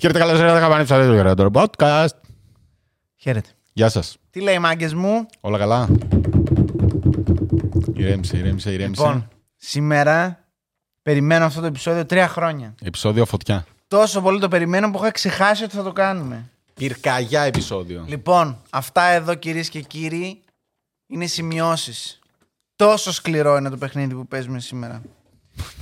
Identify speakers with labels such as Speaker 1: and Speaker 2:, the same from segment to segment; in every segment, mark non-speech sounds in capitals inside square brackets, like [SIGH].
Speaker 1: Χαίρετε, καλώς ήρθατε. Καμπάνι ψάρι του podcast.
Speaker 2: Χαίρετε.
Speaker 1: Γεια σας.
Speaker 2: Τι λέει, μάγκες μου;
Speaker 1: Όλα καλά; Ηρέμησε, ηρέμησε, ηρέμησε.
Speaker 2: Λοιπόν, σήμερα περιμένω αυτό το επεισόδιο τρία χρόνια.
Speaker 1: Επισόδιο φωτιά.
Speaker 2: Τόσο πολύ το περιμένω που είχα ξεχάσει ότι θα το κάνουμε.
Speaker 1: Πυρκαγιά επεισόδιο.
Speaker 2: Λοιπόν, αυτά εδώ κυρίες και κύριοι είναι σημειώσεις. Τόσο σκληρό είναι το παιχνίδι που παίζουμε σήμερα.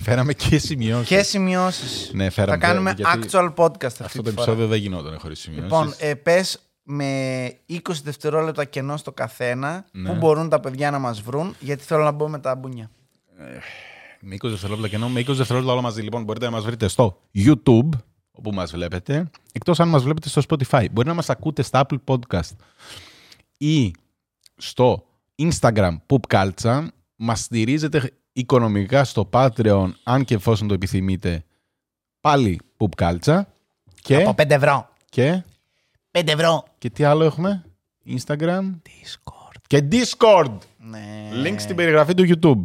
Speaker 1: Φέραμε και σημειώσεις.
Speaker 2: Και σημειώσεις.
Speaker 1: Ναι, φέραμε.
Speaker 2: Θα κάνουμε
Speaker 1: γιατί
Speaker 2: actual podcast αυτή
Speaker 1: Αυτό
Speaker 2: τη
Speaker 1: το
Speaker 2: φορά.
Speaker 1: επεισόδιο δεν γινόταν χωρίς σημειώσεις.
Speaker 2: Λοιπόν, ε, πες με 20 δευτερόλεπτα κενό στο καθένα
Speaker 1: Ναι.
Speaker 2: που μπορούν τα παιδιά να μας βρουν γιατί θέλω να μπω με τα μπουνιά.
Speaker 1: Με 20 δευτερόλεπτα κενό, με 20 δευτερόλεπτα όλα μαζί. Λοιπόν, μπορείτε να μας βρείτε στο YouTube, όπου μας βλέπετε, εκτός αν μας βλέπετε στο Spotify. Μπορεί να μας ακούτε στα Apple Podcast ή στο Instagram Poop Culture. Μας στηρίζετε οικονομικά στο Patreon, αν και εφόσον το επιθυμείτε, πάλι Poop Culture. Και,
Speaker 2: Από 5 ευρώ.
Speaker 1: και,
Speaker 2: 5 ευρώ.
Speaker 1: και τι άλλο έχουμε, Instagram
Speaker 2: Discord.
Speaker 1: και Discord.
Speaker 2: Ναι.
Speaker 1: Link στην περιγραφή του YouTube.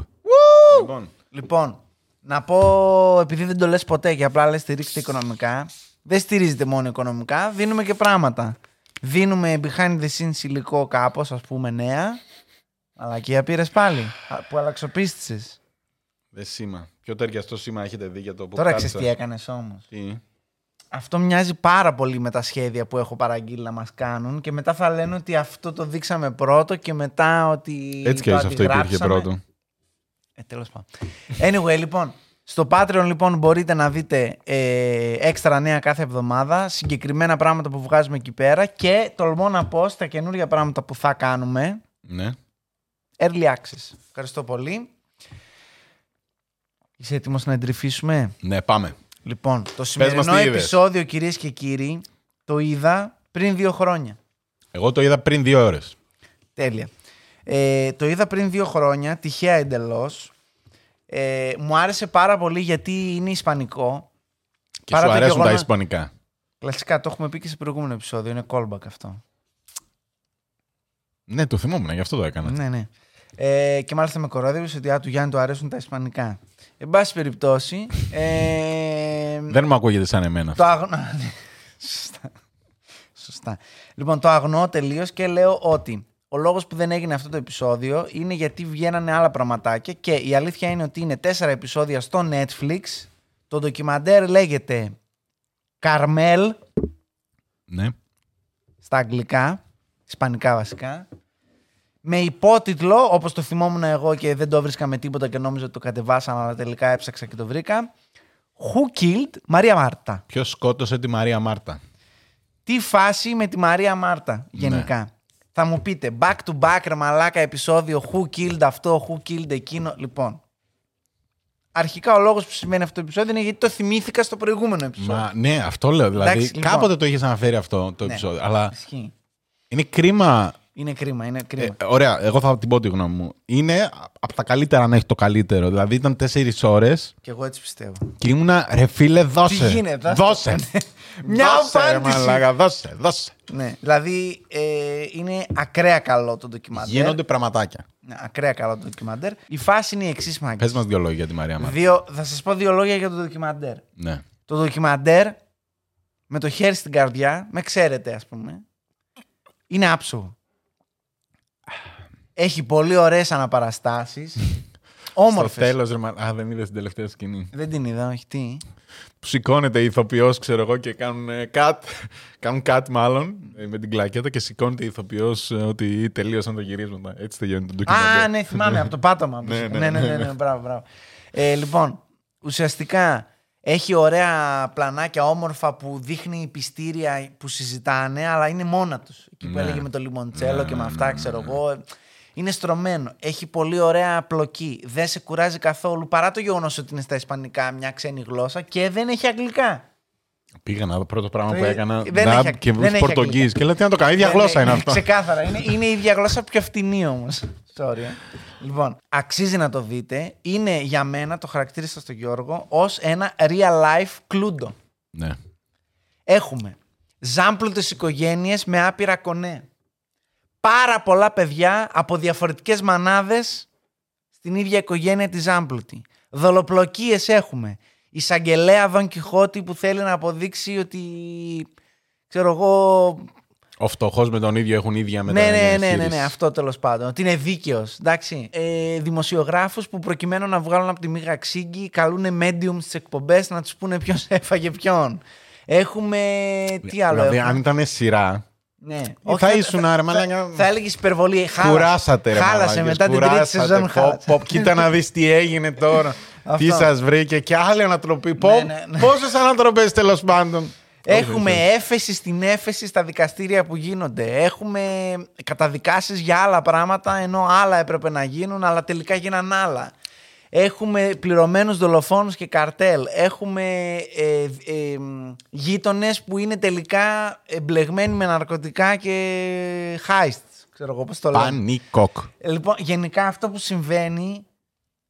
Speaker 1: Λοιπόν,
Speaker 2: Λοιπόν, να πω, επειδή δεν το λες ποτέ και απλά λες στηρίξτε οικονομικά, δεν στηρίζετε μόνο οικονομικά, δίνουμε και πράγματα. Δίνουμε behind the scenes υλικό κάπως, ας πούμε νέα, αλλά και πήρες πάλι, α, που αλλαξοπίστησες.
Speaker 1: Δε σήμα. Πιο ταιριαστό σήμα έχετε δει για το που
Speaker 2: Τώρα
Speaker 1: κάτσα.
Speaker 2: ξέρεις τι έκανες όμως.
Speaker 1: Τι;
Speaker 2: Αυτό μοιάζει πάρα πολύ με τα σχέδια που έχω παραγγείλει να μας κάνουν και μετά θα λένε ότι αυτό το δείξαμε πρώτο και μετά ότι
Speaker 1: Έτσι κι
Speaker 2: το
Speaker 1: αλλιώς αυτό υπήρχε
Speaker 2: αντιγράψαμε.
Speaker 1: πρώτο.
Speaker 2: Ε, τέλος πάντων. Anyway, λοιπόν, στο Patreon λοιπόν μπορείτε να δείτε ε, έξτρα νέα κάθε εβδομάδα, συγκεκριμένα πράγματα που βγάζουμε εκεί πέρα και τολμώ να πω στα καινούργια πράγματα που θα κάνουμε,
Speaker 1: Ναι.
Speaker 2: early access. Ευχαριστώ πολύ. Είσαι έτοιμος να εντρυφήσουμε;
Speaker 1: Ναι, πάμε.
Speaker 2: Λοιπόν, το
Speaker 1: μας
Speaker 2: σημερινό
Speaker 1: τι είδες.
Speaker 2: επεισόδιο κυρίες και κύριοι το είδα πριν δύο χρόνια.
Speaker 1: Εγώ το είδα πριν δύο ώρες.
Speaker 2: Τέλεια. Ε, το είδα πριν δύο χρόνια, τυχαία εντελώς. Ε, μου άρεσε πάρα πολύ γιατί είναι ισπανικό.
Speaker 1: Και
Speaker 2: Παρά
Speaker 1: σου
Speaker 2: το
Speaker 1: αρέσουν τα
Speaker 2: γεγονός-
Speaker 1: ισπανικά.
Speaker 2: Κλασικά, το έχουμε πει και σε προηγούμενο επεισόδιο. Είναι callback αυτό.
Speaker 1: Ναι, το θυμόμουν, γι' αυτό το έκανα.
Speaker 2: Ναι, ναι. Ε, και μάλιστα με κορόδευε ότι α, του Γιάννη του αρέσουν τα ισπανικά. Εν πάση περιπτώσει. Ε,
Speaker 1: Δεν μου ακούγεται σαν εμένα.
Speaker 2: Το αγνώ. Ναι, [LAUGHS] Σωστά. Σωστά. Λοιπόν, το αγνώ τελείως και λέω ότι ο λόγος που δεν έγινε αυτό το επεισόδιο είναι γιατί βγαίνανε άλλα πραγματάκια και η αλήθεια είναι ότι είναι τέσσερα επεισόδια στο Netflix. Το ντοκιμαντέρ λέγεται Καρμέλ
Speaker 1: Ναι.
Speaker 2: στα αγγλικά, ισπανικά βασικά. Με υπότιτλο, όπως το θυμόμουν εγώ και δεν το βρίσκα με τίποτα και νόμιζα ότι το κατεβάσαμε, αλλά τελικά έψαξα και το βρήκα. Who killed Μαρία Μάρτα.
Speaker 1: Ποιος σκότωσε τη Μαρία Μάρτα;
Speaker 2: Τι φάση με τη Μαρία Μάρτα γενικά; Θα μου πείτε back to back ρε μαλάκα επεισόδιο who killed αυτό, who killed εκείνο. Λοιπόν, αρχικά ο λόγος που σημαίνει αυτό το επεισόδιο είναι γιατί το θυμήθηκα στο προηγούμενο επεισόδιο.
Speaker 1: Μα ναι, αυτό λέω. Δηλαδή,
Speaker 2: Εντάξει, λοιπόν.
Speaker 1: κάποτε το είχες αναφέρει αυτό το
Speaker 2: Ναι.
Speaker 1: επεισόδιο. Αλλά
Speaker 2: Ισχύει.
Speaker 1: είναι κρίμα.
Speaker 2: Είναι κρίμα, είναι κρίμα.
Speaker 1: Ε, ωραία, εγώ θα την πω τη γνώμη μου. Είναι από τα καλύτερα αν έχει το καλύτερο. Δηλαδή ήταν τέσσερις ώρες
Speaker 2: Και εγώ έτσι πιστεύω.
Speaker 1: και ήμουνα ρε φίλε, δώσε.
Speaker 2: Τι γίνεται, δώσε.
Speaker 1: δώσε. [LAUGHS]
Speaker 2: Μια
Speaker 1: Δώσε, ρε
Speaker 2: απάντηση.
Speaker 1: μαλάκα, δώσε, δώσε.
Speaker 2: Ναι, δηλαδή ε, είναι ακραία καλό το ντοκιμαντέρ.
Speaker 1: Γίνονται πραγματάκια.
Speaker 2: Ναι, ακραία καλό το ντοκιμαντέρ. Η φάση είναι η εξής μάγκη.
Speaker 1: Πες μας δύο λόγια για τη Μαρία Μάρτα.
Speaker 2: Δύο, θα σας πω δύο λόγια για το ντοκιμαντέρ.
Speaker 1: Ναι.
Speaker 2: Το ντοκιμαντέρ με το χέρι στην καρδιά, με ξέρετε ας πούμε, είναι άψογο. Έχει πολύ ωραίες αναπαραστάσεις.
Speaker 1: Στο
Speaker 2: Όμορφες.
Speaker 1: τέλος, ρε μα... Α, δεν είδες την τελευταία σκηνή.
Speaker 2: Δεν την είδα, όχι τι;
Speaker 1: Που σηκώνεται η ηθοποιός, ξέρω εγώ, και κάνουν ε, cut. κάνουν cut, μάλλον, ε, με την κλακέτα και σηκώνεται η ηθοποιός ότι τελείωσαν το γυρίσματα. Έτσι τελειώνει το ντοκιμαντέρ.
Speaker 2: Α, ναι, θυμάμαι, από το πάτωμα. [LAUGHS]
Speaker 1: Ναι, ναι,
Speaker 2: ναι, ναι, ναι, ναι, μπράβο, μπράβο. Ε, λοιπόν, ουσιαστικά έχει ωραία πλανάκια όμορφα που δείχνει πιστήρια που συζητάνε, αλλά είναι μόνα τους. Εκεί που
Speaker 1: Ναι.
Speaker 2: έλεγε με το λιμοντσέλο
Speaker 1: Ναι,
Speaker 2: και με
Speaker 1: ναι,
Speaker 2: αυτά,
Speaker 1: ναι,
Speaker 2: ξέρω
Speaker 1: ναι.
Speaker 2: εγώ. Είναι στρωμένο. Έχει πολύ ωραία πλοκή. Δεν σε κουράζει καθόλου παρά το γεγονός ότι είναι στα Ισπανικά μια ξένη γλώσσα και δεν έχει αγγλικά.
Speaker 1: Πήγα να δω πρώτο πράγμα
Speaker 2: Το
Speaker 1: που
Speaker 2: ε-
Speaker 1: έκανα.
Speaker 2: δεν
Speaker 1: νταμπ
Speaker 2: έχει-
Speaker 1: και
Speaker 2: δεν
Speaker 1: βρει
Speaker 2: έχει
Speaker 1: Πορτογγίζ.
Speaker 2: αγγλικά.
Speaker 1: Και λέω τι να το κάνω. ίδια
Speaker 2: Ναι,
Speaker 1: γλώσσα
Speaker 2: ναι,
Speaker 1: είναι
Speaker 2: ναι,
Speaker 1: αυτό.
Speaker 2: Ξεκάθαρα. Είναι, είναι η ίδια γλώσσα πιο φτηνή όμως. Sorry. ε. Λοιπόν, αξίζει να το δείτε. Είναι για μένα, το χαρακτήρισα στο Γιώργο, ως ένα real life κλούντο.
Speaker 1: Ναι.
Speaker 2: Έχουμε ζάμπλουτες οικογένειες με άπειρα κονέ. Πάρα πολλά παιδιά από διαφορετικές μανάδες στην ίδια οικογένεια της ζάμπλουτη. Δολοπλοκίες έχουμε. εισαγγελέα Δον Κιχώτη που θέλει να αποδείξει ότι. ξέρω εγώ.
Speaker 1: Ο φτωχός με τον ίδιο έχουν ίδια
Speaker 2: Ναι, ναι, ναι, ναι,
Speaker 1: μεταχείριση.
Speaker 2: ναι, αυτό τέλος πάντων. Ότι είναι δίκαιος. Εντάξει. Ε, Δημοσιογράφους που προκειμένου να βγάλουν από τη μίγα ξύγκη καλούν medium στις εκπομπές να τους πούνε ποιος έφαγε ποιον. Έχουμε. Τι άλλο
Speaker 1: Δηλαδή,
Speaker 2: έχουμε;
Speaker 1: αν ήταν σειρά.
Speaker 2: Ναι.
Speaker 1: θα ήσουν, ρε,
Speaker 2: θα,
Speaker 1: μαλάκα.
Speaker 2: θα έλεγες υπερβολή. Χάλασε,
Speaker 1: Κουράσατε, ρε.
Speaker 2: Χάλασε
Speaker 1: μαλάκες,
Speaker 2: μετά την τρίτη
Speaker 1: κουράσατε.
Speaker 2: σεζόν.
Speaker 1: Πω,
Speaker 2: χάλασε.
Speaker 1: πω, κοίτα να δεις τι έγινε τώρα. [LAUGHS] τι
Speaker 2: Αυτό.
Speaker 1: σας βρήκε και άλλη ανατροπή. Πω,
Speaker 2: Ναι, ναι, ναι.
Speaker 1: Πόσες ανατροπές τέλος πάντων. [LAUGHS]
Speaker 2: Έχουμε
Speaker 1: Όχι,
Speaker 2: έφεση στην έφεση στα δικαστήρια που γίνονται. Έχουμε καταδικάσεις για άλλα πράγματα ενώ άλλα έπρεπε να γίνουν αλλά τελικά γίναν άλλα. Έχουμε πληρωμένους δολοφόνους και καρτέλ. Έχουμε ε, ε, γείτονες που είναι τελικά εμπλεγμένοι με ναρκωτικά και heists. Ξέρω εγώ πώς το λέω.
Speaker 1: Πανικόκ.
Speaker 2: Λοιπόν, γενικά αυτό που συμβαίνει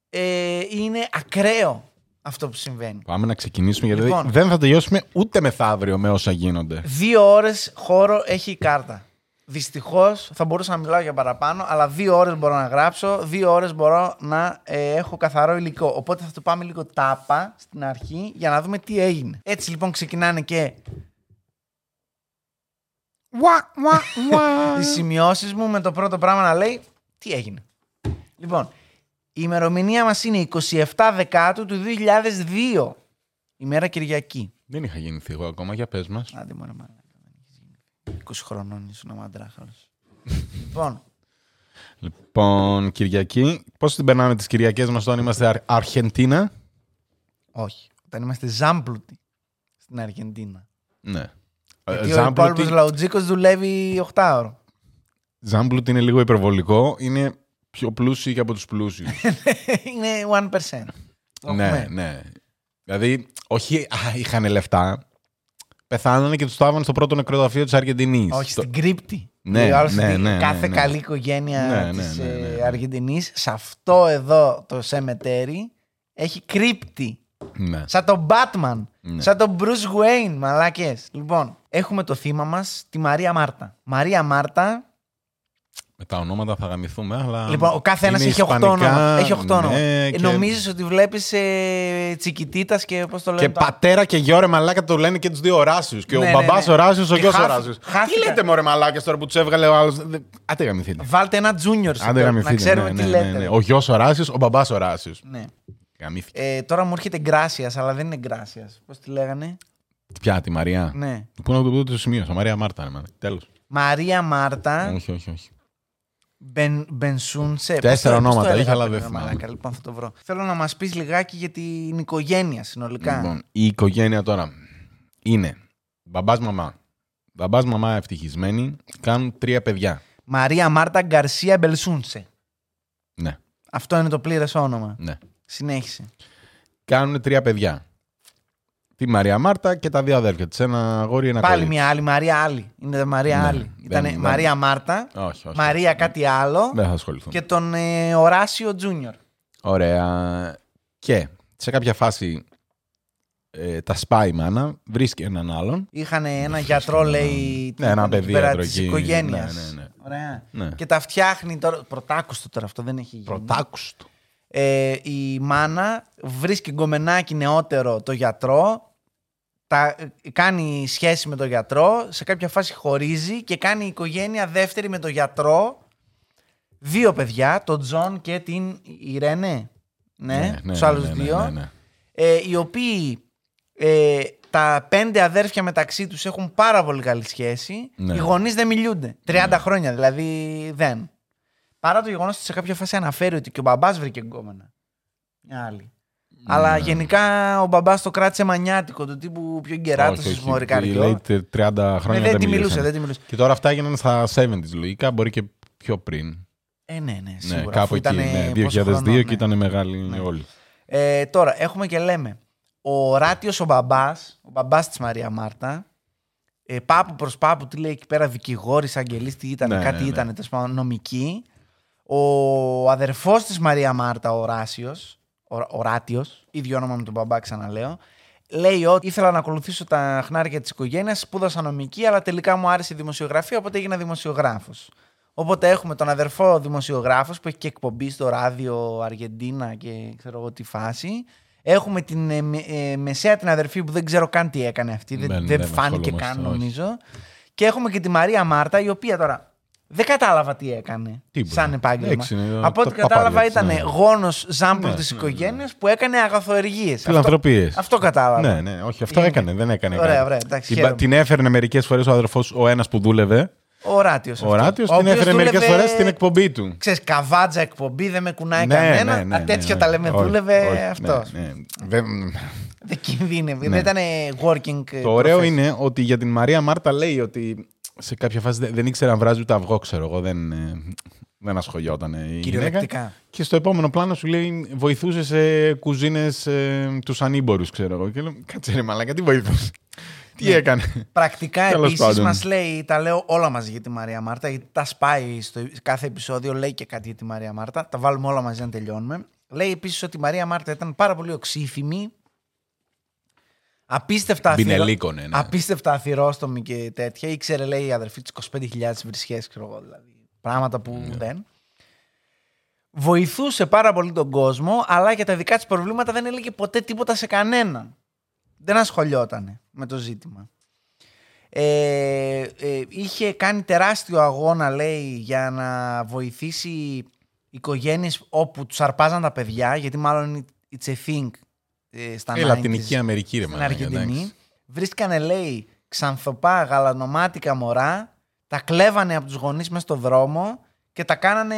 Speaker 2: ε, είναι ακραίο αυτό που συμβαίνει.
Speaker 1: Πάμε να ξεκινήσουμε γιατί
Speaker 2: Λοιπόν.
Speaker 1: δεν θα τελειώσουμε ούτε μεθαύριο με όσα γίνονται.
Speaker 2: Δύο ώρες χώρο έχει η κάρτα. Δυστυχώς θα μπορούσα να μιλάω για παραπάνω, αλλά δύο ώρες μπορώ να γράψω, δύο ώρες μπορώ να ε, έχω καθαρό υλικό. Οπότε θα το πάμε λίγο τάπα στην αρχή για να δούμε τι έγινε. Έτσι λοιπόν ξεκινάνε και [LAUGHS] οι σημειώσεις μου με το πρώτο πράγμα να λέει τι έγινε. Λοιπόν, η ημερομηνία μας είναι 27 Δεκάτου του 2002. Ημέρα Κυριακή.
Speaker 1: Δεν είχα γεννηθεί εγώ ακόμα, για πες μας.
Speaker 2: Άντε μωρέ μαλάκα. Δεν έχεις γίνει. 20 χρονών ήσουν ο μαντράχαλος. λοιπόν,
Speaker 1: Λοιπόν, Κυριακή. Πώς την περνάμε τις Κυριακές μας όταν είμαστε Αρ- Αρχεντίνα.
Speaker 2: όχι. Όταν είμαστε ζάμπλουτοι στην Αργεντίνα.
Speaker 1: Ναι.
Speaker 2: Γιατί ο υπόλοιπος λαουτζίκος δουλεύει 8 ώρο.
Speaker 1: Ζάμπλουτ είναι λίγο υπερβολικό. Είναι πιο πλούσιοι και από τους πλούσιους. [LAUGHS]
Speaker 2: είναι 1%. Το
Speaker 1: ναι,
Speaker 2: έχουμε.
Speaker 1: ναι. Δηλαδή, όχι α, είχαν λεφτά. Πεθάνανε και τους το άβανε στο πρώτο νεκροταφείο της Αργεντινής.
Speaker 2: Όχι, στην κρύπτη.
Speaker 1: Ναι,
Speaker 2: Ο άλλος
Speaker 1: ναι,
Speaker 2: στην-
Speaker 1: ναι, ναι,
Speaker 2: κάθε
Speaker 1: ναι.
Speaker 2: καλή οικογένεια
Speaker 1: Ναι, ναι,
Speaker 2: της
Speaker 1: ναι, ναι,
Speaker 2: ε,
Speaker 1: ναι.
Speaker 2: Αργεντινής, σε αυτό εδώ το σεμετέρι, έχει κρύπτη.
Speaker 1: Ναι.
Speaker 2: Σαν τον Batman.
Speaker 1: Ναι.
Speaker 2: Σαν τον Bruce Wayne, μαλάκες. Λοιπόν, έχουμε το θύμα μας, τη Μαρία Μάρτα. Μαρία Μάρτα,
Speaker 1: Με τα ονόματα θα γαμηθούμε, αλλά.
Speaker 2: λοιπόν, ο κάθε ένας
Speaker 1: είναι
Speaker 2: έχει 8
Speaker 1: ισπανικά,
Speaker 2: όνομα. Έχει 8 όνομα.
Speaker 1: ναι,
Speaker 2: Ε,
Speaker 1: και-
Speaker 2: Νομίζεις ότι βλέπεις ε, τσικιτίτας και πώς το λένε.
Speaker 1: Και
Speaker 2: τώρα.
Speaker 1: πατέρα και γιο ρε μαλάκα το λένε και τους δύο Οράσιου. Και
Speaker 2: Ναι,
Speaker 1: ο
Speaker 2: ναι,
Speaker 1: μπαμπάς
Speaker 2: ναι.
Speaker 1: Οράσιο, ο
Speaker 2: Και
Speaker 1: γιος
Speaker 2: χάθη-
Speaker 1: Οράσιο. Τι
Speaker 2: χάθηκα.
Speaker 1: λέτε μωρέ μαλάκες τώρα που τους έβγαλε ο άλλος; Άντε γαμηθείτε.
Speaker 2: Βάλτε ένα junior σε
Speaker 1: Άντε
Speaker 2: να
Speaker 1: γαμηθείτε.
Speaker 2: ξέρουμε
Speaker 1: ναι,
Speaker 2: τι
Speaker 1: ναι,
Speaker 2: λέτε.
Speaker 1: ναι, ναι. Ο γιος Οράσιο, ο μπαμπάς Οράσιο.
Speaker 2: Ναι.
Speaker 1: Γαμήθηκε.
Speaker 2: Ε, τώρα μου έρχεται Γκράσιας, αλλά δεν είναι Γκράσιας. Πώς τη λέγανε;
Speaker 1: Ποια, τη Μαρία;
Speaker 2: Ναι.
Speaker 1: Πού να το πω το σημείο, Μαρία Μάρτα. Τέλος.
Speaker 2: Μαρία Μάρτα
Speaker 1: Όχι, όχι, όχι.
Speaker 2: Μπεν, Μπενσούνσε.
Speaker 1: Τέσσερα
Speaker 2: Πώς το- πώς το
Speaker 1: ονόματα
Speaker 2: έλεγα
Speaker 1: είχε, αλλά
Speaker 2: πριν,
Speaker 1: δεν
Speaker 2: ρε
Speaker 1: θυμάμαι.
Speaker 2: μαλάκα, Λοιπόν, θα το βρω. Θέλω να μας πεις λιγάκι για την οικογένεια συνολικά.
Speaker 1: Λοιπόν, η οικογένεια τώρα είναι μπαμπάς μαμά. Μπαμπάς μαμά ευτυχισμένοι, κάνουν τρία παιδιά.
Speaker 2: Μαρία Μάρτα Γκαρσία Μπελσούνσε.
Speaker 1: Ναι,
Speaker 2: Αυτό είναι το πλήρες όνομα.
Speaker 1: ναι.
Speaker 2: Συνέχισε.
Speaker 1: Κάνουν τρία παιδιά. Τη Μαρία Μάρτα και τα δύο αδέρφια της. Ένα αγόρι, ένα
Speaker 2: Πάλι
Speaker 1: κορίτσι.
Speaker 2: μια άλλη Μαρία άλλη. Είναι Μαρία
Speaker 1: Ναι,
Speaker 2: άλλη.
Speaker 1: δεν-
Speaker 2: Ήταν
Speaker 1: δεν-
Speaker 2: Μαρία Μάρτα,
Speaker 1: Όχι, όχι.
Speaker 2: Μαρία κάτι άλλο
Speaker 1: Δεν θα ασχοληθούμε.
Speaker 2: και τον ε, Οράσιο Τζούνιορ.
Speaker 1: Ωραία. Και σε κάποια φάση ε, τα σπάει η μάνα, βρίσκει έναν άλλον.
Speaker 2: Είχαν ένα γιατρό, λέει.
Speaker 1: Ναι, ένα
Speaker 2: εκεί
Speaker 1: παιδί
Speaker 2: πέρα
Speaker 1: γιατρό
Speaker 2: της
Speaker 1: εκεί.
Speaker 2: οικογένειας.
Speaker 1: Ναι, ναι, ναι.
Speaker 2: Ωραία.
Speaker 1: Ναι.
Speaker 2: Και τα φτιάχνει τώρα. Πρωτάκουστο τώρα αυτό δεν έχει γίνει.
Speaker 1: Πρωτάκουστο.
Speaker 2: Ε, η μάνα βρίσκει γκομενάκι νεότερο το γιατρό. Τα, ε, κάνει σχέση με τον γιατρό. Σε κάποια φάση χωρίζει και κάνει οικογένεια δεύτερη με τον γιατρό. Δύο παιδιά, τον Τζον και την Ιρένε. Ναι, τους άλλους
Speaker 1: ναι, ναι,
Speaker 2: δύο.
Speaker 1: ναι, ναι.
Speaker 2: ε, οι οποίοι ε, τα πέντε αδέρφια μεταξύ τους έχουν πάρα πολύ καλή σχέση.
Speaker 1: Ναι.
Speaker 2: Οι γονείς δεν μιλούνται. 30 χρόνια δηλαδή δεν. Παρά το γεγονός ότι σε κάποια φάση αναφέρει ότι και ο μπαμπάς βρήκε γκόμενα. Μια άλλη. Αλλά
Speaker 1: Ναι.
Speaker 2: γενικά ο μπαμπάς το κράτησε μανιάτικο, του τύπου πιο γκεράτος
Speaker 1: Όχι,
Speaker 2: της
Speaker 1: όχι.
Speaker 2: μωρικαριό.
Speaker 1: Λέει τε- 30
Speaker 2: Ναι,
Speaker 1: χρόνια
Speaker 2: δεν τη
Speaker 1: μιλούσαν.
Speaker 2: μιλούσε, δεν τη μιλούσε.
Speaker 1: Και τώρα αυτά έγιναν στα 70s λογικά, μπορεί και πιο πριν.
Speaker 2: Ε, ναι, ναι,
Speaker 1: Ναι,
Speaker 2: σίγουρα.
Speaker 1: κάπου
Speaker 2: αφού
Speaker 1: εκεί,
Speaker 2: ήτανε
Speaker 1: ναι,
Speaker 2: πόσο
Speaker 1: 2002
Speaker 2: χρονών,
Speaker 1: και
Speaker 2: ναι.
Speaker 1: ήταν μεγάλοι
Speaker 2: Ναι.
Speaker 1: όλοι.
Speaker 2: Ε, τώρα, έχουμε και λέμε. Ο Ράτιος ο μπαμπάς, ο μπαμπάς της Μαρία Μάρτα, ε, πάπου προς πάπου, τι λέει εκεί πέρα, δικηγόρης, αγγελής, τι ήταν,
Speaker 1: Ναι,
Speaker 2: κάτι
Speaker 1: ναι, ναι.
Speaker 2: ήταν, τέλος πάντων, νομική. Ο αδερφός της Μαρία Μάρτα, ο Ράσιος, ο, ο Ράτιος, ίδιο όνομα με τον μπαμπά ξαναλέω, λέει ότι ήθελα να ακολουθήσω τα χνάρια της οικογένειας, σπούδασα νομική, αλλά τελικά μου άρεσε η δημοσιογραφία, οπότε έγινα δημοσιογράφος. Οπότε έχουμε τον αδερφό δημοσιογράφος που έχει και εκπομπή στο ράδιο Αργεντίνα και ξέρω εγώ τι φάση. Έχουμε την ε, με- ε, μεσαία την αδερφή που δεν ξέρω καν τι έκανε αυτή. Δεν,
Speaker 1: Δεν-
Speaker 2: δεν
Speaker 1: δεν
Speaker 2: φάνηκε
Speaker 1: ασχολούμαστε,
Speaker 2: καν
Speaker 1: όχι.
Speaker 2: νομίζω. Και έχουμε και τη Μαρία Μάρτα, η οποία τώρα δεν κατάλαβα τι έκανε
Speaker 1: Τίποτα.
Speaker 2: σαν επάγγελμα.
Speaker 1: Εντάξει, είναι
Speaker 2: Από ό,τι
Speaker 1: τα
Speaker 2: κατάλαβα
Speaker 1: παπάρια
Speaker 2: ήταν
Speaker 1: της, ναι.
Speaker 2: γόνος ζάμπλου
Speaker 1: Ναι,
Speaker 2: της
Speaker 1: ναι,
Speaker 2: οικογένειας που έκανε αγαθοεργίες.
Speaker 1: Φιλανθρωπίες.
Speaker 2: Αυτό, αυτό κατάλαβα.
Speaker 1: Ναι, ναι, όχι, αυτό
Speaker 2: Είναι-
Speaker 1: έκανε. Δεν έκανε
Speaker 2: Ωραία,
Speaker 1: κάτι.
Speaker 2: ωραία, εντάξει,
Speaker 1: την,
Speaker 2: χαίρομαι.
Speaker 1: την έφερνε μερικές φορές ο αδερφός, ο ένας που δούλευε.
Speaker 2: Ο Ράτιος.
Speaker 1: Ο
Speaker 2: αυτό.
Speaker 1: Ράτιος
Speaker 2: Ο
Speaker 1: την
Speaker 2: οποίος
Speaker 1: έφερε μερικές
Speaker 2: δούλευε,
Speaker 1: φορές στην εκπομπή του.
Speaker 2: Ξέρεις, καβάτζα εκπομπή, δεν με κουνάει
Speaker 1: Ναι,
Speaker 2: κανένα.
Speaker 1: ναι, ναι,
Speaker 2: Α,
Speaker 1: ναι,
Speaker 2: τέτοιο
Speaker 1: ναι,
Speaker 2: τα λέμε,
Speaker 1: όχι,
Speaker 2: δούλευε
Speaker 1: όχι,
Speaker 2: αυτός.
Speaker 1: ναι, ναι. Δεν-
Speaker 2: Δεν κινδύνευε.
Speaker 1: Ναι.
Speaker 2: Δεν ήταν working. ε,
Speaker 1: Το ωραίο
Speaker 2: professional.
Speaker 1: είναι ότι για την Μαρία Μάρτα λέει ότι σε κάποια φάση δεν, δεν ήξερε αν βράζει ούτε αυγό, ξέρω εγώ. Δεν, ε, δεν ασχολιόταν η γυναίκα.
Speaker 2: Κυριολεκτικά.
Speaker 1: Και στο επόμενο πλάνο σου λέει βοηθούσε σε κουζίνες ε, τους ανήμπορους, ξέρω εγώ. Και λέω, κάτσε ρε μαλάκα, τι βοηθούσες; Τι
Speaker 2: Ναι.
Speaker 1: έκανε;
Speaker 2: Πρακτικά
Speaker 1: Τέλος
Speaker 2: επίσης
Speaker 1: πάντων.
Speaker 2: μας λέει, τα λέω όλα μαζί για τη Μαρία Μάρτα, γιατί τα σπάει στο κάθε επεισόδιο, λέει και κάτι για τη Μαρία Μάρτα. Τα βάλουμε όλα μαζί να τελειώνουμε. Λέει επίσης ότι η Μαρία Μάρτα ήταν πάρα πολύ οξύθυμη. Απίστευτα, αθυρο...
Speaker 1: Μπινελίκονε, ναι.
Speaker 2: Απίστευτα αθυρόστομη και τέτοια. Ήξερε, λέει, η αδερφή της 25.000 βρισχές, ξέρω εγώ. Δηλαδή. Πράγματα που
Speaker 1: Ναι.
Speaker 2: δεν. Βοηθούσε πάρα πολύ τον κόσμο, αλλά για τα δικά της προβλήματα δεν έλεγε ποτέ τίποτα σε κανέναν. Δεν ασχολιόταν με το ζήτημα. Ε, ε, είχε κάνει τεράστιο αγώνα, λέει, για να βοηθήσει οικογένειες όπου τους αρπάζαν τα παιδιά, γιατί μάλλον it's a thing ε, στα
Speaker 1: Η
Speaker 2: 90s,
Speaker 1: Λατινική Αμερική, ρε
Speaker 2: στην
Speaker 1: μαλάκα,
Speaker 2: Αργεντινή.
Speaker 1: εντάξει.
Speaker 2: Βρίσκανε, λέει, ξανθοπά, γαλανομάτικα μωρά, τα κλέβανε από τους γονείς μέσα στο δρόμο και τα κάνανε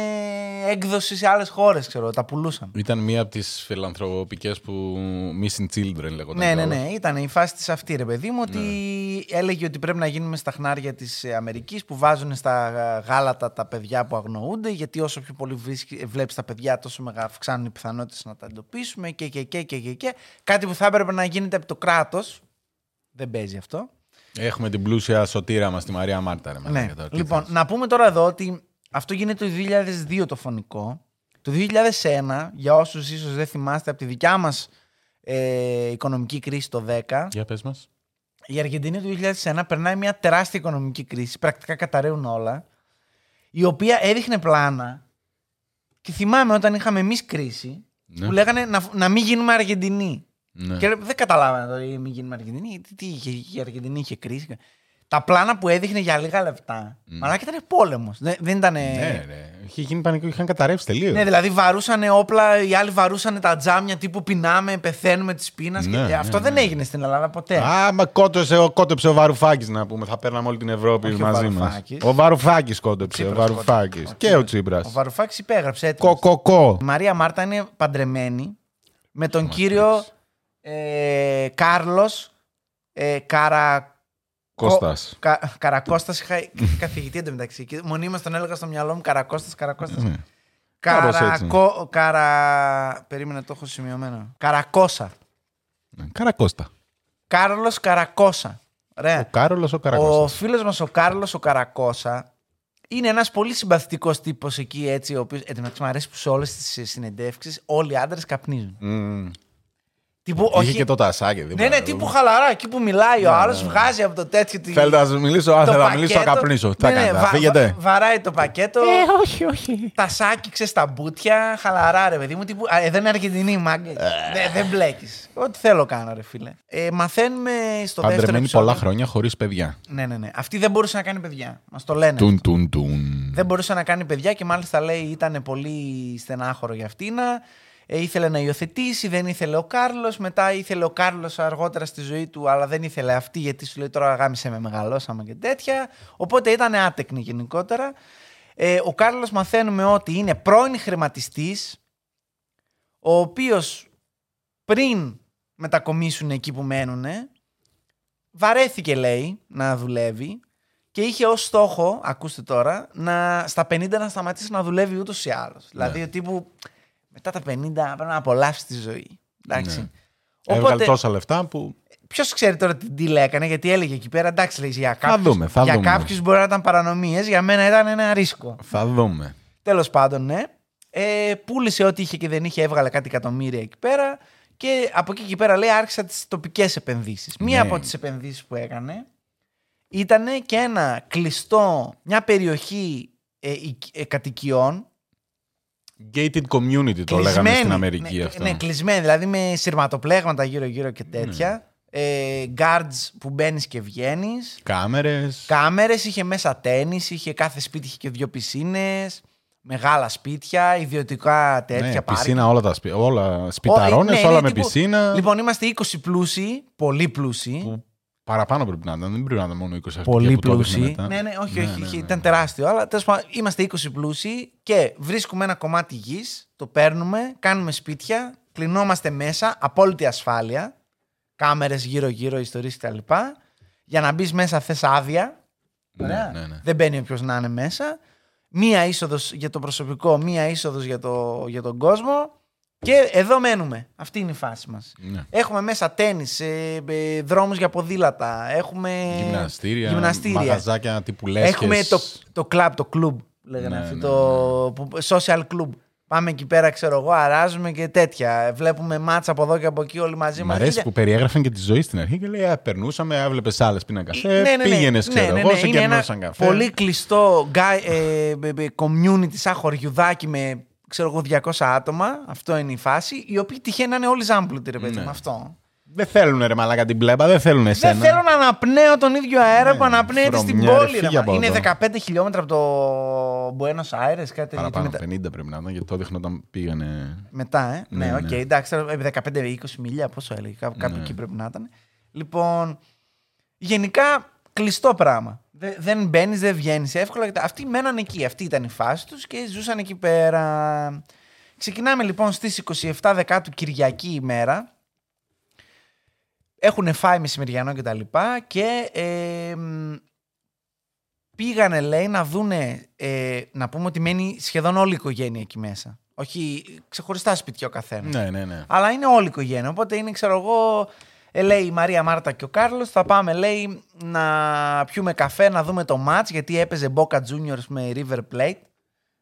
Speaker 2: έκδοση σε άλλες χώρες, ξέρω, τα πουλούσαν.
Speaker 1: Ήταν μία από τις φιλανθρωπικές που. Missing Children λέγονταν.
Speaker 2: Ναι, ναι,
Speaker 1: κιόλας.
Speaker 2: ναι. Ήταν η φάση της αυτή, ρε παιδί μου, ότι
Speaker 1: Ναι.
Speaker 2: έλεγε ότι πρέπει να γίνουμε στα χνάρια της Αμερικής που βάζουν στα γάλατα τα παιδιά που αγνοούνται. Γιατί όσο πιο πολύ βλέπεις τα παιδιά, τόσο μεγα αυξάνουν οι πιθανότητες να τα εντοπίσουμε και, και, και, και, και, και. Κάτι που θα έπρεπε να γίνεται από το κράτος. Δεν παίζει αυτό.
Speaker 1: Έχουμε την πλούσια σωτήρα μας, τη Μαρία Μάρτα. Ρε,
Speaker 2: Ναι.
Speaker 1: μαλάκα, τώρα, τι
Speaker 2: Λοιπόν,
Speaker 1: θες.
Speaker 2: να πούμε τώρα εδώ ότι αυτό γίνεται το 2002 το φωνικό. Το 2001, για όσους ίσως δεν θυμάστε, από τη δικιά μας ε, οικονομική κρίση το 10,
Speaker 1: Για πες μας.
Speaker 2: η Αργεντινή του 2001 περνάει μια τεράστια οικονομική κρίση, πρακτικά καταραίουν όλα, η οποία έδειχνε πλάνα και θυμάμαι όταν είχαμε εμείς κρίση
Speaker 1: Ναι.
Speaker 2: που λέγανε να, να μην γίνουμε Αργεντινοί.
Speaker 1: Ναι.
Speaker 2: Και δεν καταλάβανα τώρα ή μην γίνουμε Αργεντινοί. Τι, τι είχε, η Αργεντινή είχε κρίση. Τα πλάνα που έδειχνε για λίγα λεπτά. Μαλάκα ήταν πόλεμος. Δεν, δεν ήταν.
Speaker 1: Ναι, ρε. Είχε γίνει πανικό, είχαν καταρρεύσει τελείως.
Speaker 2: Ναι, δηλαδή βαρούσαν όπλα, οι άλλοι βαρούσαν τα τζάμια τύπου πεινάμε, πεθαίνουμε της πείνας.
Speaker 1: Ναι,
Speaker 2: και...
Speaker 1: ναι,
Speaker 2: Αυτό
Speaker 1: ναι.
Speaker 2: δεν έγινε στην Ελλάδα ποτέ.
Speaker 1: Α, μα κότεψε, ο- κότεψε ο Βαρουφάκης να πούμε. Θα παίρναμε όλη την Ευρώπη
Speaker 2: Όχι ο
Speaker 1: μαζί μας.
Speaker 2: Βαρουφάκης.
Speaker 1: Ο Βαρουφάκης κότεψε. Ο
Speaker 2: Τσίπρας
Speaker 1: Βαρουφάκης.
Speaker 2: κότεψε.
Speaker 1: Και ο Τσίπρας.
Speaker 2: Ο Βαρουφάκης υπέγραψε έτοιμος.
Speaker 1: Κοκοκό.
Speaker 2: Η Μαρία Μάρτα είναι παντρεμένη με τον κύριο ε, Κάρλος ε, Καρα...
Speaker 1: Κώστας.
Speaker 2: Κα, Καρακώστας είχα καθηγητή εντωμεταξύ. Και Μονίμως τον έλεγα στο μυαλό μου Καρακώστας, Καρακώστας.
Speaker 1: Ναι. Κάπως έτσι.
Speaker 2: Καρακό, καρα... Περίμενε, το έχω σημειωμένο. Καρακώσα.
Speaker 1: Ναι. Καρακώστα.
Speaker 2: Κάρλος Καρακώσα. Ωραία.
Speaker 1: Ο Κάρολο ο
Speaker 2: Ο
Speaker 1: Καρακώστα.
Speaker 2: φίλος μας ο Κάρλος ο Καρακώσα είναι ένας πολύ συμπαθητικός τύπος εκεί έτσι, ο οποίος, εν τω μεταξύ μου αρέσει που σε όλες τις συνεντεύξεις όλοι οι άντρες καπνίζουν. Τύπου,
Speaker 1: Είχε
Speaker 2: όχι,
Speaker 1: και το τασάκι.
Speaker 2: ναι, ναι, τύπου χαλαρά, εκεί που μιλάει ο άλλος βγάζει από το τέτοιο τη-
Speaker 1: Θέλετε να σας μιλήσω, α,
Speaker 2: το
Speaker 1: θέλω να μιλήσω, θα
Speaker 2: πακέτο.
Speaker 1: καπνίσω. Τι
Speaker 2: Ναι,
Speaker 1: θα
Speaker 2: ναι,
Speaker 1: κάνετε,
Speaker 2: βα-
Speaker 1: θα φύγετε.
Speaker 2: βα- Βαράει το πακέτο,
Speaker 1: όχι, όχι.
Speaker 2: τα σάκιξε στα μπουτια, χαλαρά ρε παιδί μου. Τύπου, α, εδώ είναι Αργεντινή, μάγκε.
Speaker 1: Ε.
Speaker 2: Δεν δεν μπλέκεις. Ό,τι θέλω κάνω, ρε φίλε. Ε, μαθαίνουμε στο δεύτερο
Speaker 1: Παντρεμένη
Speaker 2: επεισόδιο.
Speaker 1: πολλά χρόνια χωρίς παιδιά.
Speaker 2: Ναι, ναι, ναι. Αυτή δεν μπορούσε να κάνει παιδιά. Μας το λένε.
Speaker 1: Τουν, τουν, τουν.
Speaker 2: Δεν μπορούσε να κάνει παιδιά και μάλιστα λέει ήταν πολύ στενάχωρο για αυτήν. Ε, ήθελε να υιοθετήσει, δεν ήθελε ο Κάρλος. Μετά ήθελε ο Κάρλος αργότερα στη ζωή του, αλλά δεν ήθελε αυτή γιατί σου λέει τώρα γάμισε με, μεγαλώσαμε και τέτοια. Οπότε ήταν άτεκνη γενικότερα. Ε, ο Κάρλος μαθαίνουμε ότι είναι πρώην χρηματιστής, ο οποίος πριν μετακομίσουν εκεί που μένουν, βαρέθηκε λέει να δουλεύει και είχε ως στόχο, ακούστε τώρα, να, στα 50 να σταματήσει να δουλεύει ούτως ή άλλως. Δηλαδή ο τύπου μετά τα 50 πρέπει να απολαύσεις τη ζωή. Εντάξει.
Speaker 1: Ναι. Έβγαλε τόσα λεφτά που.
Speaker 2: Ποιος ξέρει τώρα τι deal έκανε, γιατί έλεγε εκεί πέρα, εντάξει, λέει, για κάποιους,
Speaker 1: δούμε, θα
Speaker 2: για
Speaker 1: δούμε.
Speaker 2: κάποιους μπορεί να ήταν παρανομίες, για μένα ήταν ένα ρίσκο.
Speaker 1: Θα δούμε.
Speaker 2: Τέλος πάντων, ναι. Ε, πούλησε ό,τι είχε και δεν είχε, έβγαλε κάτι εκατομμύρια εκεί πέρα και από εκεί και πέρα λέει άρχισα τις τοπικές επενδύσεις. Μία
Speaker 1: Ναι.
Speaker 2: από τις επενδύσεις που έκανε ήταν και ένα κλειστό, μια περιοχή ε, οικ- ε, κατοικιών
Speaker 1: Gated community το λέγανε στην Αμερική
Speaker 2: ναι,
Speaker 1: αυτό.
Speaker 2: Ναι, κλεισμένη, δηλαδή με σειρματοπλέγματα γύρω-γύρω και τέτοια. Ε, guards που μπαίνεις και βγαίνεις.
Speaker 1: Κάμερες.
Speaker 2: Κάμερες, είχε μέσα τέννη, είχε κάθε σπίτι είχε και δύο πισίνες. Μεγάλα σπίτια, ιδιωτικά τέτοια
Speaker 1: ναι,
Speaker 2: πάρκ.
Speaker 1: πισίνα όλα τα σπίτια. Όλα σπιταρώνες,
Speaker 2: ναι,
Speaker 1: όλα
Speaker 2: ναι,
Speaker 1: με
Speaker 2: τύπου-
Speaker 1: πισίνα.
Speaker 2: Λοιπόν, είμαστε 20 πλούσιοι, πολύ πλούσιοι.
Speaker 1: Που παραπάνω πρέπει να ήταν. Δεν πρέπει να ήταν μόνο 20 σπίτια
Speaker 2: Πολύ
Speaker 1: που το έδειχνε
Speaker 2: πλούσιοι.
Speaker 1: μετά.
Speaker 2: Ναι, ναι, όχι,
Speaker 1: Ναι,
Speaker 2: όχι,
Speaker 1: ναι,
Speaker 2: όχι,
Speaker 1: ναι.
Speaker 2: ήταν τεράστιο. Αλλά τέλος πάντων είμαστε 20 πλούσιοι και βρίσκουμε ένα κομμάτι γης, το παίρνουμε, κάνουμε σπίτια, κλεινόμαστε μέσα, απόλυτη ασφάλεια, κάμερες γύρω-γύρω, ιστορίες κτλ. Για να μπεις μέσα θες άδεια.
Speaker 1: Ναι,
Speaker 2: Ωραία.
Speaker 1: ναι, ναι.
Speaker 2: Δεν μπαίνει όποιος να είναι μέσα. Μία είσοδος για το προσωπικό, μία είσοδος για, το, για τον κόσμο. Και εδώ μένουμε. Αυτή είναι η φάση μας.
Speaker 1: Ναι.
Speaker 2: Έχουμε μέσα τέννη, ε, ε, δρόμους για ποδήλατα. Έχουμε
Speaker 1: Γυμναστήρια,
Speaker 2: γυμναστήρια.
Speaker 1: μαγαζάκια τύπου λέσχες.
Speaker 2: Έχουμε το, το club, το club λέγανε
Speaker 1: Ναι,
Speaker 2: αυτοί,
Speaker 1: ναι,
Speaker 2: το που- social club. Πάμε εκεί πέρα, ξέρω εγώ, αράζουμε και τέτοια. Βλέπουμε μάτσα από εδώ και από εκεί όλοι μαζί
Speaker 1: Μ'
Speaker 2: μας.
Speaker 1: αρέσει
Speaker 2: Είναι-
Speaker 1: που περιέγραφαν και τη ζωή στην αρχή και λέει: «Α, Περνούσαμε, έβλεπε άλλες πίναν καφέ.
Speaker 2: Ναι, ναι, ναι.
Speaker 1: Πήγαινες,
Speaker 2: Ναι,
Speaker 1: ξέρω
Speaker 2: ναι,
Speaker 1: εγώ,
Speaker 2: ναι.
Speaker 1: σε
Speaker 2: Είναι ένα
Speaker 1: κερνούσαν καφέ.
Speaker 2: Πολύ κλειστό guy, ε, ε, ε, community σαν χωριουδάκι με ξέρω εγώ 200 άτομα. Αυτό είναι η φάση. Οι οποίοι τυχαίνει να είναι όλοι ζάμπλουτοι, ρε παιδί
Speaker 1: Ναι.
Speaker 2: μου. Αυτό.
Speaker 1: Δεν θέλουν ρε μαλάκα την πλέμπα, δεν θέλουν εσένα.
Speaker 2: Δεν θέλω να αναπνέω τον ίδιο αέρα
Speaker 1: Ναι,
Speaker 2: που αναπνέεται στην
Speaker 1: βρωμιά, ρε,
Speaker 2: πόλη. ρε,
Speaker 1: φύγε
Speaker 2: μα.
Speaker 1: από
Speaker 2: Είναι
Speaker 1: εδώ.
Speaker 2: 15 χιλιόμετρα από το Buenos Aires, κάτι
Speaker 1: Παραπάνω,
Speaker 2: τέτοιο.
Speaker 1: 50 πρέπει να ήταν, γιατί το δείχνω όταν πήγανε.
Speaker 2: Μετά, ε; Ναι,
Speaker 1: Ναι,
Speaker 2: οκ,
Speaker 1: ναι.
Speaker 2: εντάξει, τώρα, ε, 15-20 μιλιά, πόσο έλεγε, κάπου, κάπου
Speaker 1: Ναι.
Speaker 2: εκεί πρέπει να ήταν. Λοιπόν, γενικά κλειστό πράγμα. Δε- δεν μπαίνεις, δεν βγαίνεις εύκολα. και τα- Αυτοί μέναν εκεί. Αυτή ήταν η φάση τους και ζούσαν εκεί πέρα. Ξεκινάμε λοιπόν στις 27 Δεκάτου Κυριακή ημέρα. Έχουν φάει μεσημεριανό και τα λοιπά και ε, μ, πήγανε λέει να δούνε, ε, να πούμε ότι μένει σχεδόν όλη η οικογένεια εκεί μέσα. Όχι ξεχωριστά σπίτια ο καθένας.
Speaker 1: Ναι, ναι, ναι.
Speaker 2: Αλλά είναι όλη η οικογένεια. Οπότε είναι, ξέρω εγώ, ε, λέει η Μαρία Μάρτα και ο Κάρλος, θα πάμε, λέει, να πιούμε καφέ, να δούμε το match, γιατί έπαιζε Boca Juniors με River Plate.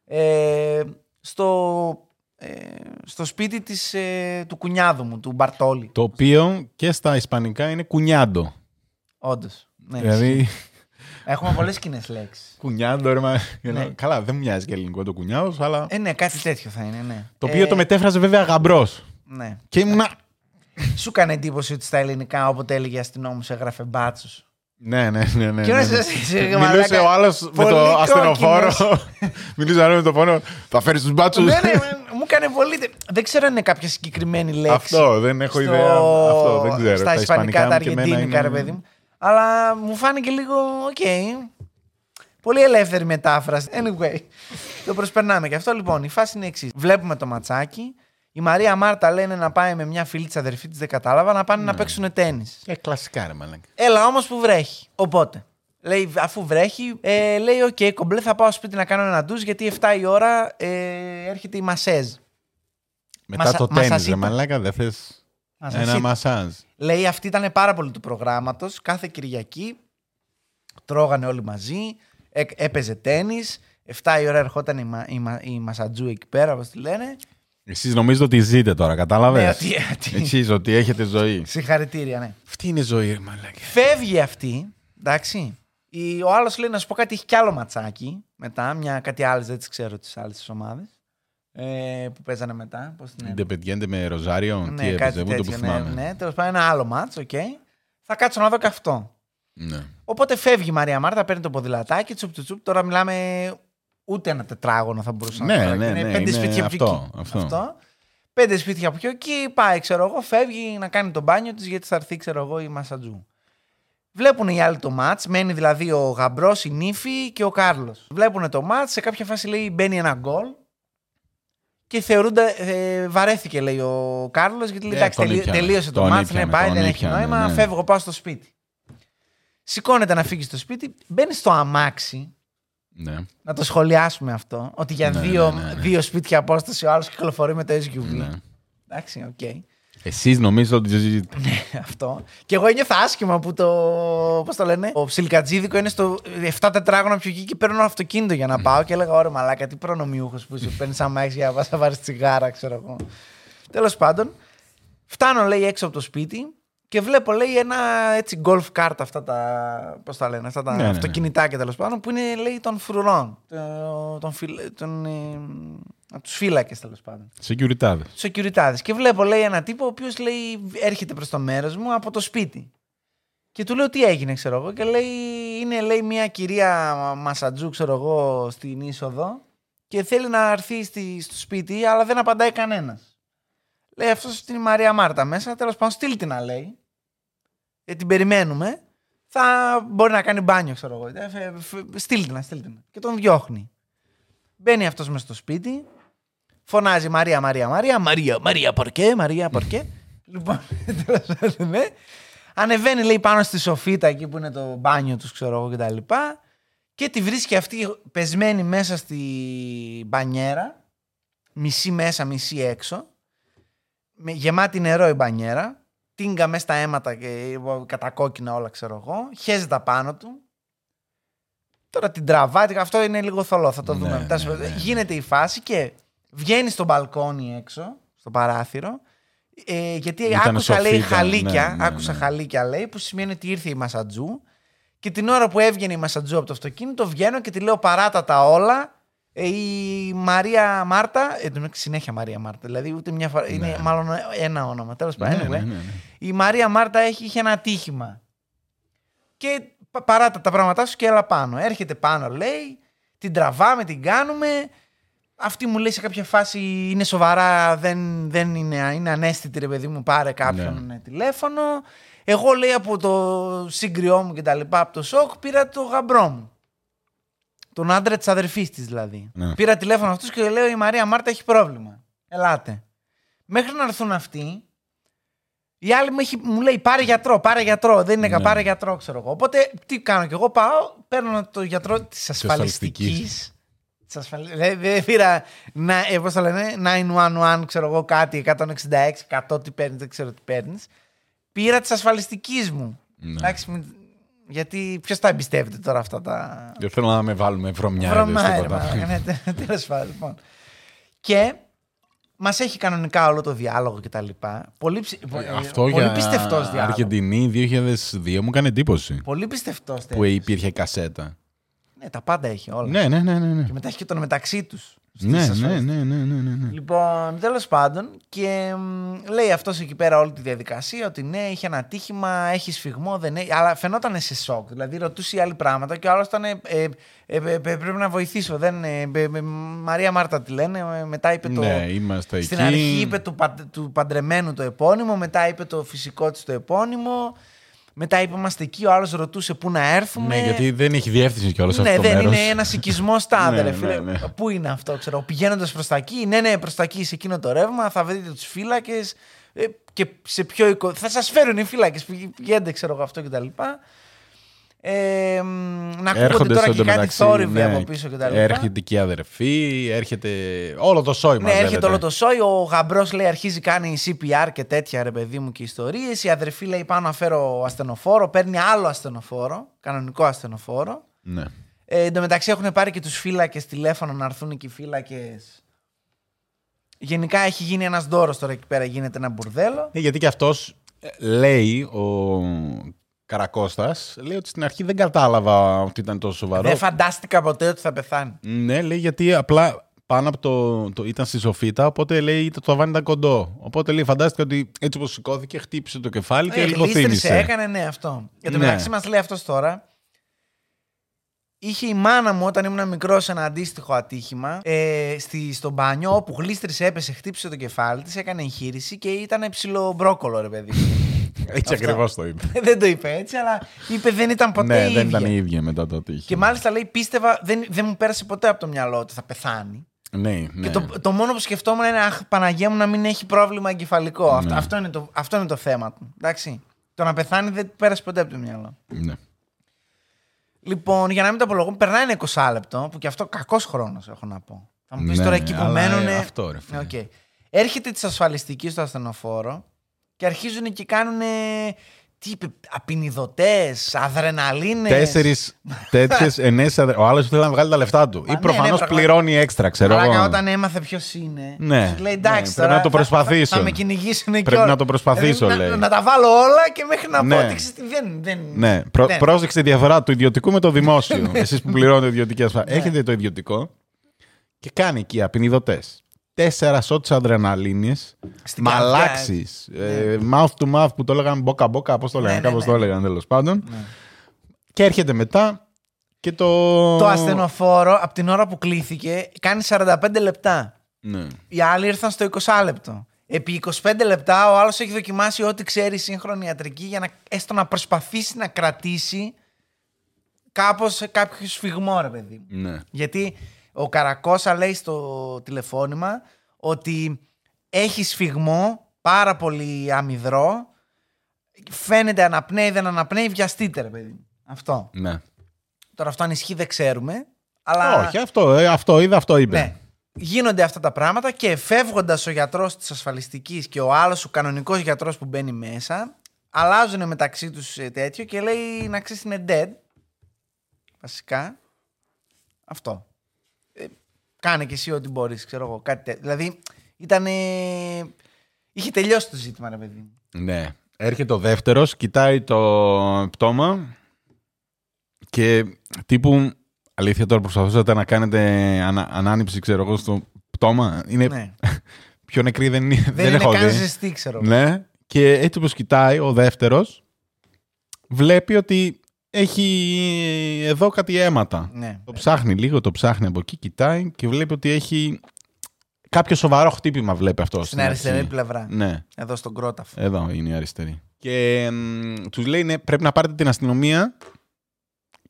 Speaker 2: Ε, στο, ε, στο σπίτι της, ε, του κουνιάδου μου, του Μπαρτόλη.
Speaker 1: Το οποίο και στα ισπανικά είναι κουνιάντο.
Speaker 2: Όντως. Ναι,
Speaker 1: Δηλαδή,
Speaker 2: Έχουμε πολλές κοινέ λέξεις.
Speaker 1: κουνιάντο, ρε, μα...
Speaker 2: Ναι.
Speaker 1: Καλά, δεν μου μοιάζει και ελληνικό το κουνιάδος, αλλά.
Speaker 2: Ε, ναι, κάτι τέτοιο θα είναι, ναι.
Speaker 1: το οποίο
Speaker 2: Ε,
Speaker 1: το μετέφραζε βέβαια γαμπρός.
Speaker 2: Ναι.
Speaker 1: Και ήμουνα.
Speaker 2: Σου έκανε εντύπωση ότι στα ελληνικά όποτε έλεγε αστυνόμους έγραφε μπάτσου.
Speaker 1: Ναι, ναι, ναι. ναι,
Speaker 2: Και
Speaker 1: ναι,
Speaker 2: ένας
Speaker 1: ναι.
Speaker 2: εσύ,
Speaker 1: Μιλούσε
Speaker 2: μαλάκα,
Speaker 1: ο άλλος με
Speaker 2: πολύ
Speaker 1: το ασθενοφόρο.
Speaker 2: κόκκινος. [LAUGHS]
Speaker 1: Μιλούσε άλλος με το φόνο. Θα φέρεις τους μπάτσους.
Speaker 2: ναι, ναι, μου έκανε πολύ. Δεν ξέρω αν είναι κάποια συγκεκριμένη λέξη.
Speaker 1: Αυτό, δεν έχω
Speaker 2: στο-
Speaker 1: ιδέα. Αυτό δεν ξέρω.
Speaker 2: Στα ισπανικά, τα
Speaker 1: μου και εμένα
Speaker 2: αργεντίνικα,
Speaker 1: είναι-
Speaker 2: ρε παιδί μου. Αλλά μου φάνηκε λίγο, οκ. Πολύ ελεύθερη μετάφραση. Anyway, το προσπερνάμε. Και αυτό λοιπόν, η φάση είναι εξής. Βλέπουμε το ματσάκι. Η Μαρία Μάρτα λένε να πάει με μια φίλη τη αδερφή της, δεν κατάλαβα, να πάνε να παίξουν τένις.
Speaker 1: Ε, κλασικά, ρε μαλάκα.
Speaker 2: Έλα όμως που βρέχει. Οπότε, λέει, αφού βρέχει, ε, λέει: Οκ, κομπλέ, θα πάω σπίτι να κάνω ένα ντουζ γιατί 7 η ώρα ε, έρχεται η μασέζ.
Speaker 1: Μετά
Speaker 2: Μασα-
Speaker 1: το τένις,
Speaker 2: μασάς
Speaker 1: ρε
Speaker 2: είπα.
Speaker 1: μαλάκα, δεν θες
Speaker 2: Μασάς
Speaker 1: ένα
Speaker 2: είπα.
Speaker 1: μασάζ.
Speaker 2: Λέει αυτή ήταν πάρα πολύ του προγράμματος. Κάθε Κυριακή τρώγανε όλοι μαζί. Ε, έπαιζε τέννη. 7 η ώρα ερχόταν η, μα, η, μα- η Μασατζού εκεί πέρα, όπως τη λένε.
Speaker 1: Εσείς νομίζετε ότι ζείτε τώρα, κατάλαβες;
Speaker 2: Ναι, ότι- ότι-
Speaker 1: Εσείς ότι έχετε ζωή.
Speaker 2: Συγχαρητήρια, ναι.
Speaker 1: Αυτή είναι η ζωή, ρε μαλάκα.
Speaker 2: Φεύγει αυτή, εντάξει. Η- Ο άλλος λέει να σου πω κάτι, έχει κι άλλο ματσάκι μετά. Μια, κάτι άλλες, δεν τις ξέρω τις άλλες ομάδες. Ε, που παίζανε μετά. Πώς την
Speaker 1: Είτε πετιέντε με Ροζάριο, τι
Speaker 2: Ναι,
Speaker 1: έπαιζε,
Speaker 2: κάτι
Speaker 1: ούτε που
Speaker 2: τέτοιο. Ναι,
Speaker 1: θυμάμαι.
Speaker 2: ναι. Τέλος πάντων, ένα άλλο ματς, οκ. Θα κάτσω να δω και αυτό.
Speaker 1: Ναι.
Speaker 2: Οπότε φεύγει η Μαρία Μάρτα, παίρνει το ποδηλατάκι, τσουπ τσουπ, τσουπ. Τώρα μιλάμε ούτε ένα τετράγωνο θα μπορούσα
Speaker 1: Ναι,
Speaker 2: να πω.
Speaker 1: ναι,
Speaker 2: Είναι
Speaker 1: ναι,
Speaker 2: πέντε
Speaker 1: είναι
Speaker 2: σπίτια πιο
Speaker 1: αυτό,
Speaker 2: εκεί.
Speaker 1: αυτό.
Speaker 2: Πέντε σπίτια πιο εκεί, πάει, ξέρω εγώ, φεύγει να κάνει το μπάνιο της γιατί θα έρθει, ξέρω εγώ, η μασατζού. Βλέπουν οι άλλοι το ματς, μένει δηλαδή ο γαμπρός, η νύφη και ο Κάρλος. Βλέπουν το ματς, σε κάποια φάση λέει μπαίνει ένα γκολ και θεωρούνται. Ε, βαρέθηκε, λέει ο Κάρλος, γιατί λέει
Speaker 1: Ε,
Speaker 2: εντάξει,
Speaker 1: τον
Speaker 2: τελεί-
Speaker 1: ήπιανε.
Speaker 2: τελείωσε το
Speaker 1: Τον
Speaker 2: ματς, ναι,
Speaker 1: ήπιανε,
Speaker 2: πάει,
Speaker 1: τον
Speaker 2: δεν έχει
Speaker 1: ήπιανε,
Speaker 2: νόημα,
Speaker 1: ναι.
Speaker 2: φεύγω, πάω στο σπίτι. Σηκώνεται να φύγει στο σπίτι, μπαίνει στο αμάξι.
Speaker 1: Ναι.
Speaker 2: Να το σχολιάσουμε αυτό. Ότι για
Speaker 1: Ναι,
Speaker 2: δύο,
Speaker 1: ναι, ναι, ναι.
Speaker 2: δύο σπίτια απόσταση ο άλλος κυκλοφορεί με το SUV.
Speaker 1: ναι.
Speaker 2: Εντάξει, οκ.
Speaker 1: Εσείς νομίζετε ότι ζείτε.
Speaker 2: αυτό. Και εγώ νιώθα άσχημα που το. Πώς το λένε. Ο ψιλικατζίδικο είναι στο 7 τετράγωνο πιο εκεί και παίρνω ένα αυτοκίνητο για να πάω. Και έλεγα: Ωραία, μαλάκα, τι προνομιούχος που είσαι. Παίρνει αμάξι για να πας να πάρεις τσιγάρα, ξέρω εγώ. Τέλος πάντων, φτάνω, λέει, έξω από το σπίτι Και βλέπω, λέει, ένα έτσι golf cart αυτά τα. Πώς τα λένε, αυτά τα
Speaker 1: Ναι, ναι, ναι.
Speaker 2: αυτοκινητάκια τέλος πάντων, που είναι, λέει, των φρουρών. Των, φυλ- των, ε, από τους φύλακες τέλος πάντων.
Speaker 1: Security.
Speaker 2: Του security. Και βλέπω, λέει, ένα τύπο ο οποίος λέει έρχεται προς το μέρος μου από το σπίτι. Και του λέω τι έγινε, ξέρω εγώ. Και λέει, είναι λέει μια κυρία Μασατζού, ξέρω εγώ, στην είσοδο και θέλει να έρθει στη, στο σπίτι, αλλά δεν απαντάει κανένας. Λέει αυτός στην Μαρία Μάρτα μέσα. Τέλος πάντων, στείλ την να λέει. Ε, την περιμένουμε. Θα μπορεί να κάνει μπάνιο, ξέρω εγώ. Ε, φε- φε- Στείλ την, να, στείλ την. Και τον διώχνει. Μπαίνει αυτός μέσα στο σπίτι. Φωνάζει Μαρία, Μαρία, Μαρία. Μαρία, Μαρία, πορκέ, Μαρία, πορκέ. λοιπόν, [LAUGHS] τέλος πάντων, ναι. Ανεβαίνει, λέει, πάνω στη σοφίτα εκεί που είναι το μπάνιο τους, ξέρω εγώ κτλ. Και, και τη βρίσκει αυτή πεσμένη μέσα στη μπανιέρα. Μισή μέσα, μισή έξω. Με γεμάτη νερό η μπανιέρα. Τίνγκα μέσα στα αίματα και κατακόκκινα όλα, ξέρω εγώ. Χέζεται πάνω του. Τώρα την τραβάει. Αυτό είναι λίγο θολό, θα το
Speaker 1: Ναι,
Speaker 2: δούμε μετά.
Speaker 1: ναι, ναι, ναι.
Speaker 2: Γίνεται η φάση και βγαίνει στο μπαλκόνι έξω, στο παράθυρο. Ε, γιατί
Speaker 1: Ήταν
Speaker 2: άκουσα λέει
Speaker 1: σοφίτα,
Speaker 2: χαλίκια,
Speaker 1: ναι, ναι,
Speaker 2: άκουσα
Speaker 1: ναι.
Speaker 2: χαλίκια λέει, που σημαίνει ότι ήρθε η Μασατζού. Και την ώρα που έβγαινε η Μασατζού από το αυτοκίνητο, βγαίνω και τη λέω παράτα τα όλα. Ε, η Μαρία Μάρτα, ε, εν τω μεταξύ συνέχεια Μαρία Μάρτα, δηλαδή ούτε μια φορά, είναι μάλλον ένα όνομα, τέλος πάντων.
Speaker 1: Ναι,
Speaker 2: anyway.
Speaker 1: ναι, ναι, ναι.
Speaker 2: Η Μαρία Μάρτα έχει, είχε ένα ατύχημα. Και πα- παράτα τα πράγματά σου και έλα πάνω. Έρχεται πάνω, λέει, την τραβάμε, την κάνουμε. Αυτή μου λέει σε κάποια φάση είναι σοβαρά, δεν, δεν είναι, είναι ανέστητη ρε παιδί μου, πάρε κάποιον
Speaker 1: Ναι.
Speaker 2: ε, τηλέφωνο. Εγώ λέει από το σύγκριό μου και τα λοιπά, από το σοκ, πήρα το γαμπρό μου. Τον άντρα της αδερφής της δηλαδή.
Speaker 1: Ναι.
Speaker 2: Πήρα τηλέφωνο αυτού και λέω: Η Μαρία Μάρτα έχει πρόβλημα. Ελάτε. Μέχρι να έρθουν αυτοί, η άλλη μου, έχει, μου λέει: Πάρε γιατρό, πάρε γιατρό. Δεν είναι
Speaker 1: Ναι.
Speaker 2: ναι. πάρε γιατρό, ξέρω εγώ. Οπότε τι κάνω κι εγώ, πάω, παίρνω το γιατρό της ασφαλιστικής.
Speaker 1: ασφαλιστικής.
Speaker 2: Της ασφαλι... Δεν δεν πήρα, να, ε, πώς το λένε, 911, ξέρω εγώ κάτι, 166, 100 τι παίρνεις, δεν ξέρω τι παίρνεις. Πήρα της ασφαλιστικής μου.
Speaker 1: Ναι.
Speaker 2: Εντάξει, μην- γιατί ποιος τα εμπιστεύεται τώρα αυτά τα.
Speaker 1: Δεν θέλω να με βάλουμε βρωμιά.
Speaker 2: Βρωμάει,
Speaker 1: τίποτα.
Speaker 2: ναι, τέλος πάντων. λοιπόν. Και μας έχει κανονικά όλο το διάλογο κτλ. Πολύ, ψη...
Speaker 1: Ε,
Speaker 2: ε,
Speaker 1: Αυτό
Speaker 2: πολύ
Speaker 1: για
Speaker 2: πιστευτός διάλογος.
Speaker 1: Αργεντινή 2002 μου κάνει εντύπωση.
Speaker 2: Πολύ πιστευτός.
Speaker 1: Που υπήρχε κασέτα.
Speaker 2: Ναι, τα πάντα έχει όλα.
Speaker 1: Ναι, ναι, ναι, ναι. ναι.
Speaker 2: Και μετά έχει και τον μεταξύ τους.
Speaker 1: Ναι, ναι, ναι, ναι, ναι, ναι, ναι.
Speaker 2: Λοιπόν, τέλος πάντων, και μ, λέει αυτός εκεί πέρα όλη τη διαδικασία ότι ναι, είχε ένα ατύχημα, έχει σφιγμό, δεν έχει. Αλλά φαινόταν σε σοκ. Δηλαδή, ρωτούσε η άλλη πράγματα και ο άλλος ήταν. Ε, ε, ε, ε, πρέπει να βοηθήσω. Δεν, ε, ε, ε, Μαρία Μάρτα τη λένε. ε, Μετά είπε το.
Speaker 1: Ναι, είμαστε
Speaker 2: Στην
Speaker 1: εκεί.
Speaker 2: αρχή είπε του, παν- του παντρεμένου το επώνυμο, μετά είπε το φυσικό της το επώνυμο. Μετά είπε είμαστε εκεί, ο άλλος ρωτούσε πού να έρθουμε.
Speaker 1: Ναι, γιατί δεν έχει διεύθυνση κιόλας
Speaker 2: Ναι,
Speaker 1: αυτό το
Speaker 2: δεν
Speaker 1: μέρος.
Speaker 2: είναι ένας οικισμός τάδε,
Speaker 1: Ναι,
Speaker 2: ρε φίλε.
Speaker 1: ναι, ναι.
Speaker 2: Πού είναι αυτό, ξέρω. Πηγαίνοντας προς τα εκεί, ναι, ναι, προς τα εκεί σε εκείνο το ρεύμα, θα βρείτε τους φύλακες και σε πιο οικο... Θα σας φέρουν οι φύλακες. Πηγαίνετε, ξέρω εγώ αυτό κτλ. Ε, μ, να ακούγονται
Speaker 1: Έρχονται
Speaker 2: τώρα
Speaker 1: στο
Speaker 2: και κάτι
Speaker 1: εντωμεταξύ,
Speaker 2: θόρυβοι
Speaker 1: ναι,
Speaker 2: από πίσω κτλ.
Speaker 1: Έρχεται και η αδερφή, έρχεται όλο το σόι
Speaker 2: Ναι,
Speaker 1: μαζεύεται.
Speaker 2: έρχεται όλο το σόι. Ο γαμπρός λέει αρχίζει κάνει CPR και τέτοια ρε παιδί μου και ιστορίες. Η αδερφή λέει πάω να φέρω ασθενοφόρο. Παίρνει άλλο ασθενοφόρο, κανονικό ασθενοφόρο.
Speaker 1: Ναι.
Speaker 2: Ε, εν τω μεταξύ έχουν πάρει και τους φύλακες τηλέφωνο να έρθουν και οι φύλακες. Γενικά έχει γίνει ένας δώρος τώρα εκεί πέρα, γίνεται ένα μπουρδέλο.
Speaker 1: Ε, γιατί και αυτός ε, λέει, ο Καρακώστας, λέει ότι στην αρχή δεν κατάλαβα ότι ήταν τόσο σοβαρό.
Speaker 2: Δεν φαντάστηκα ποτέ ότι θα πεθάνει.
Speaker 1: Ναι, λέει γιατί απλά πάνω από το, το ήταν στη σοφίτα, οπότε λέει το ταβάνι ήταν κοντό. Οπότε λέει φαντάστηκα ότι έτσι όπως σηκώθηκε χτύπησε το κεφάλι και
Speaker 2: Ε,
Speaker 1: λίγο
Speaker 2: γλίστρισε,
Speaker 1: θύμισε.
Speaker 2: έκανε ναι αυτό. Για το
Speaker 1: Ναι.
Speaker 2: μεταξύ μας λέει αυτός τώρα. Είχε η μάνα μου όταν ήμουν μικρός ένα αντίστοιχο ατύχημα ε, στη, στο μπάνιο όπου γλίστρισε, έπεσε, χτύπησε το κεφάλι της, έκανε εγχείρηση και ήταν ψηλό μπρόκολο ρε παιδί. Μου.
Speaker 1: Έτσι
Speaker 2: Αυτό.
Speaker 1: ακριβώς το είπε. [LAUGHS]
Speaker 2: δεν το είπε έτσι, αλλά είπε δεν ήταν ποτέ
Speaker 1: ναι,
Speaker 2: η
Speaker 1: δεν
Speaker 2: ίδια.
Speaker 1: ήταν η ίδια μετά το ατύχημα.
Speaker 2: Και μάλιστα λέει πίστευα, δεν, δεν μου πέρασε ποτέ από το μυαλό ότι θα πεθάνει.
Speaker 1: Ναι, ναι.
Speaker 2: Και το, το μόνο που σκεφτόμουν είναι Αχ, Παναγία μου να μην έχει πρόβλημα εγκεφαλικό. Αυτό,
Speaker 1: Ναι.
Speaker 2: αυτό, είναι το, αυτό είναι το θέμα του. Εντάξει. Το να πεθάνει δεν του πέρασε ποτέ από το μυαλό.
Speaker 1: ναι.
Speaker 2: Λοιπόν, για να μην το απολογούμε, περνάει ένα 20 λεπτό, που και αυτό κακός χρόνος έχω να πω. Θα μου πεις
Speaker 1: Ναι,
Speaker 2: τώρα
Speaker 1: ναι,
Speaker 2: εκεί που
Speaker 1: αλλά,
Speaker 2: μένουν.
Speaker 1: ε, αυτό, ρε φίλε.
Speaker 2: Έρχεται της ασφαλιστικής στο ασθενοφόρο και αρχίζουν και κάνουν Τι είπε, απεινιδωτές, αδρεναλίνες.
Speaker 1: Τέσσερις τέτοιες [LAUGHS] ενέσεις. Ο άλλος ήθελε να βγάλει τα λεφτά του.
Speaker 2: ναι,
Speaker 1: Ή προφανώς
Speaker 2: ναι, πραγματικά.
Speaker 1: πληρώνει έξτρα, ξέρω
Speaker 2: Αλλά
Speaker 1: εγώ.
Speaker 2: όταν έμαθε ποιος είναι.
Speaker 1: Ναι.
Speaker 2: σου λέει
Speaker 1: Ναι,
Speaker 2: εντάξει.
Speaker 1: πρέπει
Speaker 2: τώρα
Speaker 1: να το
Speaker 2: θα-
Speaker 1: προσπαθήσω.
Speaker 2: Θα, θα με κυνηγήσουν και
Speaker 1: Πρέπει
Speaker 2: όλα.
Speaker 1: να το προσπαθήσω,
Speaker 2: Δηλαδή,
Speaker 1: λέει.
Speaker 2: Να, να τα βάλω όλα και μέχρι να
Speaker 1: Ναι.
Speaker 2: πω ότι ξέρεις τι, δεν. δεν
Speaker 1: Ναι, Προ,
Speaker 2: δεν.
Speaker 1: πρόσεξε τη διαφορά του ιδιωτικού με το δημόσιο.
Speaker 2: Ναι. [LAUGHS]
Speaker 1: Εσείς που πληρώνετε ιδιωτική ασφάλεια. Έχετε το ιδιωτικό και κάνει εκεί απεινιδωτές. Τέσσερα σότ αδρεναλίνης.
Speaker 2: Στην
Speaker 1: Μαλάξεις. Ε, mouth to mouth που το έλεγαν μπόκα μπόκα. Πώς το
Speaker 2: Ναι,
Speaker 1: λέγανε,
Speaker 2: ναι,
Speaker 1: κάπως
Speaker 2: ναι.
Speaker 1: το έλεγαν τέλος πάντων.
Speaker 2: Ναι.
Speaker 1: Και έρχεται μετά και το.
Speaker 2: Το ασθενοφόρο από την ώρα που κλήθηκε κάνει 45 λεπτά.
Speaker 1: Ναι.
Speaker 2: Οι άλλοι ήρθαν στο 20 λεπτό. Επί 25 λεπτά ο άλλος έχει δοκιμάσει ό,τι ξέρει η σύγχρονη ιατρική για να έστω να προσπαθήσει να κρατήσει κάπως κάποιο σφιγμό, ρε παιδί. μου.
Speaker 1: ναι.
Speaker 2: Γιατί ο Καρακώσα λέει στο τηλεφώνημα ότι έχει σφιγμό πάρα πολύ αμυδρό. Φαίνεται αναπνέει, δεν αναπνέει, βιαστείτε, ρε παιδί. μου. Αυτό.
Speaker 1: ναι.
Speaker 2: Τώρα αυτό αν ισχύει δεν ξέρουμε. Αλλά
Speaker 1: Όχι, αυτό, ε, αυτό είδα, αυτό είπε.
Speaker 2: ναι. Γίνονται αυτά τα πράγματα και φεύγοντας ο γιατρός της ασφαλιστικής και ο άλλος, ο κανονικός γιατρός που μπαίνει μέσα, αλλάζουν μεταξύ τους τέτοιο και λέει να ξέρεις είναι dead. Βασικά. Αυτό. Ε, κάνε και εσύ ό,τι μπορείς, ξέρω εγώ. Κάτι τέτοιο. Δηλαδή ήταν. Είχε τελειώσει το ζήτημα, ρε παιδί. μου.
Speaker 1: Ναι. Έρχεται ο δεύτερος, κοιτάει το πτώμα και τύπου. Αλήθεια τώρα προσπαθούσατε να κάνετε ανα, ανάνυψη, ξέρω εγώ, στο πτώμα. Είναι
Speaker 2: Ναι. [LAUGHS]
Speaker 1: πιο νεκρή δεν, είναι-
Speaker 2: Δεν,
Speaker 1: δεν
Speaker 2: είναι
Speaker 1: έχω
Speaker 2: καν
Speaker 1: δει.
Speaker 2: ζεστή, ξέρω εγώ.
Speaker 1: Ναι. Και έτσι όπως κοιτάει ο δεύτερος, βλέπει ότι έχει εδώ κάτι αίματα.
Speaker 2: Ναι.
Speaker 1: Το ψάχνει λίγο, το ψάχνει από εκεί, κοιτάει και βλέπει ότι έχει κάποιο σοβαρό χτύπημα βλέπει αυτό.
Speaker 2: Στην αριστερή
Speaker 1: αρχή.
Speaker 2: πλευρά.
Speaker 1: Ναι,
Speaker 2: Εδώ στον κρόταφο.
Speaker 1: εδώ είναι η αριστερή. Και μ, τους λέει ναι, πρέπει να πάρετε την αστυνομία.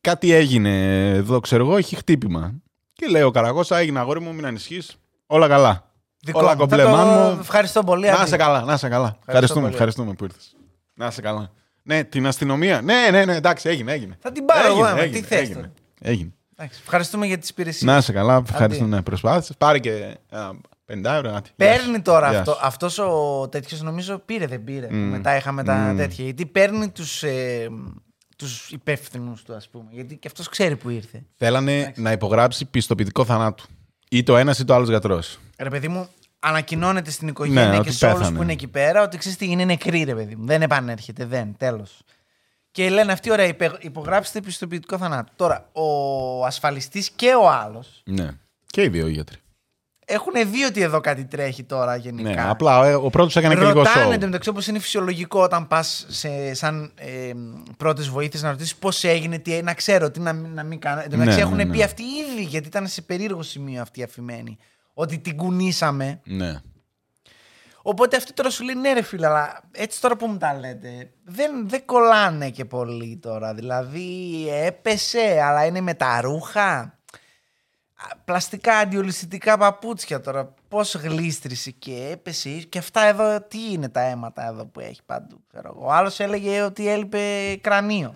Speaker 1: Κάτι έγινε εδώ, ξέρω εγώ, έχει χτύπημα. Και λέει ο Καραγός, έγινε αγόρι μου, μην ανησυχείς. Όλα καλά.
Speaker 2: Δικό
Speaker 1: Όλα
Speaker 2: μου. Θα
Speaker 1: κομπλέ,
Speaker 2: το-
Speaker 1: μάν μου.
Speaker 2: Ευχαριστώ πολύ.
Speaker 1: Να
Speaker 2: Άντι.
Speaker 1: είσαι καλά, να είσαι καλά. Ευχαριστούμε,
Speaker 2: πολύ.
Speaker 1: ευχαριστούμε που ήρθες. Να είσαι καλά. Ναι, την αστυνομία. Ναι, ναι, ναι, εντάξει, έγινε, έγινε.
Speaker 2: Θα την πάρω εγώ,
Speaker 1: Έγινε,
Speaker 2: άμα,
Speaker 1: έγινε,
Speaker 2: τι θες
Speaker 1: έγινε.
Speaker 2: τώρα.
Speaker 1: Έγινε.
Speaker 2: Εντάξει, Ευχαριστούμε για τις υπηρεσίες.
Speaker 1: Να είσαι καλά, ευχαριστούμε να προσπάθησες. Πάρε και ένα 50 ευρώ. κάτι. Γεια
Speaker 2: Παίρνει
Speaker 1: σου.
Speaker 2: τώρα
Speaker 1: Γεια
Speaker 2: αυτό.
Speaker 1: σου.
Speaker 2: αυτός ο τέτοιος νομίζω πήρε, δεν πήρε.
Speaker 1: Μμ.
Speaker 2: Μετά είχαμε τα
Speaker 1: Μμ.
Speaker 2: τέτοια. Γιατί παίρνει τους ε, τους υπεύθυνους του, ας πούμε. Γιατί και αυτός ξέρει που ήρθε.
Speaker 1: Θέλανε να υπογράψει πιστοποιητικό θανάτου. Ή το ένας ή το άλλος γιατρός.
Speaker 2: Ρε παιδί μου, ανακοινώνεται στην οικογένεια
Speaker 1: Ναι,
Speaker 2: και
Speaker 1: ότι
Speaker 2: σε όλους
Speaker 1: πέθανε.
Speaker 2: που είναι εκεί πέρα ότι ξέρεις τι είναι νεκρή, ρε παιδί μου. Δεν επανέρχεται, δεν. Τέλος. Και λένε αυτοί, ωραία, υπε- υπογράψτε πιστοποιητικό θανάτου. Τώρα, ο ασφαλιστής και ο άλλος
Speaker 1: Ναι. Και οι δύο γιατροί.
Speaker 2: έχουν δει ότι εδώ κάτι τρέχει τώρα γενικά.
Speaker 1: Ναι, απλά ε, ο πρώτος έκανε και λίγο
Speaker 2: Ρωτάνε
Speaker 1: σοου.
Speaker 2: εντωμεταξύ όπως είναι φυσιολογικό όταν πας σαν ε, πρώτες βοήθειες να ρωτήσεις πώς έγινε, τι, να ξέρω τι να, μην- να μην κάνω. Εν τω μεταξύ
Speaker 1: Ναι,
Speaker 2: έχουν
Speaker 1: ναι,
Speaker 2: πει
Speaker 1: ναι.
Speaker 2: αυτοί ήδη, γιατί ήταν σε περίεργο σημείο αυτοί αφημένοι, ότι την κουνήσαμε.
Speaker 1: Ναι.
Speaker 2: Οπότε αυτοί τώρα σου λέει ναι, ρε φίλε, αλλά έτσι τώρα που μου τα λέτε, δεν, δεν κολλάνε και πολύ τώρα. Δηλαδή έπεσε, αλλά είναι με τα ρούχα. Α, Πλαστικά αντιολυστικά παπούτσια τώρα. Πώς γλίστρησε και έπεσε. Και αυτά εδώ, τι είναι τα αίματα εδώ που έχει παντού. ξέρω εγώ. Ο άλλος έλεγε ότι έλειπε κρανίο.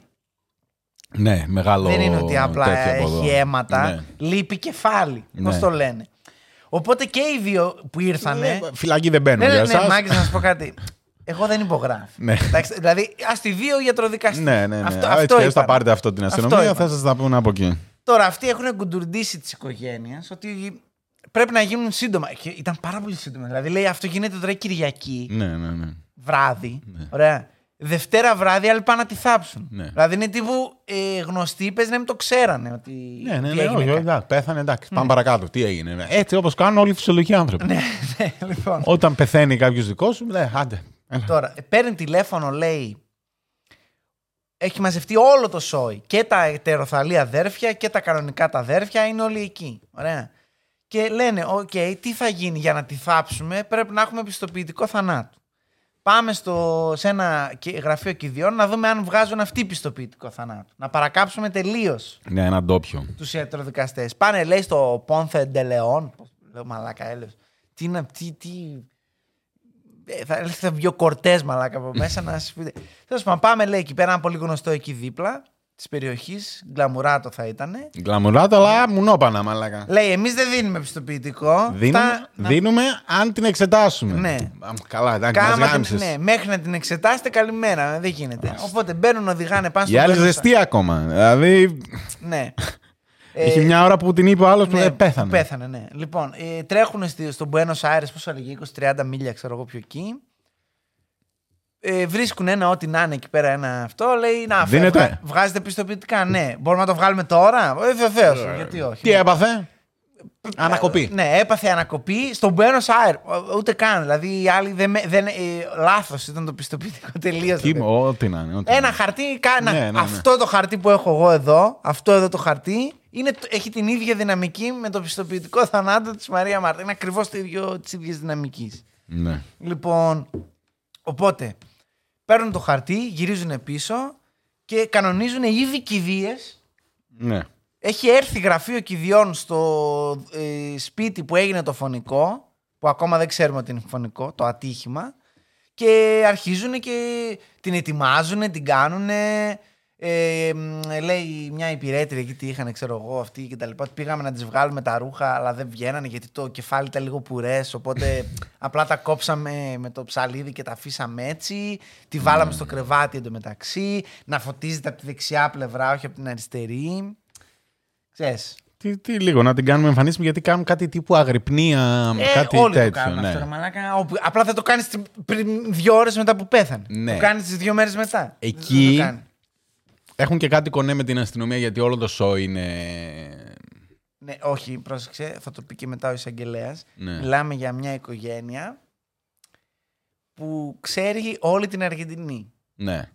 Speaker 1: Ναι, μεγάλο.
Speaker 2: Δεν είναι ότι απλά
Speaker 1: τέτοιο από
Speaker 2: έχει
Speaker 1: εδώ.
Speaker 2: αίματα.
Speaker 1: Ναι.
Speaker 2: Λείπει κεφάλι. Πώς
Speaker 1: Ναι.
Speaker 2: το λένε. Οπότε και οι δύο που ήρθανε.
Speaker 1: Ε, Φυλακή δεν μπαίνουν
Speaker 2: Ναι, ναι,
Speaker 1: για
Speaker 2: ναι,
Speaker 1: εσάς.
Speaker 2: Μάκης, να σου πω κάτι. Εγώ δεν υπογράφω.
Speaker 1: Ναι.
Speaker 2: Εντάξει, δηλαδή, ας τη δύο γιατροδικαστή.
Speaker 1: Ναι, ναι, ναι.
Speaker 2: Αυτό,
Speaker 1: Α,
Speaker 2: αυτό
Speaker 1: έτσι, θα
Speaker 2: είπαν.
Speaker 1: πάρετε αυτό την
Speaker 2: Αυτό
Speaker 1: αστυνομία,
Speaker 2: είπαν.
Speaker 1: θα σας τα πούνε από εκεί.
Speaker 2: Τώρα, αυτοί έχουν κουντουρντήσει τη οικογένεια ότι πρέπει να γίνουν σύντομα. Και ήταν πάρα πολύ σύντομα. Δηλαδή, λέει αυτό γίνεται τώρα Κυριακή,
Speaker 1: Ναι, ναι, ναι.
Speaker 2: βράδυ. Ωραία. Δευτέρα βράδυ, άλλοι πάνε να τη θάψουν.
Speaker 1: Ναι.
Speaker 2: Δηλαδή, είναι τύπου ε, γνωστοί, πες να μην το ξέρανε. Ότι
Speaker 1: Ναι, ναι,
Speaker 2: τι
Speaker 1: ναι,
Speaker 2: έγινε
Speaker 1: όχι,
Speaker 2: κα-
Speaker 1: όχι, εντάξει, πέθανε, εντάξει. Πάμε παρακάτω. Τι έγινε. Έτσι όπως κάνουν όλοι οι φυσιολογικοί άνθρωποι.
Speaker 2: ναι, [LAUGHS] ναι, λοιπόν.
Speaker 1: Όταν πεθαίνει κάποιος δικός σου, ναι, άντε. έλα.
Speaker 2: Τώρα, ε, παίρνει τηλέφωνο, λέει. Έχει μαζευτεί όλο το σόι. Και τα ετεροθαλή αδέρφια και τα κανονικά τα αδέρφια είναι όλοι εκεί. Ωραία. Και λένε, οκ, τι θα γίνει για να τη θάψουμε, πρέπει να έχουμε πιστοποιητικό θανάτου. Πάμε στο, σε ένα κι- γραφείο κηδιών να δούμε αν βγάζουν αυτοί πιστοποιητικό θανάτου. Να παρακάψουμε τελείως
Speaker 1: Ναι, ένα ντόπιο.
Speaker 2: τους ιατροδικαστές. Πάνε, λέει, στο Πόνθε Ντελεόν. Πώς Λέω μαλάκα, έλεος. Τι να. Τι, τι... Ε, θα, θα βγει ο κορτές μαλάκα από μέσα να σα πείτε. Τέλος πάντων, πάμε, λέει εκεί πέρα, ένα πολύ γνωστό εκεί δίπλα. Της περιοχής. Γκλαμουράτο θα ήταν.
Speaker 1: Γκλαμουράτο, αλλά μουνόπανα, μαλάκα.
Speaker 2: Λέει, εμείς δεν δίνουμε πιστοποιητικό.
Speaker 1: Δίνουμε,
Speaker 2: Θα- να-
Speaker 1: δίνουμε αν την εξετάσουμε.
Speaker 2: Ναι.
Speaker 1: Α, Καλά, εντάξει, μας
Speaker 2: Κάμα
Speaker 1: γάμισες.
Speaker 2: την, ναι, μέχρι να την εξετάσετε, καλημέρα. Δεν γίνεται. Οπότε μπαίνουν, οδηγάνε πάνω
Speaker 1: Η
Speaker 2: στο
Speaker 1: άλλη
Speaker 2: Buenos Aires.
Speaker 1: ζεστή ακόμα. Δηλαδή,
Speaker 2: Ναι. [LAUGHS]
Speaker 1: είχε
Speaker 2: Ε,
Speaker 1: μια ώρα που την είπε ο άλλος που
Speaker 2: ναι,
Speaker 1: δεν πέθανε.
Speaker 2: που Πέθανε, ναι. Λοιπόν, ε, τρέχουν στη, στον Buenos Aires, πόσο έλεγε, 20-30 μίλια, ξέρω εγώ πιο εκεί. Ε, βρίσκουν ένα ό,τι να είναι εκεί πέρα ένα αυτό. Λέει, να, φε-
Speaker 1: Δίνεται.
Speaker 2: βγα- βγάζετε πιστοποιητικά, ναι. Μπορούμε να το βγάλουμε τώρα; Ε, Βεβαίως, γιατί όχι.
Speaker 1: Τι έπαθε; Ανακοπή.
Speaker 2: Ναι, έπαθε ανακοπή στον Buenos Aires. Ο- Ούτε καν. Δηλαδή οι άλλοι δεν. με- δεν ε, Λάθος ήταν το πιστοποιητικό [LAUGHS] τελείω.
Speaker 1: Τι, ό,τι να είναι. ό,τι να
Speaker 2: Ένα
Speaker 1: είναι.
Speaker 2: χαρτί, κάνα.
Speaker 1: Ναι, ναι, ναι.
Speaker 2: Αυτό το χαρτί που έχω εγώ εδώ, αυτό εδώ το χαρτί, είναι, το- έχει την ίδια δυναμική με το πιστοποιητικό θανάτου της Μαρία Μάρτα. Είναι ακριβώς το ίδιο της ίδιας δυναμικής.
Speaker 1: Ναι.
Speaker 2: Λοιπόν, οπότε παίρνουν το χαρτί, γυρίζουν πίσω και κανονίζουν ήδη κηδείες.
Speaker 1: ναι.
Speaker 2: Έχει έρθει γραφείο κηδιών στο ε, σπίτι που έγινε το φωνικό, που ακόμα δεν ξέρουμε ότι είναι φωνικό, το ατύχημα, και αρχίζουν και την ετοιμάζουν, την κάνουν. Ε, μ, λέει μια υπηρέτρια εκεί τι είχαν, ξέρω εγώ, αυτοί και τα λοιπά. ότι Πήγαμε να τις βγάλουμε τα ρούχα, αλλά δεν βγαίνανε γιατί το κεφάλι ήταν λίγο πουρές, οπότε [LAUGHS] απλά τα κόψαμε με το ψαλίδι και τα αφήσαμε έτσι. Τη βάλαμε στο κρεβάτι εντωμεταξύ, να φωτίζεται από τη δεξιά πλευρά, όχι από την αριστερή. Ξέρεις.
Speaker 1: Τι, τι λίγο, να την κάνουμε εμφανίσιμη γιατί κάνουν κάτι τύπου αγρυπνία,
Speaker 2: Ε,
Speaker 1: κάτι
Speaker 2: όλοι
Speaker 1: τέτοιο.
Speaker 2: το κάνουν
Speaker 1: ναι.
Speaker 2: αυτό, ρε μαλάκα. Όπου- Απλά θα το κάνεις πριν δύο ώρες μετά που πέθανε.
Speaker 1: Ναι.
Speaker 2: Το κάνεις τις δύο μέρες μετά.
Speaker 1: Εκεί-
Speaker 2: Δεν το κάνεις.
Speaker 1: Έχουν και κάτι κονέ με την αστυνομία γιατί όλο το show είναι.
Speaker 2: Ναι, όχι, πρόσεξε, θα το πει και μετά ο εισαγγελέας.
Speaker 1: Ναι.
Speaker 2: Μιλάμε για μια οικογένεια που ξέρει όλη την Αργεντινή.
Speaker 1: Ναι.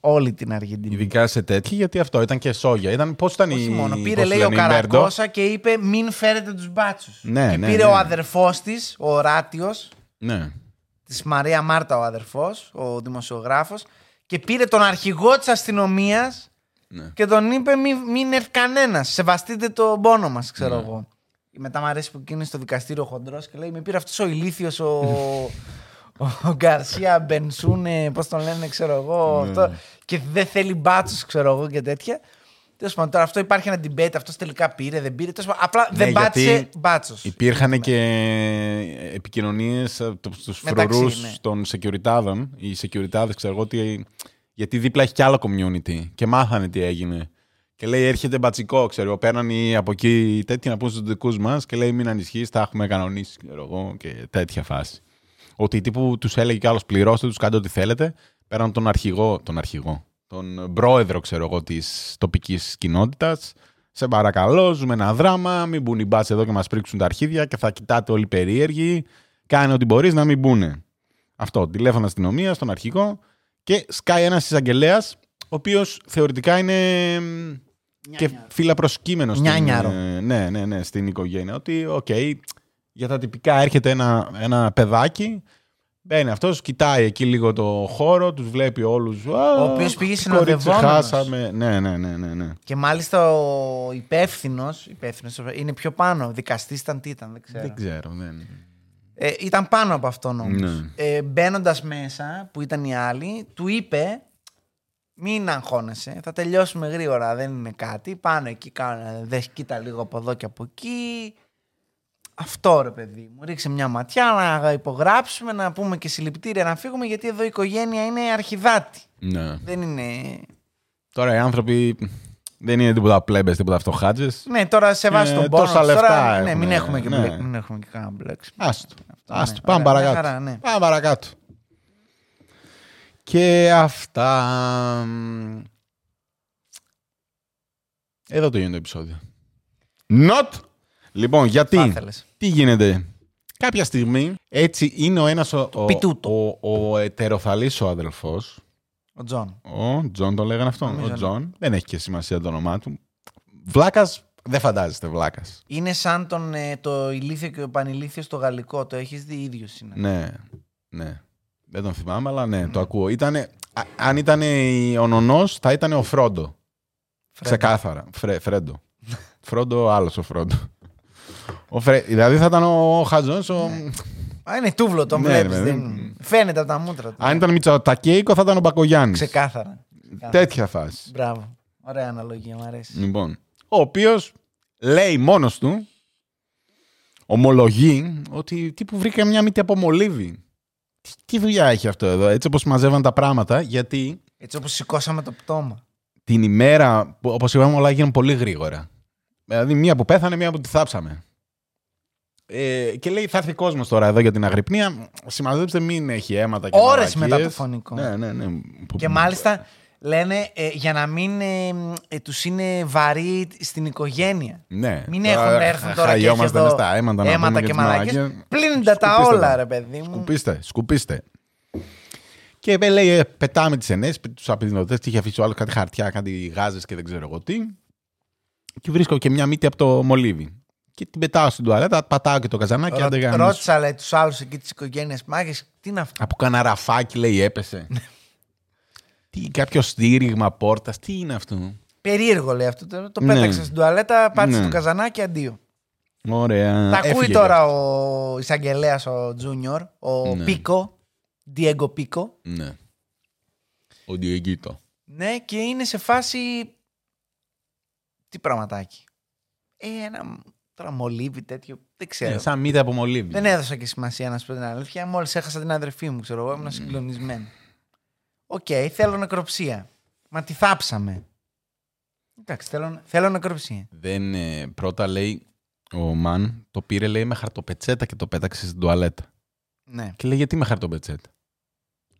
Speaker 2: Όλη την Αργεντινή.
Speaker 1: Ειδικά σε τέτοιοι, γιατί αυτό ήταν και σόγια. Ήταν, πώς ήταν
Speaker 2: Όχι
Speaker 1: η.
Speaker 2: μόνο.
Speaker 1: πώς
Speaker 2: Πήρε,
Speaker 1: τη
Speaker 2: λέει, ο
Speaker 1: λένε, η Μέρντο.
Speaker 2: Καρακώσα και είπε: Μην φέρετε τους μπάτσους.
Speaker 1: Ναι,
Speaker 2: και
Speaker 1: ναι,
Speaker 2: πήρε
Speaker 1: ναι.
Speaker 2: ο αδερφός της, ο Ράτιος,
Speaker 1: Ναι.
Speaker 2: της Μαρία Μάρτα, ο αδερφός, ο δημοσιογράφος, και πήρε τον αρχηγό της αστυνομίας
Speaker 1: ναι.
Speaker 2: και τον είπε: Μην, μην έρθει κανένας. Σεβαστείτε τον πόνο μας, ξέρω
Speaker 1: Ναι.
Speaker 2: εγώ. Μετά μου αρέσει που εκείνη στο δικαστήριο χοντρός και λέει: Με πήρε αυτός ο ηλίθιος ο. [LAUGHS] Ο Γκαρσία Μπενσούνε, πώς τον λένε, ξέρω εγώ.
Speaker 1: Ναι.
Speaker 2: Αυτό, και δεν θέλει μπάτσους, ξέρω εγώ και τέτοια. Τέλος πάντων, τώρα αυτό υπάρχει ένα debate. Αυτός τελικά πήρε, δεν πήρε. Τέλος πάντων, απλά δεν
Speaker 1: Ναι,
Speaker 2: πάτησε
Speaker 1: γιατί
Speaker 2: μπάτσος.
Speaker 1: Υπήρχαν και επικοινωνίες στους
Speaker 2: Μεταξύ,
Speaker 1: φρουρούς
Speaker 2: ναι.
Speaker 1: των securityάδων. Οι securityάδε, ξέρω εγώ, ότι, γιατί δίπλα έχει κι άλλο community και μάθανε τι έγινε. Και λέει, έρχεται μπατσικό, ξέρω εγώ. Παίρναν οι από εκεί τέτοιοι να πούν στους δικούς μας και λέει, μην ανησυχείς, τα έχουμε κανονίσει, ξέρω εγώ, και τέτοια φάση. Ότι τύπου τους έλεγε κι άλλος, πληρώστε τους, κάντε ό,τι θέλετε. Πέραν τον αρχηγό, τον αρχηγό, τον πρόεδρο, ξέρω εγώ, της τοπικής κοινότητας. Σε παρακαλώ, ζούμε ένα δράμα. Μην μπουν οι μπάτσοι εδώ και μας πρήξουν τα αρχίδια και θα κοιτάτε όλοι περίεργοι. Κάνε ό,τι μπορείς να μην μπουνε. Αυτό. Τηλέφωνο αστυνομία, στον αρχηγό και σκάει ένας εισαγγελέας, ο οποίος θεωρητικά είναι μ, και φίλα προσκείμενος στην,
Speaker 2: Νιάνιαρο.
Speaker 1: ε, ναι, ναι, ναι, στην οικογένεια. Ότι, οκ, για τα τυπικά έρχεται ένα, ένα παιδάκι, μπαίνει αυτός, κοιτάει εκεί λίγο το χώρο, τους βλέπει όλους.
Speaker 2: Ο οποίος πήγε συνοδευόμενος.
Speaker 1: Χάσαμε. Ναι, ναι, ναι, ναι, ναι.
Speaker 2: Και μάλιστα ο υπεύθυνος, υπεύθυνος, είναι πιο πάνω. Δικαστής ήταν τι ήταν, δεν ξέρω.
Speaker 1: Δεν ξέρω, δεν...
Speaker 2: Ε, ήταν πάνω από αυτόν όμως.
Speaker 1: Ναι.
Speaker 2: Ε, Μπαίνοντας μέσα, που ήταν οι άλλοι, του είπε: Μην αγχώνεσαι, θα τελειώσουμε γρήγορα, δεν είναι κάτι. Πάνω εκεί, κάνε, δε, κοίτα λίγο από εδώ και από εκεί. Αυτό ρε παιδί μου. Ρίξε μια ματιά να υπογράψουμε, να πούμε και συλληπιτήρια να φύγουμε, γιατί εδώ η οικογένεια είναι αρχιδάτη.
Speaker 1: ναι.
Speaker 2: Δεν είναι.
Speaker 1: Τώρα οι άνθρωποι δεν είναι τίποτα πλέμπες, τίποτα φτωχάτζες.
Speaker 2: Ναι, τώρα σε βάζει
Speaker 1: Ε,
Speaker 2: τον πόνο.
Speaker 1: τόσα
Speaker 2: τους.
Speaker 1: λεφτά
Speaker 2: Τώρα, ναι,
Speaker 1: έχουν,
Speaker 2: μην έχουμε και,
Speaker 1: ναι.
Speaker 2: μπλε, μην έχουμε και κανένα μπλέξιμο.
Speaker 1: Άστο.
Speaker 2: Αυτό,
Speaker 1: Άστο.
Speaker 2: ναι.
Speaker 1: Πάμε
Speaker 2: Ωραία, μια
Speaker 1: παρακάτω.
Speaker 2: χαρά, ναι.
Speaker 1: Πάμε παρακάτω. Και αυτά. μ, Εδώ το γίνεται το επεισόδιο. Not! Λοιπόν,
Speaker 2: Θα
Speaker 1: γιατί;
Speaker 2: ήθελες.
Speaker 1: Τι γίνεται; Κάποια στιγμή, έτσι είναι ο ένας ο, ο,
Speaker 2: Πιτούτο.
Speaker 1: ο, ο ετεροθαλής ο αδελφός.
Speaker 2: Ο Τζον.
Speaker 1: Ο Τζον το λέγανε αυτό.
Speaker 2: Νομίζω,
Speaker 1: Ο
Speaker 2: ναι.
Speaker 1: Τζον. Δεν έχει και σημασία το όνομά του. Βλάκας, δεν φαντάζεστε βλάκας.
Speaker 2: Είναι σαν τον, ε, το ηλίθιο και ο πανηλίθιος στο γαλλικό. Το έχεις δει ίδιος είναι.
Speaker 1: Ναι, ναι. Δεν τον θυμάμαι, αλλά ναι, το ακούω. Ήτανε, α- αν ήταν ο νονός, θα ήταν ο Φρόντο. Ξεκάθαρα. Φρε, φρέντο. [LAUGHS] Φρόντο, άλλος ο Φρόντο. Ο Φρε... Δηλαδή θα ήταν ο Χατζόν. Ο...
Speaker 2: Α, είναι τούβλο, τον
Speaker 1: Ναι,
Speaker 2: βλέπεις,
Speaker 1: ρε,
Speaker 2: δεν...
Speaker 1: ναι.
Speaker 2: Φαίνεται από τα μούτρα του.
Speaker 1: Αν ήταν Μητσοτακέικο, θα ήταν ο Μπακογιάννης.
Speaker 2: Ξεκάθαρα.
Speaker 1: Τέτοια φάση.
Speaker 2: Μπράβο. Ωραία αναλογία, μου αρέσει.
Speaker 1: Λοιπόν, ο οποίος λέει μόνος του, ομολογεί ότι τύπου βρήκα μια μύτη από μολύβι. Τι, τι δουλειά έχει αυτό εδώ, έτσι όπως μαζεύαν τα πράγματα, γιατί
Speaker 2: Έτσι όπως σηκώσαμε το πτώμα.
Speaker 1: την ημέρα, που, όπως είπαμε, όλα έγιναν πολύ γρήγορα. Δηλαδή, μία που πέθανε, μία που τη θάψαμε. Ε, και λέει, θα έρθει κόσμος τώρα εδώ για την αγρυπνία. Συμμαζέψτε, μην έχει αίματα και
Speaker 2: Ώρες
Speaker 1: μαλακίες.
Speaker 2: μετά το φωνικό.
Speaker 1: Ναι, ναι, ναι. Που-
Speaker 2: Και μάλιστα λένε ε, για να μην ε, ε, τους είναι βαρύ στην οικογένεια.
Speaker 1: Ναι.
Speaker 2: Μην
Speaker 1: Τώρα
Speaker 2: έχουν έρθουν τώρα και έχει
Speaker 1: χαϊόμαστε
Speaker 2: εδώ
Speaker 1: μες στα αίματα, να
Speaker 2: αίματα
Speaker 1: πούμε
Speaker 2: και
Speaker 1: τις
Speaker 2: μαλακίες.
Speaker 1: μαλακίες.
Speaker 2: Πλύντα τα
Speaker 1: Σκουπίστε
Speaker 2: όλα
Speaker 1: τα.
Speaker 2: ρε παιδί μου.
Speaker 1: Σκουπίστε, σκουπίστε. Και ε, λέει, ε, πετάμε τις ενέσει, τους απειδηνωτέ, τι είχε αφήσει ο άλλος κάτι χαρτιά, κάτι γάζες και δεν ξέρω εγώ τι. Και βρίσκω και μια μύτη από το μολύβι. Και την πετάω στην τουαλέτα, πατάω και το καζανάκι.
Speaker 2: Ρω-
Speaker 1: άντε γάμισε.
Speaker 2: Ρώτησα λέει τους άλλους εκεί της οικογένειας μάγες, τι είναι αυτό;
Speaker 1: Από κανένα ραφάκι, λέει, έπεσε. τι, κάποιο στήριγμα πόρτας, τι είναι αυτό;
Speaker 2: Περίεργο λέει αυτό. Το, το
Speaker 1: Ναι.
Speaker 2: πέταξα στην τουαλέτα, πάτησε
Speaker 1: Ναι.
Speaker 2: το καζανάκι, αντίο.
Speaker 1: Ωραία.
Speaker 2: Τα ακούει
Speaker 1: Έφυγε
Speaker 2: τώρα ο εισαγγελέας ο Τζούνιορ, ο
Speaker 1: Ναι.
Speaker 2: Πίκο, Διέγκο Πίκο.
Speaker 1: Ναι. Ο Διεγκίτο.
Speaker 2: Ναι, και είναι σε φάση. Τι πραγματάκι. Ε, ένα τώρα μολύβι τέτοιο. Δεν ξέρω.
Speaker 1: Ε, σαν μύτη από μολύβι.
Speaker 2: Δεν έδωσα και σημασία να σου πω την αλήθεια. Μόλις έχασα την αδερφή μου, ξέρω εγώ, ήμουν συγκλονισμένος. Οκ, θέλω νεκροψία. Μα τη θάψαμε. Εντάξει, θέλω, θέλω νεκροψία.
Speaker 1: Δεν, ε, πρώτα λέει ο Μαν, το πήρε λέει με χαρτοπετσέτα και το πέταξε στην τουαλέτα.
Speaker 2: Ναι.
Speaker 1: Και λέει γιατί με χαρτοπετσέτα;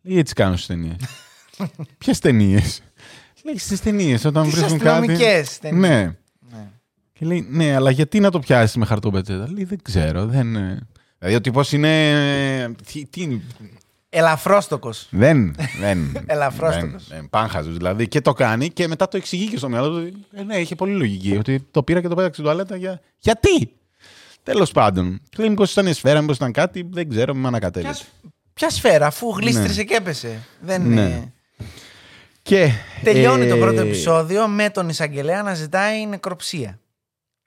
Speaker 1: Λέει έτσι κάνω στις ταινίες. [LAUGHS] Ποιες ταινίες; Λέει στις ταινίες όταν
Speaker 2: Τις
Speaker 1: βρίσκουν κάτι.
Speaker 2: αστυνομικές ταινίες.
Speaker 1: Ναι.
Speaker 2: Ναι.
Speaker 1: Και λέει ναι, αλλά γιατί να το πιάσεις με χαρτοπετσέτα. Λέει δεν ξέρω. Δεν... ε». Δηλαδή ο τύπος είναι. ε, Τι, τι είναι;
Speaker 2: Ελαφρόστοκος.
Speaker 1: Δεν. δεν [LAUGHS]
Speaker 2: Ελαφρόστοκος.
Speaker 1: δεν, δεν, Πάνχαζος δηλαδή. Και το κάνει και μετά το εξηγεί και στο μυαλό του. Ε, ναι, είχε πολύ λογική. Ότι το πήρα και το πέταξε στην τουαλέτα για. Γιατί! Τέλος πάντων. Λέει μήπως ήταν η σφαίρα, μήπως ήταν κάτι. Δεν ξέρω, με ανακατέλειψε.
Speaker 2: Ποια, ποια σφαίρα, αφού γλίστρισε και έπεσε. Δεν
Speaker 1: Ναι.
Speaker 2: είναι.
Speaker 1: Και.
Speaker 2: Τελειώνει
Speaker 1: ε,
Speaker 2: το πρώτο επεισόδιο με τον εισαγγελέα να ζητάει νεκροψία.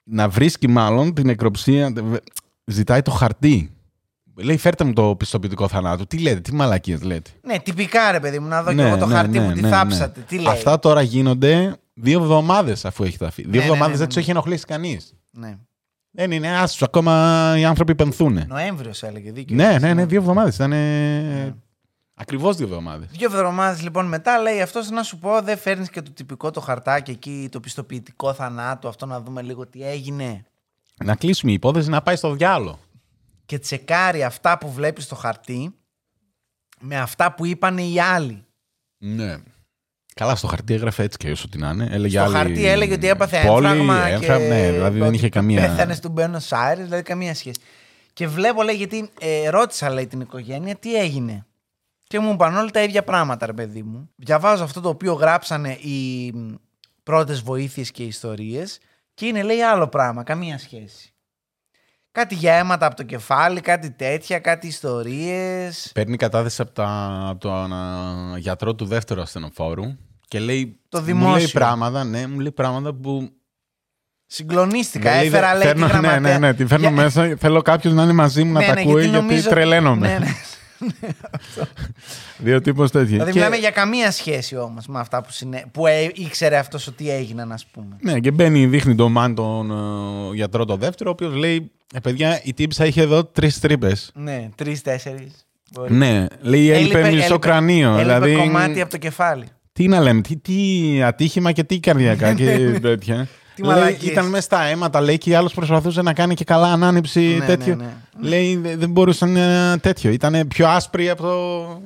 Speaker 1: Να βρίσκει μάλλον την νεκροψία. Ζητάει το χαρτί. Λέει, φέρτε μου το πιστοποιητικό θανάτου. Τι λέτε, τι μαλακίες λέτε.
Speaker 2: Ναι, τυπικά ρε παιδί μου, να δω και εγώ το χαρτί που τη θάψατε. Τι λέει;
Speaker 1: Ναι, Αυτά τώρα γίνονται δύο εβδομάδες αφού έχει ταφεί. Δύο
Speaker 2: ναι,
Speaker 1: εβδομάδες
Speaker 2: ναι,
Speaker 1: δεν
Speaker 2: ναι,
Speaker 1: τους έχει ενοχλήσει κανείς.
Speaker 2: Ναι.
Speaker 1: Δεν είναι άσου, ακόμα οι άνθρωποι πενθούν.
Speaker 2: Νοέμβριος έλεγε δίκιο.
Speaker 1: Ναι,
Speaker 2: έχεις,
Speaker 1: ναι, ναι, δύο εβδομάδες. Ήταν.
Speaker 2: Ναι.
Speaker 1: Ακριβώς δύο εβδομάδες.
Speaker 2: Δύο εβδομάδες λοιπόν μετά λέει αυτός να σου πω, δεν φέρνεις και το τυπικό το χαρτάκι εκεί, το πιστοποιητικό θανάτου, αυτό να δούμε λίγο τι έγινε.
Speaker 1: Να κλείσουμε η υπόθεση να πάει στο διάλογο.
Speaker 2: Και τσεκάρει αυτά που βλέπεις στο χαρτί με αυτά που είπαν οι άλλοι.
Speaker 1: Ναι. Καλά, στο χαρτί έγραφε έτσι και όσο την να είναι. Έλεγε
Speaker 2: Στο
Speaker 1: άλλη
Speaker 2: χαρτί έλεγε ότι έπαθε
Speaker 1: πόλη,
Speaker 2: έμφραγμα.
Speaker 1: έμφρα-
Speaker 2: και
Speaker 1: Ναι, δηλαδή δεν
Speaker 2: ότι
Speaker 1: είχε καμία.
Speaker 2: Πέθανε στον Μπένο Άιρες, δηλαδή καμία σχέση. Και βλέπω, λέει, γιατί ε, ρώτησα, λέει, την οικογένεια τι έγινε. Και μου είπαν όλα τα ίδια πράγματα, ρε παιδί μου. Διαβάζω αυτό το οποίο γράψανε οι πρώτες βοήθειες και ιστορίες και είναι, λέει, άλλο πράγμα, καμία σχέση. Κάτι για αίματα από το κεφάλι, κάτι τέτοια, κάτι ιστορίες.
Speaker 1: Παίρνει κατάθεση από, τα, από τον α, γιατρό του δεύτερου ασθενοφόρου και λέει.
Speaker 2: Το
Speaker 1: Μου λέει
Speaker 2: δημόσιο.
Speaker 1: πράγματα, ναι, μου λέει πράγματα που.
Speaker 2: Συγκλονίστηκα.
Speaker 1: λέει,
Speaker 2: Έφερα, λέει,
Speaker 1: φέρνω,
Speaker 2: τη
Speaker 1: ναι,
Speaker 2: γραμματέα.
Speaker 1: ναι, ναι, τη φέρνω
Speaker 2: Για-
Speaker 1: μέσα. Θέλω κάποιος να είναι μαζί μου να
Speaker 2: Ναι,
Speaker 1: τα
Speaker 2: ναι,
Speaker 1: ακούει γιατί,
Speaker 2: νομίζω-
Speaker 1: τρελαίνομαι.
Speaker 2: Ναι, ναι.
Speaker 1: Δύο τύπο τέτοιοι.
Speaker 2: Δηλαδή
Speaker 1: Και-
Speaker 2: μιλάμε για καμία σχέση όμως με αυτά που, συνέ... που ε, ήξερε αυτός ότι έγιναν, ας πούμε.
Speaker 1: Ναι, και μπαίνει, δείχνει τον Μαν τον ε, γιατρό το δεύτερο, ο οποίος λέει: ε, Παιδιά, η τύψα είχε εδώ τρεις τρύπες.
Speaker 2: Ναι, τρει-τέσσερι.
Speaker 1: Ναι, λέει έλειπε μισό κρανίο.
Speaker 2: Έλειπε
Speaker 1: δηλαδή,
Speaker 2: κομμάτι από το κεφάλι.
Speaker 1: τι να λέμε, τι, τι ατύχημα και τι καρδιακά και [LAUGHS] τέτοια.
Speaker 2: Ναι, Τι
Speaker 1: λέει,
Speaker 2: μαλακίες.
Speaker 1: ήταν μέσα στα αίματα, λέει, και άλλος προσπαθούσε να κάνει και καλά ανάνυψη
Speaker 2: Ναι,
Speaker 1: τέτοιο.
Speaker 2: ναι, ναι.
Speaker 1: Λέει, δε- δεν μπορούσε να είναι τέτοιο. Ήταν πιο άσπρη από το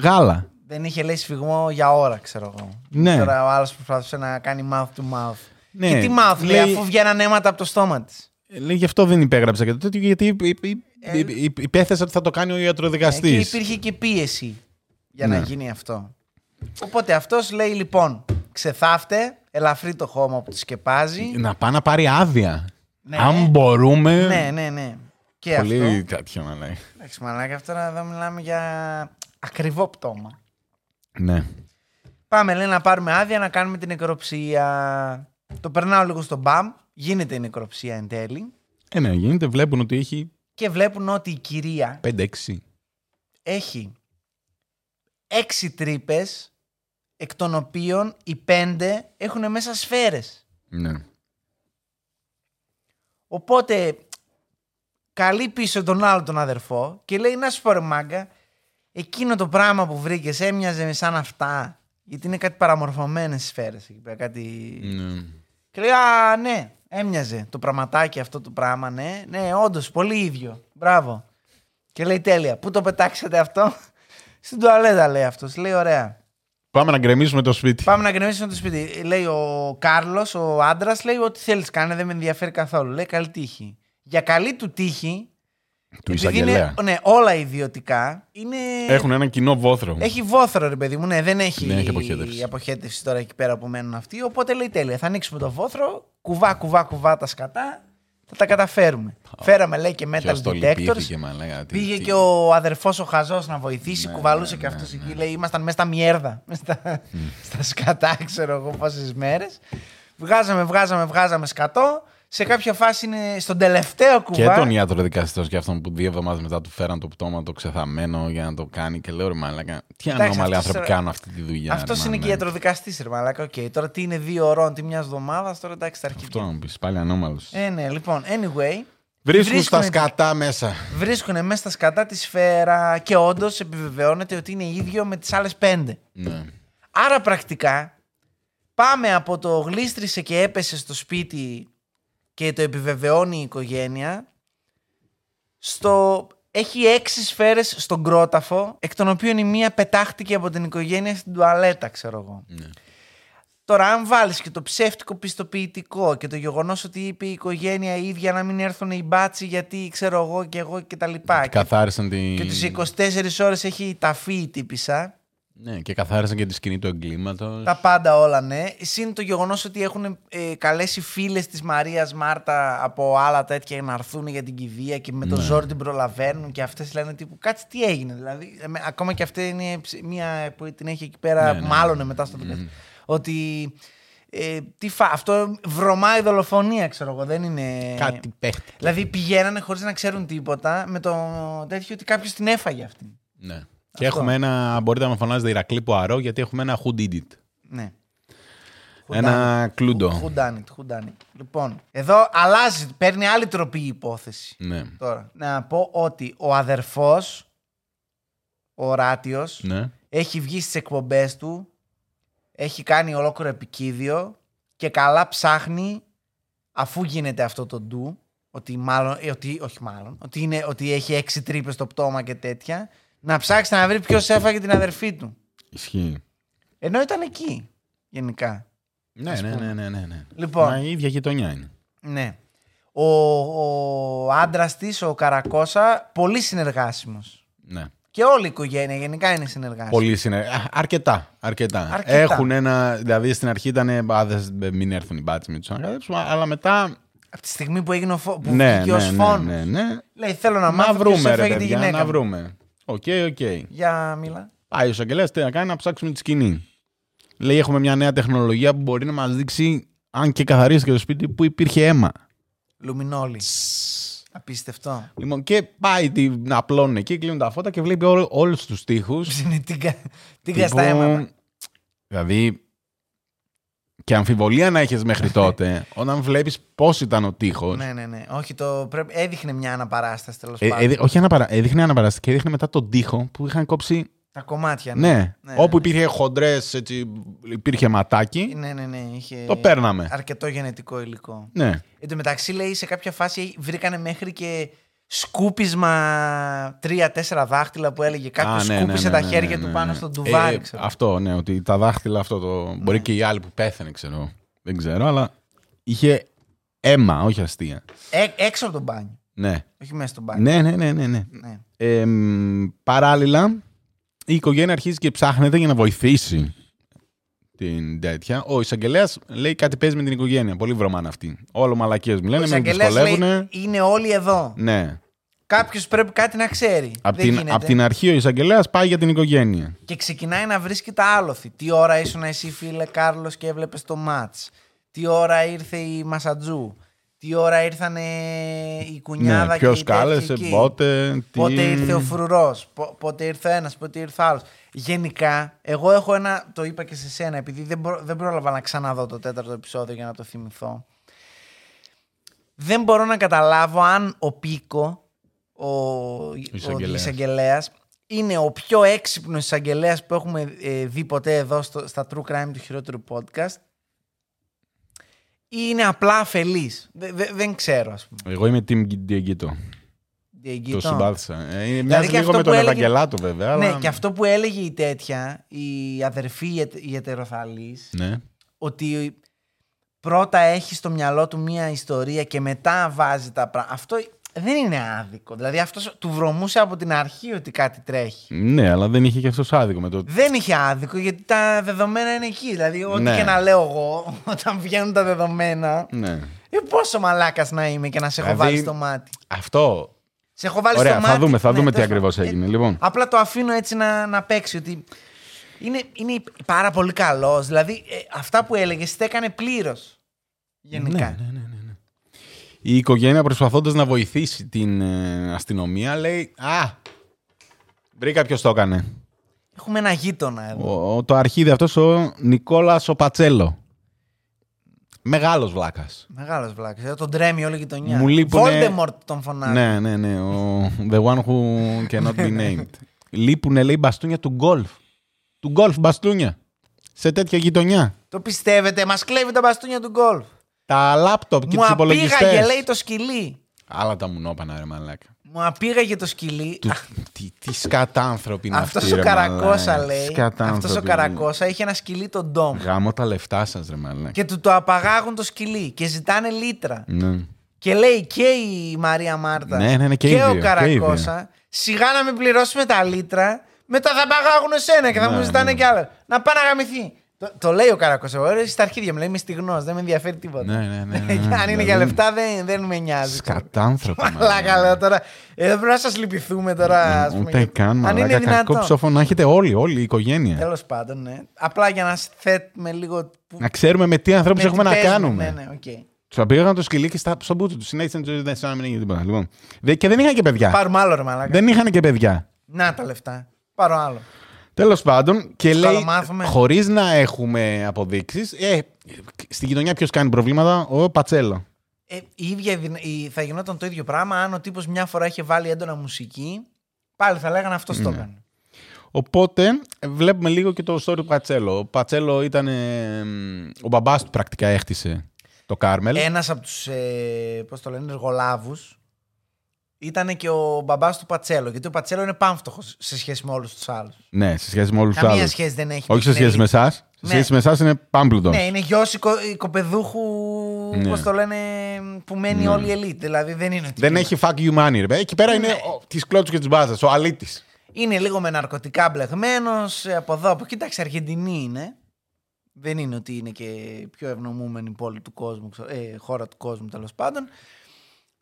Speaker 1: γάλα.
Speaker 2: Δεν είχε λέει σφιγμό για ώρα, ξέρω εγώ.
Speaker 1: Ναι.
Speaker 2: Τώρα ο άλλος προσπαθούσε να κάνει mouth to mouth.
Speaker 1: Ναι.
Speaker 2: Και τι mouth, λέει,
Speaker 1: Λέει-
Speaker 2: αφού βγαίναν αίματα από το στόμα της.
Speaker 1: Λέει, γι' αυτό δεν υπέγραψα και το τέτοιο, γιατί υπ- υπ- υπ-
Speaker 2: Ε,
Speaker 1: υπ- υπ- υπέθεσα ότι θα το κάνει ο
Speaker 2: Και
Speaker 1: ιατροδικαστής.
Speaker 2: υπήρχε και πίεση για να
Speaker 1: Ναι.
Speaker 2: γίνει αυτό. Οπότε αυτός λέει λοιπόν, ξεθάφτε, ελαφρύ το χώμα που τη σκεπάζει.
Speaker 1: Να πάει να πάρει άδεια.
Speaker 2: Ναι.
Speaker 1: Αν μπορούμε.
Speaker 2: Ναι, ναι, ναι. Και
Speaker 1: Πολύ
Speaker 2: αυτό.
Speaker 1: τέτοιο να λέει.
Speaker 2: Εντάξει, μαλάκα, αυτό εδώ μιλάμε για ακριβό πτώμα.
Speaker 1: Ναι.
Speaker 2: Πάμε, λέει, να πάρουμε άδεια να κάνουμε την νεκροψία. Το περνάω λίγο στο μπαμ. Γίνεται η νεκροψία εν τέλει.
Speaker 1: Ε, ναι, γίνεται. Βλέπουν ότι έχει
Speaker 2: Και βλέπουν ότι η κυρία
Speaker 1: 5-6.
Speaker 2: έχει έξι τρύπες εκ των οποίων οι πέντε έχουν μέσα σφαίρες.
Speaker 1: Ναι.
Speaker 2: Οπότε καλεί πίσω τον άλλο τον αδερφό και λέει να σου πω ρε μάγκα, εκείνο το πράγμα που βρήκες έμοιαζε με σαν αυτά. Γιατί είναι κάτι παραμορφωμένες σφαίρες εκεί πέρα, κάτι...
Speaker 1: ναι.
Speaker 2: Και λέει, Α, ναι, έμοιαζε το πραγματάκι αυτό το πράγμα, ναι. Ναι, όντως, πολύ ίδιο. Μπράβο. Και λέει, τέλεια. Πού το πετάξατε αυτό, [LAUGHS] Στην τουαλέτα, λέει αυτός. Λέει, ωραία.
Speaker 1: Πάμε να γκρεμίσουμε το σπίτι.
Speaker 2: Πάμε να γκρεμίσουμε το σπίτι. Λέει ο Κάρλος, ο άντρας, λέει, Ό,τι θέλεις, κάνε, δεν με ενδιαφέρει καθόλου. Λέει, καλή τύχη. Για καλή του τύχη.
Speaker 1: Του
Speaker 2: επειδή
Speaker 1: εισαγγελέα.
Speaker 2: είναι ναι, όλα ιδιωτικά, είναι.
Speaker 1: Έχουν ένα κοινό βόθρο.
Speaker 2: Έχει βόθρο, ρε παιδί μου. Ναι, δεν έχει,
Speaker 1: Δεν έχει αποχέτευση.
Speaker 2: αποχέτευση τώρα εκεί πέρα που μένουν αυτοί. Οπότε λέει τέλεια. Θα ανοίξουμε το βόθρο, κουβά, κουβά, κουβά τα σκατά. Θα τα καταφέρουμε. Φέραμε, λέει, και metal
Speaker 1: Ποιος το
Speaker 2: detectors.
Speaker 1: λυπήθηκε, μαλάκα, τι-
Speaker 2: Πήγε
Speaker 1: τι-
Speaker 2: και ο αδερφός ο Χαζός να βοηθήσει,
Speaker 1: Ναι,
Speaker 2: κουβαλούσε
Speaker 1: ναι,
Speaker 2: και
Speaker 1: ναι,
Speaker 2: αυτό εκεί. Λέει: Ήμασταν μέσα στα μιέρδα. Μέσα στα, στα σκατά, ξέρω εγώ πόσες μέρες. Βγάζαμε, βγάζαμε, βγάζαμε σκατό. Σε κάποια φάση είναι στον τελευταίο
Speaker 1: Και
Speaker 2: κουβά.
Speaker 1: τον ιατρό δικαστήριο και αυτόν που δύο εβδομάδες μετά του φέραν το πτώμα το ξεθαμένο για να το κάνει. Και λέω ρε μαλάκα, τι
Speaker 2: Εντάξει,
Speaker 1: ανώμαλοι
Speaker 2: αυτός,
Speaker 1: άνθρωποι
Speaker 2: ρε,
Speaker 1: κάνουν αυτή τη δουλειά.
Speaker 2: Αυτός
Speaker 1: ρε,
Speaker 2: είναι και
Speaker 1: μαλάκα.
Speaker 2: ιατροδικαστής, ρε Μαλάκα. Οκ, τώρα τι είναι δύο ώρων, τι μιας εβδομάδας, τώρα εντάξει τα
Speaker 1: Αυτό
Speaker 2: αρχικά.
Speaker 1: να μου πεις, πάλι ανώμαλος.
Speaker 2: Ε, ναι, λοιπόν, anyway.
Speaker 1: Βρίσκουν στα
Speaker 2: βρίσκουνε-
Speaker 1: σκατά μέσα.
Speaker 2: Βρίσκουν μέσα στα σκατά τη σφαίρα και όντως επιβεβαιώνεται ότι είναι ίδιο με τις άλλες πέντε.
Speaker 1: Ναι.
Speaker 2: Άρα πρακτικά πάμε από το γλίστρησε και έπεσε στο σπίτι και το επιβεβαιώνει η οικογένεια στο... Έχει έξι σφαίρες στον κρόταφο, εκ των οποίων η μία πετάχτηκε από την οικογένεια στην τουαλέτα, ξέρω εγώ.
Speaker 1: Ναι.
Speaker 2: Τώρα, αν βάλεις και το ψεύτικο πιστοποιητικό και το γεγονός ότι είπε η οικογένεια η ίδια να μην έρθουν οι μπάτσι γιατί ξέρω εγώ και εγώ και τα λοιπά. Και,
Speaker 1: Καθάρισαν τη...
Speaker 2: και τους 24 ώρες έχει ταφεί η τύπησα.
Speaker 1: Ναι, και καθάρισαν και τη σκηνή του εγκλήματος.
Speaker 2: Τα πάντα όλα, ναι. Συν το γεγονός ότι έχουν ε, καλέσει φίλες της Μαρίας Μάρτα από άλλα τέτοια να έρθουν για την κηδεία και με το ζόρι την προλαβαίνουν και αυτές λένε τύπου κάτσε τι έγινε. Δηλαδή, ε, με- ακόμα και αυτή είναι ψ- μία που την έχει εκεί πέρα,
Speaker 1: Ναι, ναι,
Speaker 2: μάλλον μετά στο δικαστήριο. Ότι. Ε, τι φα... Αυτό βρωμάει δολοφονία, ξέρω εγώ. Δεν είναι.
Speaker 1: Κάτι παίχτη.
Speaker 2: Δηλαδή πηγαίνανε χωρίς να ξέρουν τίποτα με το τέτοιο ότι κάποιος την έφαγε αυτή.
Speaker 1: Ναι. Και έχουμε ένα. Μπορείτε να με φωνάζετε Ηρακλή Ποαρό, γιατί έχουμε ένα Who Did It.
Speaker 2: Ναι.
Speaker 1: Ένα κλούντο.
Speaker 2: Who done it, who done it. Λοιπόν, εδώ αλλάζει, παίρνει άλλη τροπή η υπόθεση.
Speaker 1: Ναι.
Speaker 2: Τώρα, να πω ότι ο αδερφός, ο Ράτιος,
Speaker 1: Ναι.
Speaker 2: έχει βγει στις εκπομπές του, έχει κάνει ολόκληρο επικίδιο και καλά ψάχνει, αφού γίνεται αυτό το ντου, ότι μάλλον, ε, ότι, όχι μάλλον, ότι, είναι, ότι έχει έξι τρύπες στο πτώμα και τέτοια, να ψάξει να βρει ποιος έφαγε την αδερφή του.
Speaker 1: Ισχύει.
Speaker 2: Ενώ ήταν εκεί, γενικά.
Speaker 1: Ναι,
Speaker 2: Ας
Speaker 1: ναι,
Speaker 2: πούμε.
Speaker 1: ναι, ναι, ναι, ναι.
Speaker 2: Λοιπόν.
Speaker 1: Μα η ίδια γειτονιά είναι.
Speaker 2: Ναι. Ο, ο άντρας της, ο Καρακώσα, πολύ συνεργάσιμος.
Speaker 1: Ναι.
Speaker 2: Και όλη η οικογένεια γενικά είναι συνεργάσιμη.
Speaker 1: Πολύ συνε... Α, Αρκετά, αρκετά.
Speaker 2: Αρκετά.
Speaker 1: Έχουν ένα. Δηλαδή στην αρχή ήταν. Α, δεν- μην έρθουν οι μπάτσοι, μην τους ανακατέψουμε. Αλλά μετά.
Speaker 2: Από τη στιγμή που έγινε ο φο... που
Speaker 1: ναι,
Speaker 2: βγήκε
Speaker 1: ναι,
Speaker 2: ως
Speaker 1: ναι,
Speaker 2: φόνος.
Speaker 1: ναι, ναι.
Speaker 2: Λέει θέλω να
Speaker 1: Να
Speaker 2: μάθω ποιος
Speaker 1: βρούμε, ρε
Speaker 2: έφαγε τη
Speaker 1: παιδιά,
Speaker 2: γυναίκα
Speaker 1: να
Speaker 2: μου.
Speaker 1: βρούμε. Ok, ok.
Speaker 2: Για μίλα.
Speaker 1: Πάει ο εισαγγελέας, τι να κάνει, να ψάξουμε τη σκηνή. Λέει: Έχουμε μια νέα τεχνολογία που μπορεί να μας δείξει, αν και καθαρίσει και το σπίτι, που υπήρχε αίμα.
Speaker 2: Λουμινόλι. Απίστευτο.
Speaker 1: Λοιπόν, και πάει την απλώνουν εκεί, κλείνουν τα φώτα και βλέπει όλους τους τοίχους.
Speaker 2: Είναι τίγκα τίγκα στα αίματα.
Speaker 1: Δηλαδή. Και αμφιβολία να έχεις μέχρι τότε, [LAUGHS] όταν βλέπεις πώς ήταν ο τείχος.
Speaker 2: Ναι, ναι, ναι. Όχι, το πρέπει... έδειχνε μια αναπαράσταση τέλος
Speaker 1: Ε,
Speaker 2: πάντων.
Speaker 1: έδει- όχι αναπαρα... έδειχνε αναπαράσταση και έδειχνε μετά τον τοίχο που είχαν κόψει.
Speaker 2: Τα κομμάτια.
Speaker 1: Ναι,
Speaker 2: ναι,
Speaker 1: όπου
Speaker 2: ναι.
Speaker 1: υπήρχε χοντρές, υπήρχε ματάκι.
Speaker 2: Ναι, ναι, ναι. Είχε
Speaker 1: Το παίρναμε.
Speaker 2: αρκετό γενετικό υλικό.
Speaker 1: Ναι.
Speaker 2: Εν τω μεταξύ, λέει, σε κάποια φάση βρήκανε μέχρι και σκούπισμα τρία-τέσσερα δάχτυλα που έλεγε κάποιος
Speaker 1: Α, ναι, ναι,
Speaker 2: σκούπισε
Speaker 1: ναι,
Speaker 2: τα
Speaker 1: ναι,
Speaker 2: χέρια
Speaker 1: ναι,
Speaker 2: του
Speaker 1: ναι,
Speaker 2: πάνω
Speaker 1: ναι.
Speaker 2: στον τουβάρι.
Speaker 1: Ε,
Speaker 2: ξέρω.
Speaker 1: αυτό, ναι, ότι τα δάχτυλα αυτό το. Μπορεί και οι άλλοι που πέθανε, ξέρω. Δεν ξέρω, αλλά είχε αίμα, όχι αστεία.
Speaker 2: Ε, έξω από τον μπάνιο.
Speaker 1: Ναι.
Speaker 2: Όχι μέσα στον μπάνιο.
Speaker 1: Ναι, ναι, ναι, ναι. ναι.
Speaker 2: Ναι.
Speaker 1: Ε, μ, παράλληλα, η οικογένεια αρχίζει και ψάχνεται για να βοηθήσει την τέτοια. Ο εισαγγελέας λέει κάτι παίζει με την οικογένεια. Πολύ βρωμάνε αυτοί. Όλο μαλακίες μου
Speaker 2: Ο
Speaker 1: λένε, με
Speaker 2: εισαγγελέας
Speaker 1: δυσκολεύουν.
Speaker 2: λέει, είναι όλοι εδώ.
Speaker 1: Ναι.
Speaker 2: Κάποιος πρέπει κάτι να ξέρει.
Speaker 1: Από
Speaker 2: Δεν
Speaker 1: την,
Speaker 2: γίνεται.
Speaker 1: απ' την αρχή ο εισαγγελέας πάει για την οικογένεια.
Speaker 2: Και ξεκινάει να βρίσκει τα άλοθη. Τι ώρα ήσουν εσύ, φίλε Κάρλος, και έβλεπες το μάτς; Τι ώρα ήρθε η Μασατζού. τι ώρα ήρθαν η κουνιάδα
Speaker 1: Ναι,
Speaker 2: και
Speaker 1: ποιο
Speaker 2: οι
Speaker 1: κάλεσε,
Speaker 2: τέτοιοι εκεί;
Speaker 1: πότε. Τι...
Speaker 2: Πότε ήρθε ο φρουρός, πότε ήρθε ένας, πότε ήρθε άλλος; Γενικά, εγώ έχω ένα. Το είπα και σε σένα, επειδή δεν, μπο- δεν πρόλαβα να ξαναδώ το τέταρτο επεισόδιο για να το θυμηθώ. Δεν μπορώ να καταλάβω αν ο Πίκο, ο, ο
Speaker 1: εισαγγελέας.
Speaker 2: εισαγγελέα, είναι ο πιο έξυπνος εισαγγελέας που έχουμε ε, δει ποτέ εδώ στο, στα True Crime του χειρότερου podcast. Ή είναι απλά αφελής. δεν ξέρω, ας πούμε.
Speaker 1: Εγώ είμαι team Diegito.
Speaker 2: Διεγγύτο.
Speaker 1: Το συμπάθησα. Ε,
Speaker 2: Δηλαδή
Speaker 1: μοιάζει
Speaker 2: και
Speaker 1: λίγο
Speaker 2: αυτό
Speaker 1: με
Speaker 2: που
Speaker 1: τον
Speaker 2: έλεγε-
Speaker 1: Ευαγγελάτο βέβαια.
Speaker 2: Ναι,
Speaker 1: αλλά...
Speaker 2: και αυτό που έλεγε η τέτοια, η αδερφή η, ετε- η ετεροθαλής,
Speaker 1: Ναι.
Speaker 2: ότι πρώτα έχει στο μυαλό του μία ιστορία και μετά βάζει τα πράγματα. Αυτό δεν είναι άδικο. Δηλαδή αυτός του βρωμούσε από την αρχή ότι κάτι τρέχει.
Speaker 1: ναι, αλλά δεν είχε και αυτός άδικο με το.
Speaker 2: Δεν είχε άδικο γιατί τα δεδομένα είναι εκεί. Δηλαδή, ό,τι
Speaker 1: Ναι.
Speaker 2: και να λέω εγώ, [LAUGHS] όταν βγαίνουν τα δεδομένα.
Speaker 1: Ναι.
Speaker 2: Ε, πόσο μαλάκας να είμαι και να σε έχω
Speaker 1: Δηλαδή,
Speaker 2: βάλει στο μάτι.
Speaker 1: Αυτό.
Speaker 2: Σε έχω βάλει
Speaker 1: Ωραία,
Speaker 2: στο
Speaker 1: θα
Speaker 2: μάτι.
Speaker 1: δούμε, θα
Speaker 2: Ναι,
Speaker 1: δούμε τι
Speaker 2: τέλος
Speaker 1: ακριβώς
Speaker 2: πάντων.
Speaker 1: έγινε.
Speaker 2: Ε,
Speaker 1: Λοιπόν.
Speaker 2: Απλά το αφήνω έτσι να, να παίξει ότι είναι, είναι πάρα πολύ καλός. Δηλαδή, ε, αυτά που έλεγες τα έκανε πλήρως. Γενικά.
Speaker 1: Ναι, ναι, ναι, ναι, ναι. Η οικογένεια προσπαθώντας να βοηθήσει την ε, αστυνομία λέει Α! Βρήκα ποιο το έκανε.
Speaker 2: Έχουμε ένα γείτονα εδώ.
Speaker 1: Ο, ο- το αρχίδι αυτός ο Νικόλας ο Πατσέλο. Μεγάλος βλάκας.
Speaker 2: Μεγάλος βλάκας. Εδώ τον τρέμει όλη η γειτονιά.
Speaker 1: Μου λείπουνε-
Speaker 2: Voldemort τον φωνάζει.
Speaker 1: Ναι, ναι, ναι. Ο, the one who cannot be named. [LAUGHS] Λείπουνε, λέει, μπαστούνια του γκολφ. Του γκολφ μπαστούνια. Σε τέτοια γειτονιά.
Speaker 2: Το πιστεύετε, μας κλέβει τα μπαστούνια του γκολφ.
Speaker 1: Τα λάπτοπ και
Speaker 2: Μου
Speaker 1: τους
Speaker 2: απήγαγε,
Speaker 1: υπολογιστέ.
Speaker 2: λέει, το σκυλί.
Speaker 1: Άλλα τα μουνόπανα, ρε μαλάκα.
Speaker 2: Μου απήγαγε το σκυλί.
Speaker 1: Του, τι, τι σκατάνθρωποι είναι
Speaker 2: Αυτός
Speaker 1: αυτοί,
Speaker 2: ο
Speaker 1: ρε
Speaker 2: Καρακόσα
Speaker 1: μαλάκα.
Speaker 2: λέει.
Speaker 1: Σκατάνθρωποι
Speaker 2: Αυτός ο
Speaker 1: είναι.
Speaker 2: Καρακόσα είχε ένα σκυλί τον Ντόμ.
Speaker 1: Γάμω τα λεφτά σας, ρε μαλάκα.
Speaker 2: Και του το απαγάγουν το σκυλί και ζητάνε λίτρα.
Speaker 1: Ναι.
Speaker 2: Και λέει και η Μαρία Μάρτα
Speaker 1: Ναι, ναι, ναι, και οι
Speaker 2: ο
Speaker 1: δύο, και οι
Speaker 2: Καρακόσα, σιγά να με πληρώσουμε τα λίτρα, μετά θα παγάγουν εσένα και θα
Speaker 1: Ναι,
Speaker 2: μου ζητάνε
Speaker 1: ναι.
Speaker 2: κι άλλα. Να πάει να γαμηθεί. Το, το λέει ο Καρακόσα. Εγώ ρε, στα αρχίδια μου λέει είμαι στιγνός, δεν με ενδιαφέρει τίποτα.
Speaker 1: Ναι, ναι, ναι, [LAUGHS] ναι, ναι.
Speaker 2: Αν είναι για
Speaker 1: Δηλαδή,
Speaker 2: λεφτά δεν, δεν με νοιάζει.
Speaker 1: Σκατάνθρωποι.
Speaker 2: Μαλάκα λέω τώρα. Εδώ πρέπει να σας λυπηθούμε τώρα. ας πούμε,
Speaker 1: Ούτε
Speaker 2: γιατί-
Speaker 1: καν,
Speaker 2: Αν είναι
Speaker 1: μαλάκα. Κακό
Speaker 2: δυνατόν.
Speaker 1: ψόφο να έχετε όλοι, όλη η οικογένεια.
Speaker 2: Τέλος πάντων, ναι. Απλά για να θέτουμε λίγο. που-
Speaker 1: Να ξέρουμε με τι ανθρώπους
Speaker 2: με
Speaker 1: έχουμε
Speaker 2: τι
Speaker 1: να
Speaker 2: παίζουμε.
Speaker 1: κάνουμε.
Speaker 2: Ναι, ναι, οκ.
Speaker 1: Τους απήγαγαν το σκυλί και στα, στον μπούτσο τους. Συνέχισαν τη ζωή δεν σαν να μην έγινε τίποτα. Λοιπόν. Δε- Και δεν είχαν και παιδιά.
Speaker 2: Πάρουμε άλλο ρε μαλάκα.
Speaker 1: Δεν είχαν και παιδιά.
Speaker 2: Να τα λεφτά. Πάρω άλλο.
Speaker 1: Τέλος πάντων, και
Speaker 2: Τους
Speaker 1: λέει,
Speaker 2: καλομάθουμε.
Speaker 1: χωρίς να έχουμε αποδείξεις, ε, στην γειτονιά ποιος κάνει προβλήματα, ο Πατσέλο.
Speaker 2: Ε, η ίδια, η δυνα- η- θα γινόταν το ίδιο πράγμα αν ο τύπος μια φορά είχε βάλει έντονα μουσική. Πάλι θα λέγανε αυτός
Speaker 1: Ναι.
Speaker 2: το έκανε.
Speaker 1: Οπότε ε, βλέπουμε λίγο και το story του Πατσέλο. Ο Πατσέλο ήταν. ε, μ, ο μπαμπάς του πρακτικά έχτισε το Κάρμελ.
Speaker 2: Ένας από τους. Ε, Πώς το λένε, εργολάβους. Ήταν και ο μπαμπάς του Πατσέλο. Γιατί ο Πατσέλο είναι πάμφτωχος σε σχέση με όλους τους άλλους.
Speaker 1: Ναι, σε σχέση με όλους τους
Speaker 2: Καμία
Speaker 1: άλλους.
Speaker 2: σχέση δεν έχει.
Speaker 1: Όχι σε
Speaker 2: την
Speaker 1: σχέση με
Speaker 2: Ελίτ.
Speaker 1: εσάς. Σε
Speaker 2: Ναι.
Speaker 1: σχέση με εσάς είναι Πάμπλουτον.
Speaker 2: Ναι, είναι γιος οικοπεδούχου.
Speaker 1: Ναι.
Speaker 2: Πώς το λένε, που μένει
Speaker 1: Ναι.
Speaker 2: όλη η ελίτ. Δηλαδή δεν είναι. ότι
Speaker 1: Δεν
Speaker 2: είναι-
Speaker 1: έχει fuck you money, ρε. παιδί. Εκεί πέρα είναι
Speaker 2: Ναι.
Speaker 1: της κλώτσου και της μπάζας, ο αλήτης.
Speaker 2: Είναι λίγο με ναρκωτικά μπλεγμένος. Από εδώ, από εκεί. Εντάξει, Αργεντινή είναι. Δεν είναι ότι είναι και η πιο ευνομούμενη πόλη του κόσμου, ξε- ε, χώρα του κόσμου τέλος πάντων.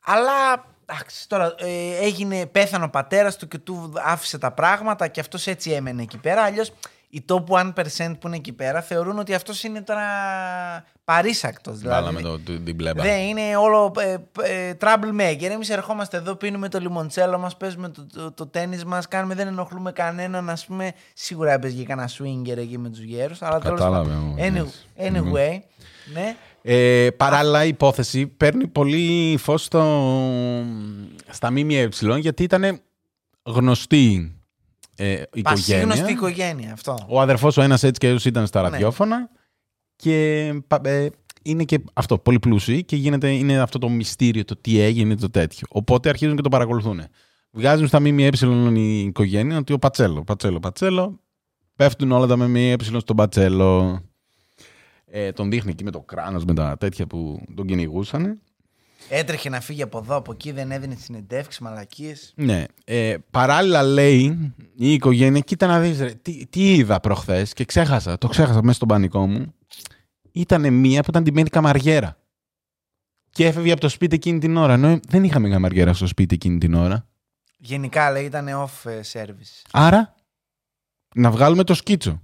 Speaker 2: Αλλά εντάξει, τώρα ε, έγινε, πέθανε ο πατέρας του και του άφησε τα πράγματα και αυτός έτσι έμενε εκεί πέρα. Αλλιώς οι top 1% που είναι εκεί πέρα θεωρούν ότι αυτός είναι τώρα παρήσακτος.
Speaker 1: Βάλαμε
Speaker 2: Δηλαδή,
Speaker 1: το, το, την πλέμπα.
Speaker 2: δεν είναι όλο ε, ε, troublemaker. Εμείς ερχόμαστε εδώ, πίνουμε το λιμοντσέλο μας, παίζουμε το, το, το τέννη μας, κάνουμε, δεν ενοχλούμε κανέναν. Α πούμε, σίγουρα έπαιζε και κανένα swinger εκεί με τους γέρους. Αλλά τέλος
Speaker 1: Κατάλαβε,
Speaker 2: πάντων.
Speaker 1: ο,
Speaker 2: Any-
Speaker 1: yes.
Speaker 2: Anyway, ναι.
Speaker 1: Ε, παράλληλα, η υπόθεση παίρνει πολύ φως στο, στα ΜΜΕ γιατί ήταν γνωστή ε, οικογένεια.
Speaker 2: Πασίγνωστη οικογένεια αυτό.
Speaker 1: Ο αδερφός ο ένας έτσι και έτσι ήταν στα
Speaker 2: Ναι.
Speaker 1: ραδιόφωνα και πα- ε, είναι και αυτό, πολύ πλούσιοι και γίνεται, είναι αυτό το μυστήριο, το τι έγινε, το τέτοιο. Οπότε αρχίζουν και το παρακολουθούν. Βγάζουν στα ΜΜΕ η οικογένεια ότι ο Πατσέλο, Πατσέλο, Πατσέλο, πέφτουν όλα τα ΜΜΕ στον Πατσέλο. Ε, τον δείχνει εκεί με το κράνος, με τα τέτοια που τον κυνηγούσαν.
Speaker 2: Έτρεχε να φύγει από εδώ, από εκεί, δεν έδινε συνεντεύξεις, μαλακίες.
Speaker 1: Ναι. Ε, παράλληλα λέει η οικογένεια, κοίτα να δεις, ρε, τι, τι είδα προχθές και ξέχασα, το ξέχασα μέσα στον πανικό μου. Ήταν μία που ήταν ντυμένη καμαριέρα. Και έφευγε από το σπίτι εκείνη την ώρα. Ενώ δεν είχαμε καμαριέρα στο σπίτι εκείνη την ώρα.
Speaker 2: Γενικά λέει ήταν off ε, service.
Speaker 1: Άρα, να βγάλουμε το σκίτσο.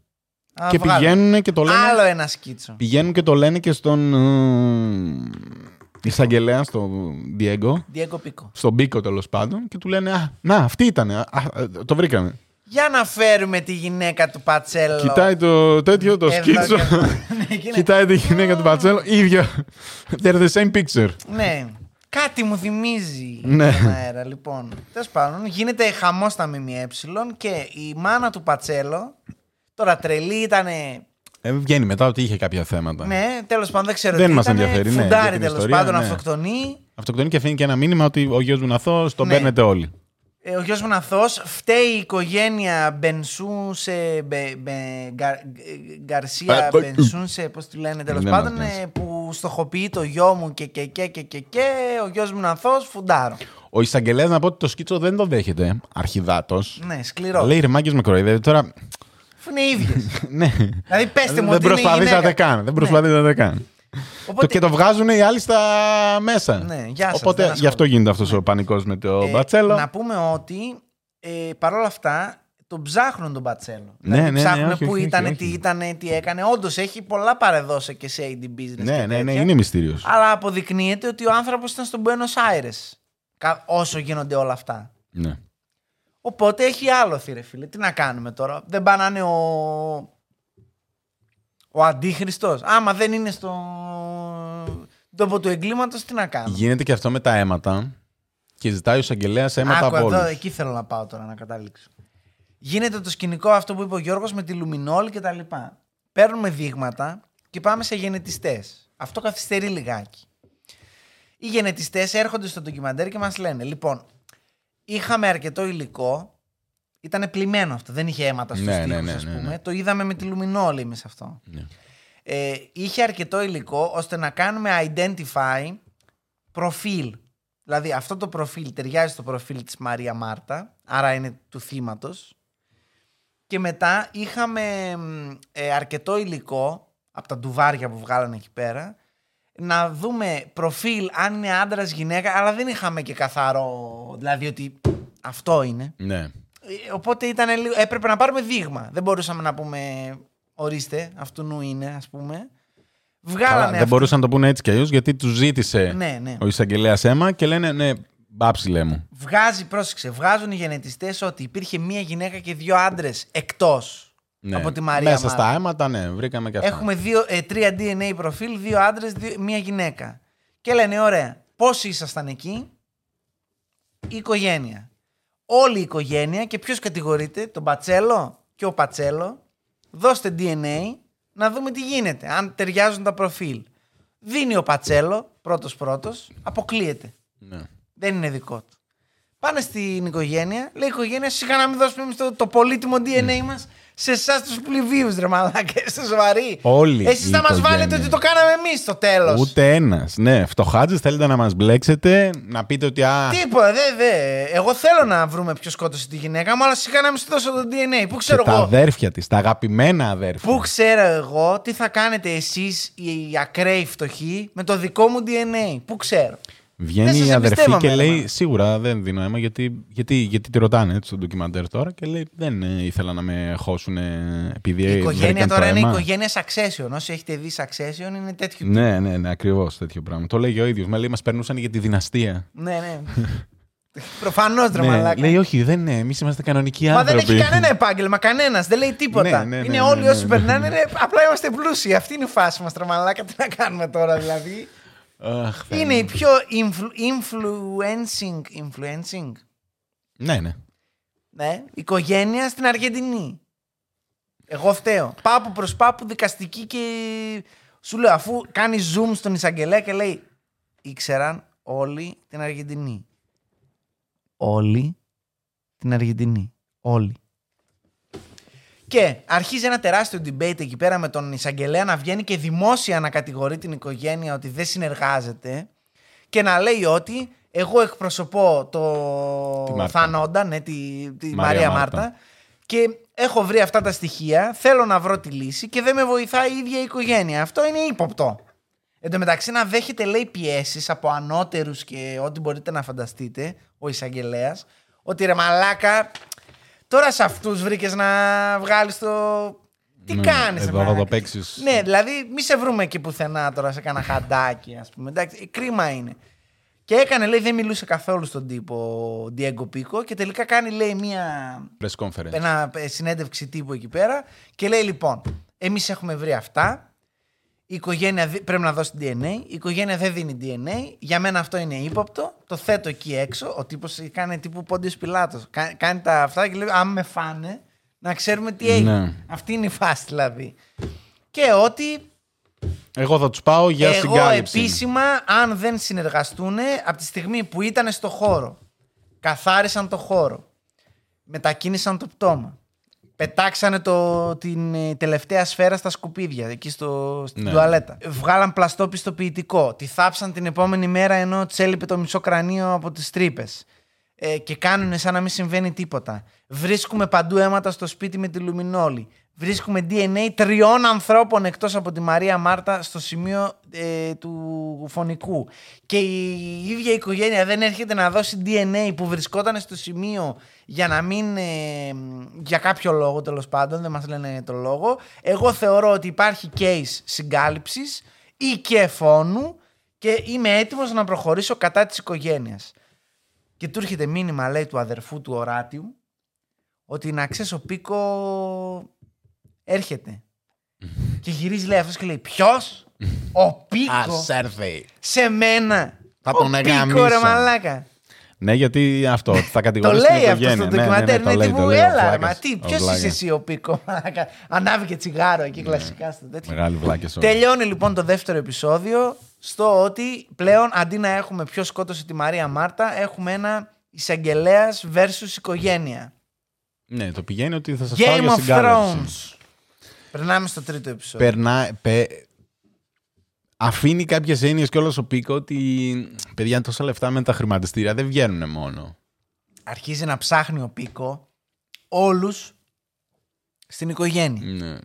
Speaker 2: Α,
Speaker 1: και
Speaker 2: βγάλε.
Speaker 1: πηγαίνουν και το λένε.
Speaker 2: Άλλο ένα σκίτσο.
Speaker 1: Πηγαίνουν και το λένε και στον. ε, εισαγγελέα στον Διέγκο,
Speaker 2: Διέγκο Πίκο.
Speaker 1: στον Μπίκο τέλος πάντων, και του λένε Α, να, αυτή ήταν. Α, α, το βρήκαμε.
Speaker 2: Για να φέρουμε τη γυναίκα του Πατσέλο.
Speaker 1: Κοιτάει το τέτοιο, το
Speaker 2: Εδώ
Speaker 1: σκίτσο.
Speaker 2: και- Ναι, εκείνη-
Speaker 1: Κοιτάει τη γυναίκα του Πατσέλο, ίδιο. They're the same picture.
Speaker 2: Ναι. Κάτι μου θυμίζει
Speaker 1: Ναι.
Speaker 2: τον αέρα. Λοιπόν, τέλος πάντων, γίνεται χαμός στα ΜΜΕ και η μάνα του Πατσέλο. Τώρα τρελή ήταν.
Speaker 1: Ε, βγαίνει μετά ότι είχε κάποια θέματα.
Speaker 2: Ναι, τέλος πάντων δεν ξέρω
Speaker 1: Δεν
Speaker 2: τι
Speaker 1: μας
Speaker 2: ήτανε,
Speaker 1: ενδιαφέρει, ναι, για
Speaker 2: Φουντάρει
Speaker 1: την
Speaker 2: τέλος
Speaker 1: ιστορία,
Speaker 2: πάντων,
Speaker 1: ναι.
Speaker 2: αυτοκτονεί.
Speaker 1: Αυτοκτονεί και αφήνει και ένα μήνυμα ότι ο γιος μου είναι αθώο, τον
Speaker 2: Ναι.
Speaker 1: παίρνετε όλοι.
Speaker 2: Ε, ο γιος μου είναι αθώος, φταίει η οικογένεια Μπενσούνσε, Μπε, Μπε, Γκαρ- Γκαρσία
Speaker 1: Ε,
Speaker 2: Μπενσούνσε, πώς τη λένε τέλος
Speaker 1: Δεν
Speaker 2: πάντων,
Speaker 1: μας νοιάζει.
Speaker 2: ε, που στοχοποιεί το γιο μου και και και και και, και ο γιος μου είναι αθώος, φουντάρω.
Speaker 1: Ο εισαγγελέας να πω ότι το σκίτσο δεν το δέχεται. Αρχιδάτος.
Speaker 2: Ναι, σκληρό.
Speaker 1: Λέει ρε μάγκες με κοροϊδεύει τώρα.
Speaker 2: Αφού είναι ίδιες. [LAUGHS]
Speaker 1: ναι.
Speaker 2: δηλαδή πέστε μου
Speaker 1: δεν
Speaker 2: ότι είναι
Speaker 1: προσπαθήσατε
Speaker 2: γυναίκα.
Speaker 1: καν. Δεν
Speaker 2: Ναι.
Speaker 1: προσπαθήσατε καν.
Speaker 2: Οπότε,
Speaker 1: Το, και το βγάζουν οι άλλοι στα μέσα.
Speaker 2: Ναι, γεια σας,
Speaker 1: Οπότε
Speaker 2: δεν
Speaker 1: γι' αυτό
Speaker 2: ασχολούμαι.
Speaker 1: γίνεται αυτός ο πανικός με το
Speaker 2: ε,
Speaker 1: μπατσέλο.
Speaker 2: Να πούμε ότι ε, παρόλα αυτά τον ψάχνουν τον Μπατσέλο.
Speaker 1: Ναι,
Speaker 2: δηλαδή,
Speaker 1: ναι, ναι,
Speaker 2: ψάχνουν
Speaker 1: όχι,
Speaker 2: που
Speaker 1: όχι,
Speaker 2: ήταν,
Speaker 1: όχι,
Speaker 2: τι
Speaker 1: όχι.
Speaker 2: ήταν, τι έκανε. Όντως έχει πολλά παρεδώσει και σε AD business.
Speaker 1: Ναι,
Speaker 2: και
Speaker 1: ναι, ναι,
Speaker 2: τέτοια.
Speaker 1: είναι μυστήριος.
Speaker 2: Αλλά αποδεικνύεται ότι ο άνθρωπος ήταν στον Buenos Aires. κα- Όσο γίνονται όλα αυτά.
Speaker 1: Ναι.
Speaker 2: Οπότε έχει άλλο ρε φίλε. Τι να κάνουμε τώρα. Δεν πάει να είναι ο. Ο αντίχριστος. Άμα δεν είναι στο τόπο του εγκλήματος, τι να κάνουμε.
Speaker 1: Γίνεται και αυτό με τα αίματα και ζητάει ο εισαγγελέας αίματα
Speaker 2: Άκου
Speaker 1: από
Speaker 2: εδώ,
Speaker 1: όλους.
Speaker 2: εκεί θέλω να πάω τώρα να καταλήξω. Γίνεται το σκηνικό αυτό που είπε ο Γιώργος με τη Λουμινόλ και τα λοιπά. Παίρνουμε δείγματα και πάμε σε γενετιστές. Αυτό καθυστερεί λιγάκι. Οι γενετιστές έρχονται στο ντοκιμαντέρ και μας λένε λοιπόν, είχαμε αρκετό υλικό, ήταν πλημμένο αυτό, δεν είχε αίματα στους
Speaker 1: Ναι,
Speaker 2: ναι,
Speaker 1: ναι,
Speaker 2: τοίχους
Speaker 1: ναι,
Speaker 2: ας
Speaker 1: ναι,
Speaker 2: πούμε.
Speaker 1: ναι.
Speaker 2: Το είδαμε με τη Λουμινόλ εμείς αυτό.
Speaker 1: Ναι.
Speaker 2: Ε, είχε αρκετό υλικό ώστε να κάνουμε identify προφίλ. Δηλαδή αυτό το προφίλ ταιριάζει στο προφίλ της Μαρία Μάρτα, άρα είναι του θύματος. Και μετά είχαμε μ, ε, αρκετό υλικό από τα ντουβάρια που βγάλανε εκεί πέρα να δούμε προφίλ αν είναι άντρας γυναίκα, αλλά δεν είχαμε και καθαρό. Δηλαδή ότι αυτό είναι.
Speaker 1: Ναι.
Speaker 2: Ε, Οπότε ήταν λίγο, έπρεπε να πάρουμε δείγμα. Δεν μπορούσαμε να πούμε ορίστε, αυτού νου είναι, ας πούμε. Βγάλανε
Speaker 1: Καλά, δεν
Speaker 2: αυτό.
Speaker 1: μπορούσαν να το πούνε έτσι κι αλλιώς γιατί τους ζήτησε
Speaker 2: Ναι, ναι.
Speaker 1: ο εισαγγελέας αίμα και λένε ναι, μπάψιλε μου.
Speaker 2: Βγάζει, πρόσεξε, βγάζουν οι γενετιστές ότι υπήρχε μία γυναίκα και δύο άντρες εκτός
Speaker 1: Ναι.
Speaker 2: από τη Μαρία
Speaker 1: Μέσα
Speaker 2: Μάρτα.
Speaker 1: στα αίματα, ναι, βρήκαμε και αυτά.
Speaker 2: Έχουμε δύο, ε, τρία DNA προφίλ, δύο άντρες, δύο, μία γυναίκα. Και λένε, ωραία, πόσοι ήσασταν εκεί, η οικογένεια. Όλη η οικογένεια και ποιος κατηγορείται, τον Πατσέλο και ο Πατσέλο, δώστε DNA να δούμε τι γίνεται, αν ταιριάζουν τα προφίλ. Δίνει ο Πατσέλο, πρώτος πρώτος, αποκλείεται.
Speaker 1: Ναι.
Speaker 2: Δεν είναι δικό του. Πάνε στην οικογένεια, λέει η οικογένεια, σιγά να μην δώσουμε εμείς το, το πολύτιμο DNA μας σε εσάς τους πληβίους, ρε μαλάκα, είστε σοβαροί.
Speaker 1: Όλη
Speaker 2: Εσείς
Speaker 1: η
Speaker 2: θα μας
Speaker 1: οικογένεια.
Speaker 2: βάλετε ότι το κάναμε εμείς στο τέλος.
Speaker 1: Ούτε ένας. Ναι, φτωχάτζες θέλετε να μας μπλέξετε, να πείτε ότι. Α,
Speaker 2: Τίποτα, δε, δε. Εγώ θέλω να βρούμε ποιος σκότωσε τη γυναίκα μου, αλλά σιγά να μην σου δώσω το DNA. Πού
Speaker 1: και
Speaker 2: ξέρω
Speaker 1: τα
Speaker 2: εγώ;
Speaker 1: αδέρφια της, τα αγαπημένα αδέρφια.
Speaker 2: Πού ξέρω εγώ τι θα κάνετε εσείς οι ακραίοι φτωχοί με το δικό μου DNA. Πού ξέρω; Δεν
Speaker 1: Βγαίνει
Speaker 2: σας
Speaker 1: η αδερφή
Speaker 2: εμπιστεύομαι,
Speaker 1: και
Speaker 2: ρε,
Speaker 1: λέει:
Speaker 2: μάνα.
Speaker 1: Σίγουρα δεν δίνω αίμα γιατί, γιατί, γιατί τη ρωτάνε έτσι, στο ντοκιμαντέρ τώρα και λέει: Δεν ε, ήθελα να με χώσουν επειδή
Speaker 2: Η οικογένεια
Speaker 1: βρήκαν
Speaker 2: τώρα
Speaker 1: το
Speaker 2: είναι
Speaker 1: αίμα».
Speaker 2: οικογένειας Succession. Όσοι έχετε δει Succession είναι τέτοιο.
Speaker 1: Ναι, ναι, ναι, ακριβώς τέτοιο πράγμα. Το λέγει ο ίδιος. Μα λέει: Μας περνούσαν για τη δυναστεία.
Speaker 2: Ναι, ναι. Προφανώς ρε
Speaker 1: Ναι,
Speaker 2: μαλάκα.
Speaker 1: λέει: Όχι, δεν είναι. Εμείς είμαστε κανονικοί
Speaker 2: Μα
Speaker 1: άνθρωποι.
Speaker 2: δεν έχει κανένα επάγγελμα, κανένας. Δεν λέει τίποτα.
Speaker 1: Ναι, ναι, ναι,
Speaker 2: είναι
Speaker 1: ναι,
Speaker 2: όλοι
Speaker 1: ναι,
Speaker 2: όσοι
Speaker 1: ναι.
Speaker 2: περνάνε, είναι, απλά είμαστε πλούσιοι. Αυτή είναι η φάση μας, τρομαλάκα. Τι να κάνουμε τώρα, δηλαδή.
Speaker 1: Αχ, Θεέ
Speaker 2: είναι
Speaker 1: μου.
Speaker 2: η πιο influ- influencing, influencing
Speaker 1: Ναι, ναι.
Speaker 2: ναι, οικογένεια στην Αργεντινή. Εγώ φταίω. Πάπου προς πάπου δικαστική και. Σου λέω, αφού κάνει zoom στον εισαγγελέα και λέει ήξεραν όλοι την Αργεντινή. Όλοι την Αργεντινή. Όλοι. Και αρχίζει ένα τεράστιο debate εκεί πέρα με τον εισαγγελέα να βγαίνει και δημόσια να κατηγορεί την οικογένεια ότι δεν συνεργάζεται και να λέει ότι εγώ εκπροσωπώ το
Speaker 1: Τη Μάρτα.
Speaker 2: Θανόντα, ναι, τη, τη
Speaker 1: Μαρία
Speaker 2: Μαρία
Speaker 1: Μάρτα.
Speaker 2: Μάρτα και έχω βρει αυτά τα στοιχεία, θέλω να βρω τη λύση και δεν με βοηθάει η ίδια η οικογένεια. Αυτό είναι ύποπτο. Εν τω μεταξύ να δέχεται λέει πιέσεις από ανώτερους και ό,τι μπορείτε να φανταστείτε, ο εισαγγελέας, ότι ρε μαλάκα, τώρα σε αυτούς βρήκες να βγάλεις το... Τι
Speaker 1: Ναι,
Speaker 2: κάνεις,
Speaker 1: Εδώ
Speaker 2: ρε
Speaker 1: θα το
Speaker 2: μαλάκα.
Speaker 1: παίξεις.
Speaker 2: Ναι, δηλαδή μη σε βρούμε εκεί πουθενά τώρα σε κάνα χαντάκι, ας πούμε. Εντάξει, κρίμα είναι. Και έκανε, λέει, δεν μιλούσε καθόλου στον τύπο ο Diego Pico και τελικά κάνει, λέει, μία
Speaker 1: Press conference.
Speaker 2: ένα ε, συνέντευξη τύπου εκεί πέρα και λέει λοιπόν, εμείς έχουμε βρει αυτά, η οικογένεια δι- πρέπει να δώσει DNA, η οικογένεια δεν δίνει DNA, για μένα αυτό είναι ύποπτο, το θέτω εκεί έξω, ο τύπος κάνει τύπου Πόντιος Πιλάτος, Κα- κάνει τα αυτά και λέει αν με φάνε να ξέρουμε τι έγινε.
Speaker 1: Ναι.
Speaker 2: Αυτή είναι η φάση δηλαδή. Και ότι
Speaker 1: Εγώ θα τους πάω για
Speaker 2: εγώ
Speaker 1: συγκάλυψη.
Speaker 2: επίσημα, αν δεν συνεργαστούν, από τη στιγμή που ήταν στο χώρο, καθάρισαν το χώρο, μετακίνησαν το πτώμα, πετάξανε το, την ε, τελευταία σφαίρα στα σκουπίδια, εκεί στο, στην
Speaker 1: Ναι.
Speaker 2: τουαλέτα. Βγάλαν πλαστό πιστοποιητικό, τη θάψαν την επόμενη μέρα ενώ της έλειπε το μισό κρανίο από τις τρύπες. Ε, και κάνουν σαν να μην συμβαίνει τίποτα. Βρίσκουμε παντού αίματα στο σπίτι με τη λουμινόλη. Βρίσκουμε DNA τριών ανθρώπων εκτός από τη Μαρία Μάρτα στο σημείο ε, του φωνικού. Και η ίδια η οικογένεια δεν έρχεται να δώσει DNA που βρισκόταν στο σημείο για να μην... ε, για κάποιο λόγο τέλος πάντων, δεν μας λένε το λόγο. Εγώ θεωρώ ότι υπάρχει case συγκάλυψης ή και φόνου και είμαι έτοιμος να προχωρήσω κατά της οικογένειας. Και του έρχεται μήνυμα, λέει, του αδερφού του Οράτιου, ότι να ξέρεις ο Πίκο έρχεται. [LAUGHS] και γυρίζει, λέει αυτός και λέει, ποιος; Ο Πίκο
Speaker 1: έρθει.
Speaker 2: σε μένα.
Speaker 1: Θα
Speaker 2: ο
Speaker 1: τον
Speaker 2: Πίκο,
Speaker 1: εγαμίσω.
Speaker 2: ρε μαλάκα.
Speaker 1: Ναι, γιατί αυτό θα [LAUGHS]
Speaker 2: Το
Speaker 1: κατηγορήσει την
Speaker 2: λέει αυτός
Speaker 1: οικογένεια.
Speaker 2: στο
Speaker 1: Ναι, ναι, ναι,
Speaker 2: ντοκιμαντέρ.
Speaker 1: το
Speaker 2: Είναι
Speaker 1: λέει,
Speaker 2: τύπου,
Speaker 1: το λέει ο
Speaker 2: έλα, ρε,
Speaker 1: βλάκας.
Speaker 2: μα τι,
Speaker 1: Ο
Speaker 2: ποιος είσαι
Speaker 1: βλάκας. Ναι.
Speaker 2: εσύ ο Πίκο. μαλάκα. Ανάβει και τσιγάρο εκεί κλασικά στο τέτοιο.
Speaker 1: Μεγάλη βλάκες όλοι.
Speaker 2: Τελειώνει λοιπόν το δεύτερο επεισόδιο στο ότι πλέον αντί να έχουμε ποιο σκότωσε τη Μαρία Μάρτα, έχουμε ένα εισαγγελέας versus οικογένεια.
Speaker 1: Ναι, το πηγαίνει ότι θα σας πάω
Speaker 2: Game
Speaker 1: για
Speaker 2: of
Speaker 1: συγκάλυψη.
Speaker 2: Thrones. Περνάμε στο τρίτο επεισόδιο.
Speaker 1: Περνά, πε, αφήνει κάποιες έννοιες κιόλα ο Πίκο ότι παιδιά τόσα λεφτά με τα χρηματιστήρια δεν βγαίνουν μόνο.
Speaker 2: Αρχίζει να ψάχνει ο Πίκο όλους στην οικογένεια.
Speaker 1: Ναι.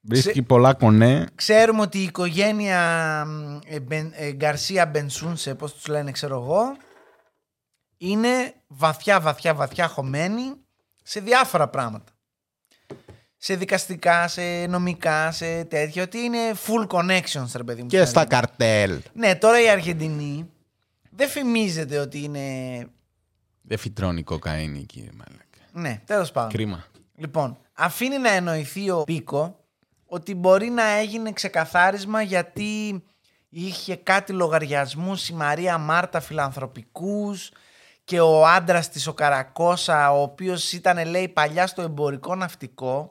Speaker 1: Βρίσκει πολλά κονέ.
Speaker 2: Ξέρουμε ότι η οικογένεια μ, ε, Μπεν- ε, Γκαρσία Μπενσούνσε, πώς τους λένε ξέρω εγώ, είναι βαθιά βαθιά βαθιά χωμένη σε διάφορα πράγματα. Σε δικαστικά, σε νομικά, σε τέτοια, ότι είναι full connections, ρε παιδί μου.
Speaker 1: Και
Speaker 2: στην
Speaker 1: στα
Speaker 2: Αργεντινή.
Speaker 1: καρτέλ.
Speaker 2: Ναι, τώρα η Αργεντινή δεν φημίζεται ότι είναι...
Speaker 1: Δεν φυτρώνει κοκαίνη, κύριε Μαλάκα.
Speaker 2: Ναι, τέλος πάντων.
Speaker 1: Κρίμα.
Speaker 2: Λοιπόν, αφήνει να εννοηθεί ο Πίκο ότι μπορεί να έγινε ξεκαθάρισμα γιατί είχε κάτι λογαριασμούς η Μαρία Μάρτα φιλανθρωπικούς και ο άντρας της ο Καρακώσα ο οποίος ήταν λέει παλιά στο εμπορικό ναυτικό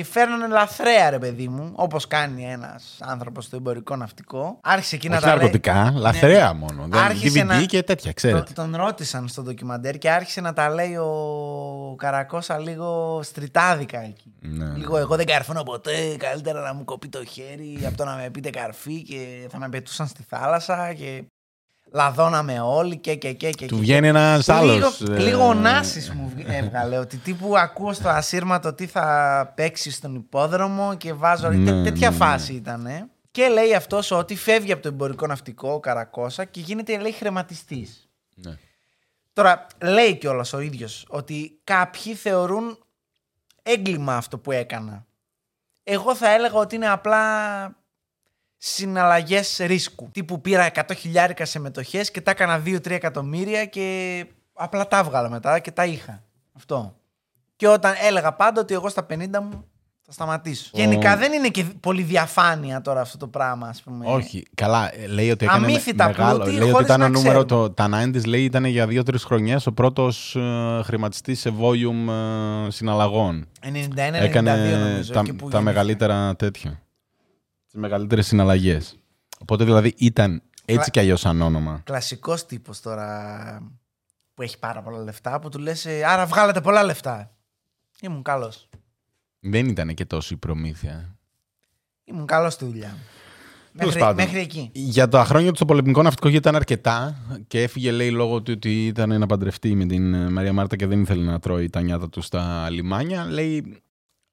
Speaker 2: και φέρνανε λαθρέα ρε παιδί μου όπως κάνει ένας άνθρωπος στο εμπορικό ναυτικό άρχισε εκεί να
Speaker 1: Όχι
Speaker 2: τα λέει
Speaker 1: ναρκωτικά, λαθρέα μόνο. Δεν,
Speaker 2: Άρχισε
Speaker 1: DVD
Speaker 2: να-
Speaker 1: και τέτοια, ξέρετε.
Speaker 2: τον, τον ρώτησαν στο ντοκιμαντέρ και άρχισε να τα λέει ο Καρακώσα λίγο στριτάδικα εκεί.
Speaker 1: Ναι.
Speaker 2: Λίγο εγώ δεν καρφώνω ποτέ, καλύτερα να μου κοπεί το χέρι από το να με πείτε καρφί και θα με πετούσαν στη θάλασσα και λαδώναμε όλοι και και και και.
Speaker 1: Του
Speaker 2: και.
Speaker 1: βγαίνει ένας άλλος.
Speaker 2: Λίγο, λίγο ο Νάσης μου βγ- έβγαλε ότι τύπου ακούω στο ασύρματο τι θα παίξει στον υπόδρομο και βάζω.
Speaker 1: Ναι,
Speaker 2: Τέ- τέτοια
Speaker 1: ναι, ναι.
Speaker 2: φάση ήταν. Και λέει αυτός ότι φεύγει από το εμπορικό ναυτικό ο Καρακώσα και γίνεται λέει χρηματιστής.
Speaker 1: Ναι.
Speaker 2: Τώρα λέει κιόλας ο ίδιος ότι κάποιοι θεωρούν έγκλημα αυτό που έκανα. Εγώ θα έλεγα ότι είναι απλά συναλλαγές ρίσκου. Τύπου πήρα 100 χιλιάρικα σε μετοχές και τα έκανα 2-3 εκατομμύρια και απλά τα έβγαλα μετά και τα είχα. Αυτό. Και όταν έλεγα πάντα ότι εγώ στα 50 μου θα σταματήσω. Γενικά δεν είναι και πολύ διαφάνεια τώρα αυτό το πράγμα, ας πούμε.
Speaker 1: Όχι, καλά. ε, Λέει ότι έκανε
Speaker 2: Αμύθιτα
Speaker 1: μεγάλο.
Speaker 2: πλούτη,
Speaker 1: λέει ότι
Speaker 2: χωρίς
Speaker 1: ήταν
Speaker 2: να
Speaker 1: ο νούμερο.
Speaker 2: ξέρουμε.
Speaker 1: Το, τα 90s λέει ήταν για δύο-τρεις χρονιές ο πρώτος ε, χρηματιστής σε volume ε, συναλλαγών.
Speaker 2: 91-92
Speaker 1: έκανε
Speaker 2: νομίζω.
Speaker 1: τα,
Speaker 2: εκεί που
Speaker 1: τα
Speaker 2: γεννήθηκα.
Speaker 1: μεγαλύτερα τέτοια. Τις μεγαλύτερες συναλλαγές. Οπότε δηλαδή ήταν έτσι
Speaker 2: Κλα-
Speaker 1: κι αλλιώς σαν όνομα.
Speaker 2: Κλασικός τύπος τώρα που έχει πάρα πολλά λεφτά που του λες «Ε, άρα βγάλατε πολλά λεφτά. Ήμουν καλός.
Speaker 1: Δεν ήταν και τόσο η προμήθεια.
Speaker 2: Ήμουν καλός στη δουλειά μου.
Speaker 1: Τέλος
Speaker 2: Μέχρι,
Speaker 1: πάντων.
Speaker 2: μέχρι εκεί.
Speaker 1: Για το αχρόνιο του στο πολεμικό ναυτικό γιατί ήταν αρκετά και έφυγε λέει λόγω του ότι ήταν να παντρευτεί με την ε, Μαρία Μάρτα και δεν ήθελε να τρώει τα νιάτα του στα λιμάνια. Λέει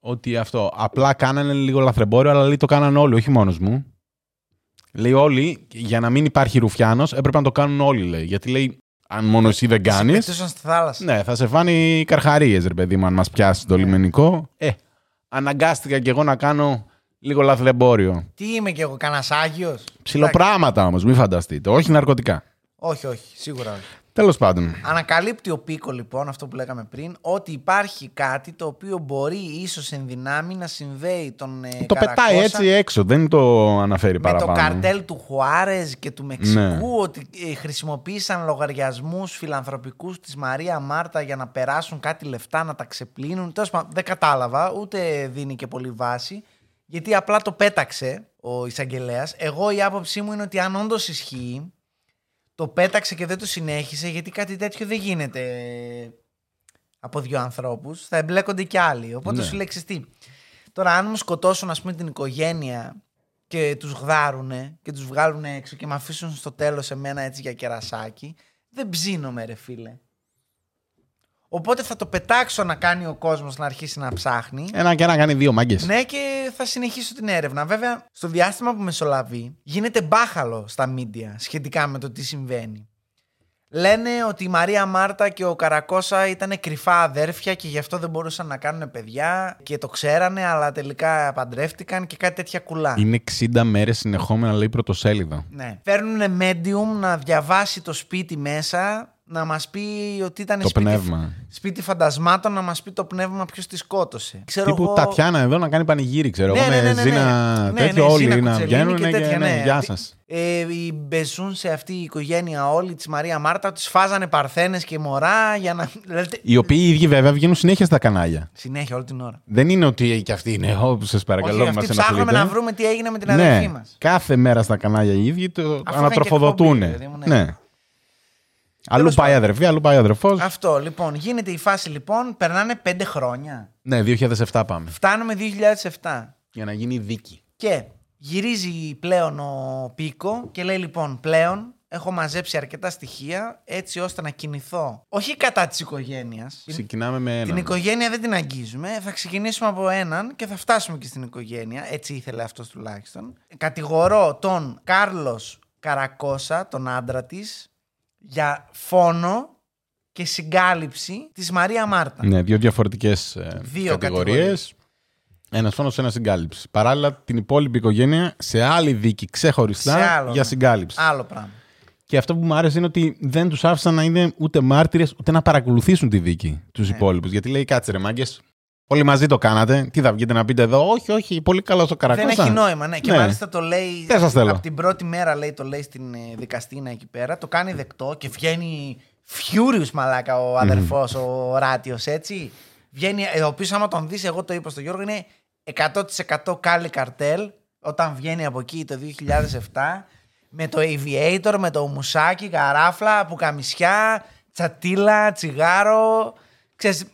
Speaker 1: ότι αυτό απλά κάνανε λίγο λαθρεμπόριο αλλά λέει το κάνανε όλοι, όχι μόνος μου. Λέει όλοι, για να μην υπάρχει ρουφιάνος έπρεπε να το κάνουν όλοι λέει. Γιατί λέει αν μόνο εσύ δεν
Speaker 2: Σε
Speaker 1: κάνεις,
Speaker 2: πετούσαν στη θάλασσα.
Speaker 1: ναι θα σε φάνει καρχαρίες ρε παιδί μου αν μας πιάσεις το λιμενικό. Ε, αναγκάστηκα κι εγώ να κάνω λίγο λαθρεμπόριο.
Speaker 2: Τι είμαι κι εγώ, κανένας Άγιος;
Speaker 1: Ψιλοπράγματα όμως, μην φανταστείτε. Όχι ναρκωτικά.
Speaker 2: Όχι, όχι, σίγουρα όχι.
Speaker 1: Τέλος πάντων.
Speaker 2: Ανακαλύπτει ο Πίκο λοιπόν αυτό που λέγαμε πριν ότι υπάρχει κάτι το οποίο μπορεί ίσως εν δυνάμει να συνδέει τον ε,
Speaker 1: Το
Speaker 2: Καρακώσα
Speaker 1: πετάει έτσι έξω, δεν το αναφέρει
Speaker 2: με
Speaker 1: παραπάνω.
Speaker 2: το καρτέλ του Χουάρεζ και του Μεξικού
Speaker 1: Ναι.
Speaker 2: ότι ε, χρησιμοποίησαν λογαριασμούς φιλανθρωπικούς της Μαρία Μάρτα για να περάσουν κάτι λεφτά να τα ξεπλύνουν. Τέλος πάντων δεν κατάλαβα ούτε δίνει και πολύ βάση γιατί απλά το πέταξε ο εισαγγελέας. Εγώ η άποψή μου είναι ότι αν όντως ισχύει το πέταξε και δεν το συνέχισε γιατί κάτι τέτοιο δεν γίνεται από δύο ανθρώπους. Θα εμπλέκονται κι άλλοι. Οπότε
Speaker 1: Ναι.
Speaker 2: σου λέει «Ξέρεις τι. Τώρα αν μου σκοτώσουν ας πούμε την οικογένεια και τους γδάρουνε και τους βγάλουν έξω και με αφήσουν στο τέλος εμένα έτσι για κερασάκι δεν ψήνομαι ρε φίλε. Οπότε θα το πετάξω να κάνει ο κόσμος να αρχίσει να ψάχνει
Speaker 1: Ένα και ένα κάνει δύο μάγκες.
Speaker 2: ναι, και θα συνεχίσω την έρευνα. Βέβαια, στο διάστημα που μεσολαβεί, γίνεται μπάχαλο στα μίντια σχετικά με το τι συμβαίνει. Λένε ότι η Μαρία Μάρτα και ο Καρακώσα ήταν κρυφά αδέρφια και γι' αυτό δεν μπορούσαν να κάνουν παιδιά και το ξέρανε, αλλά τελικά παντρεύτηκαν και κάτι τέτοια κουλά.
Speaker 1: Είναι 60 μέρες συνεχόμενα, λέει πρωτοσέλιδο.
Speaker 2: Ναι. Φέρνουν medium να διαβάσει το σπίτι μέσα, να μας πει ότι ήταν
Speaker 1: Το
Speaker 2: σπίτι,
Speaker 1: πνεύμα.
Speaker 2: σπίτι φαντασμάτων, να μας πει το πνεύμα ποιος τη σκότωσε. Ξέρω
Speaker 1: Τύπου
Speaker 2: εγώ-
Speaker 1: Τατιάνα εδώ να κάνει πανηγύρι, ξέρω
Speaker 2: Ναι,
Speaker 1: εγώ.
Speaker 2: ναι,
Speaker 1: με
Speaker 2: ναι, ναι,
Speaker 1: Ζήνα
Speaker 2: ναι.
Speaker 1: τέτοιο,
Speaker 2: Ναι, ναι,
Speaker 1: όλοι
Speaker 2: Ζήνα
Speaker 1: να
Speaker 2: Κουτσελίνη
Speaker 1: βγαίνουν
Speaker 2: και
Speaker 1: και,
Speaker 2: τέτοια,
Speaker 1: ναι,
Speaker 2: ναι.
Speaker 1: γεια
Speaker 2: Αυτή-
Speaker 1: σας.
Speaker 2: ε, οι μπεζούν σε αυτή η οικογένεια όλη τη Μαρία Μάρτα τους φάζανε παρθένες και μωρά για να. [LAUGHS] Δηλαδή,
Speaker 1: Οι οποίοι οι ίδιοι βέβαια βγαίνουν συνέχεια στα κανάλια.
Speaker 2: συνέχεια όλη την ώρα.
Speaker 1: Δεν είναι ότι και αυτοί είναι. Ω, σας παρακαλώ,
Speaker 2: Όχι,
Speaker 1: μας
Speaker 2: αυτοί ψάχνουμε
Speaker 1: ενοχλείτε.
Speaker 2: να βρούμε τι έγινε με την αδερφή
Speaker 1: Ναι,
Speaker 2: μας.
Speaker 1: κάθε μέρα στα κανάλια οι ίδιοι το
Speaker 2: είχαν και
Speaker 1: ανατροφοδοτούν.
Speaker 2: εκπομπή, παιδί μου, ναι.
Speaker 1: Ναι. Αλλού πάει η
Speaker 2: πάντων.
Speaker 1: αδερφή, αλλού πάει ο αδερφός.
Speaker 2: Αυτό λοιπόν. Γίνεται η φάση λοιπόν. Περνάνε πέντε χρόνια.
Speaker 1: Ναι, 2007 πάμε.
Speaker 2: Φτάνουμε 2007.
Speaker 1: Για να γίνει δίκη.
Speaker 2: Και γυρίζει πλέον ο Πίκο και λέει λοιπόν πλέον έχω μαζέψει αρκετά στοιχεία έτσι ώστε να κινηθώ όχι κατά της οικογένειας.
Speaker 1: Ξεκινάμε με
Speaker 2: Την
Speaker 1: έναν.
Speaker 2: οικογένεια δεν την αγγίζουμε. Θα ξεκινήσουμε από έναν και θα φτάσουμε και στην οικογένεια. Έτσι ήθελε αυτός τουλάχιστον. Κατηγορώ τον Κάρλος Καρακώσα, τον άντρα της, για φόνο και συγκάλυψη της Μαρία Μάρτα.
Speaker 1: Ναι, δύο διαφορετικές
Speaker 2: Δύο
Speaker 1: κατηγορίες.
Speaker 2: κατηγορίες.
Speaker 1: Ένας φόνος, ένας συγκάλυψη. Παράλληλα, την υπόλοιπη οικογένεια σε άλλη δίκη ξεχωριστά
Speaker 2: Σε άλλο,
Speaker 1: για
Speaker 2: ναι.
Speaker 1: συγκάλυψη.
Speaker 2: Άλλο πράγμα.
Speaker 1: Και αυτό που μου άρεσε είναι ότι δεν τους άφησαν να είναι ούτε μάρτυρες ούτε να παρακολουθήσουν τη δίκη τους
Speaker 2: Ναι.
Speaker 1: υπόλοιπους. Γιατί λέει, κάτσε ρε μάγκες. Όλοι μαζί το κάνατε. Τι θα βγείτε να πείτε εδώ, Όχι, όχι, πολύ καλός ο Καρακώσα.
Speaker 2: Δεν έχει νόημα, ναι. Και
Speaker 1: Ναι.
Speaker 2: μάλιστα το λέει.
Speaker 1: Δεν σας θέλω;
Speaker 2: Από την πρώτη μέρα λέει το λέει στην ε, δικαστήνα εκεί πέρα. Το κάνει δεκτό και βγαίνει furious μαλάκα ο αδερφός, ο Ράτιος, έτσι. Βγαίνει, ε, ο οποίο άμα τον δεις, εγώ το είπα στον Γιώργο, είναι 100% κάλι καρτέλ όταν βγαίνει από εκεί το 2007 με το aviator, με το μουσάκι, καράφλα, πουκαμισιά, τσατίλα, τσιγάρο. Ξέρεις,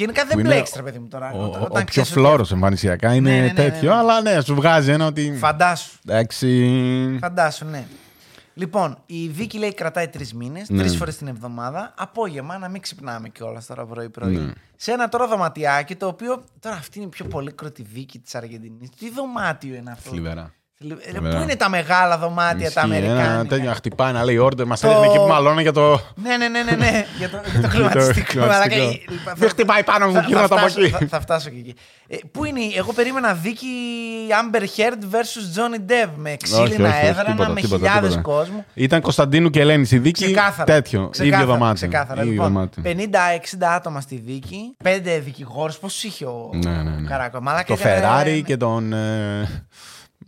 Speaker 2: γενικά δεν
Speaker 1: Που είναι
Speaker 2: μπλέξεις, ρε παιδί μου τώρα.
Speaker 1: Ο,
Speaker 2: όταν-
Speaker 1: ο,
Speaker 2: όταν
Speaker 1: πιο
Speaker 2: ξέρεις ότι-
Speaker 1: φλόρος εμφανισιακά είναι
Speaker 2: Ναι, ναι, ναι, ναι,
Speaker 1: τέτοιο,
Speaker 2: ναι.
Speaker 1: αλλά ναι, σου βγάζει ένα ότι.
Speaker 2: Φαντάσου.
Speaker 1: Εντάξει.
Speaker 2: Φαντάσου, ναι. Λοιπόν, η δίκη λέει κρατάει τρεις μήνες,
Speaker 1: Ναι.
Speaker 2: τρεις φορές την εβδομάδα. Απόγευμα, να μην ξυπνάμε κιόλας τώρα πρωί-πρωί.
Speaker 1: Ναι.
Speaker 2: Σε ένα τώρα δωματιάκι το οποίο. Τώρα αυτή είναι η πιο πολύκροτη δίκη της Αργεντινής. Τι δωμάτιο είναι αυτό.
Speaker 1: Θλιβερά.
Speaker 2: Θλιβε- Ρε,
Speaker 1: Θλιβερά.
Speaker 2: Πού είναι τα μεγάλα δωμάτια, τα
Speaker 1: Ισχύει, Ένα
Speaker 2: Αμερικάνικα;
Speaker 1: τέτοιο να χτυπάει να λέει order, μας
Speaker 2: Το-
Speaker 1: έδειχνε εκεί που μαλώνε για το.
Speaker 2: Ναι, ναι, ναι, ναι, ναι. για το, για το [LAUGHS] κλιματιστικό.
Speaker 1: κλιματιστικό.
Speaker 2: μαλάκα. Ε, λοιπόν, θα-
Speaker 1: Δεν χτυπάει πάνω μου,
Speaker 2: θα-
Speaker 1: γύρω
Speaker 2: θα
Speaker 1: από
Speaker 2: φτάσω-
Speaker 1: εκεί.
Speaker 2: Θα, θα φτάσω και εκεί. Ε, πού είναι, η- εγώ περίμενα δίκη Amber Heard versus Johnny Depp με ξύλινα
Speaker 1: Όχι, όχι, όχι,
Speaker 2: έδρανα,
Speaker 1: τίποτα,
Speaker 2: με
Speaker 1: τίποτα,
Speaker 2: χιλιάδες
Speaker 1: τίποτα.
Speaker 2: κόσμου.
Speaker 1: Ήταν Κωνσταντίνου και Ελένη η δίκη.
Speaker 2: Ξεκάθαρα.
Speaker 1: Τέτοιο.
Speaker 2: Ξεκάθαρα,
Speaker 1: ίδιο δωμάτιο.
Speaker 2: Ξεκάθαρα.
Speaker 1: ίδιο
Speaker 2: Λοιπόν,
Speaker 1: δωμάτιο.
Speaker 2: 50-60 άτομα στη δίκη, 5 δικηγόρους. Πώ είχε ο
Speaker 1: Ναι, ναι, ναι.
Speaker 2: Καράκο. Μαλάκα
Speaker 1: Το
Speaker 2: έκανε-
Speaker 1: Ferrari και τον.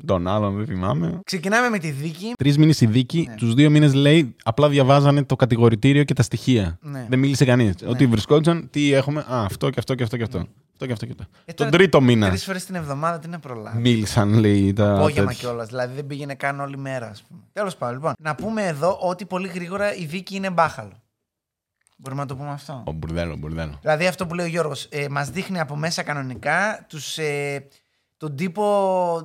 Speaker 1: Ε, τον άλλον, δεν θυμάμαι.
Speaker 2: Ξεκινάμε με τη δίκη.
Speaker 1: Τρεις μήνες η δίκη,
Speaker 2: Ναι.
Speaker 1: τους δύο μήνες λέει απλά διαβάζανε το κατηγορητήριο και τα στοιχεία.
Speaker 2: Ναι.
Speaker 1: Δεν μίλησε κανείς. Ότι βρισκόντουσαν, τι έχουμε. Α, αυτό και αυτό και αυτό και αυτό. Αυτό και αυτό και αυτό.
Speaker 2: Ε,
Speaker 1: Τον
Speaker 2: τώρα,
Speaker 1: τρίτο μήνα
Speaker 2: Τρεις φορές την εβδομάδα τι να προλάβει.
Speaker 1: μίλησαν, λέει. Τα
Speaker 2: Απόγευμα
Speaker 1: τέτοια.
Speaker 2: κιόλας. Δηλαδή δεν πήγαινε καν όλη μέρα, ας πούμε. Τέλος πάντων, λοιπόν. Να πούμε εδώ ότι πολύ γρήγορα η δίκη είναι μπάχαλο. Μπορούμε να το πούμε αυτό;
Speaker 1: Ο μπουρδέλο, μπουρδέλο.
Speaker 2: Δηλαδή αυτό που λέει ο Γιώργος, ε, μας δείχνει από μέσα κανονικά τους, ε, τον τύπο.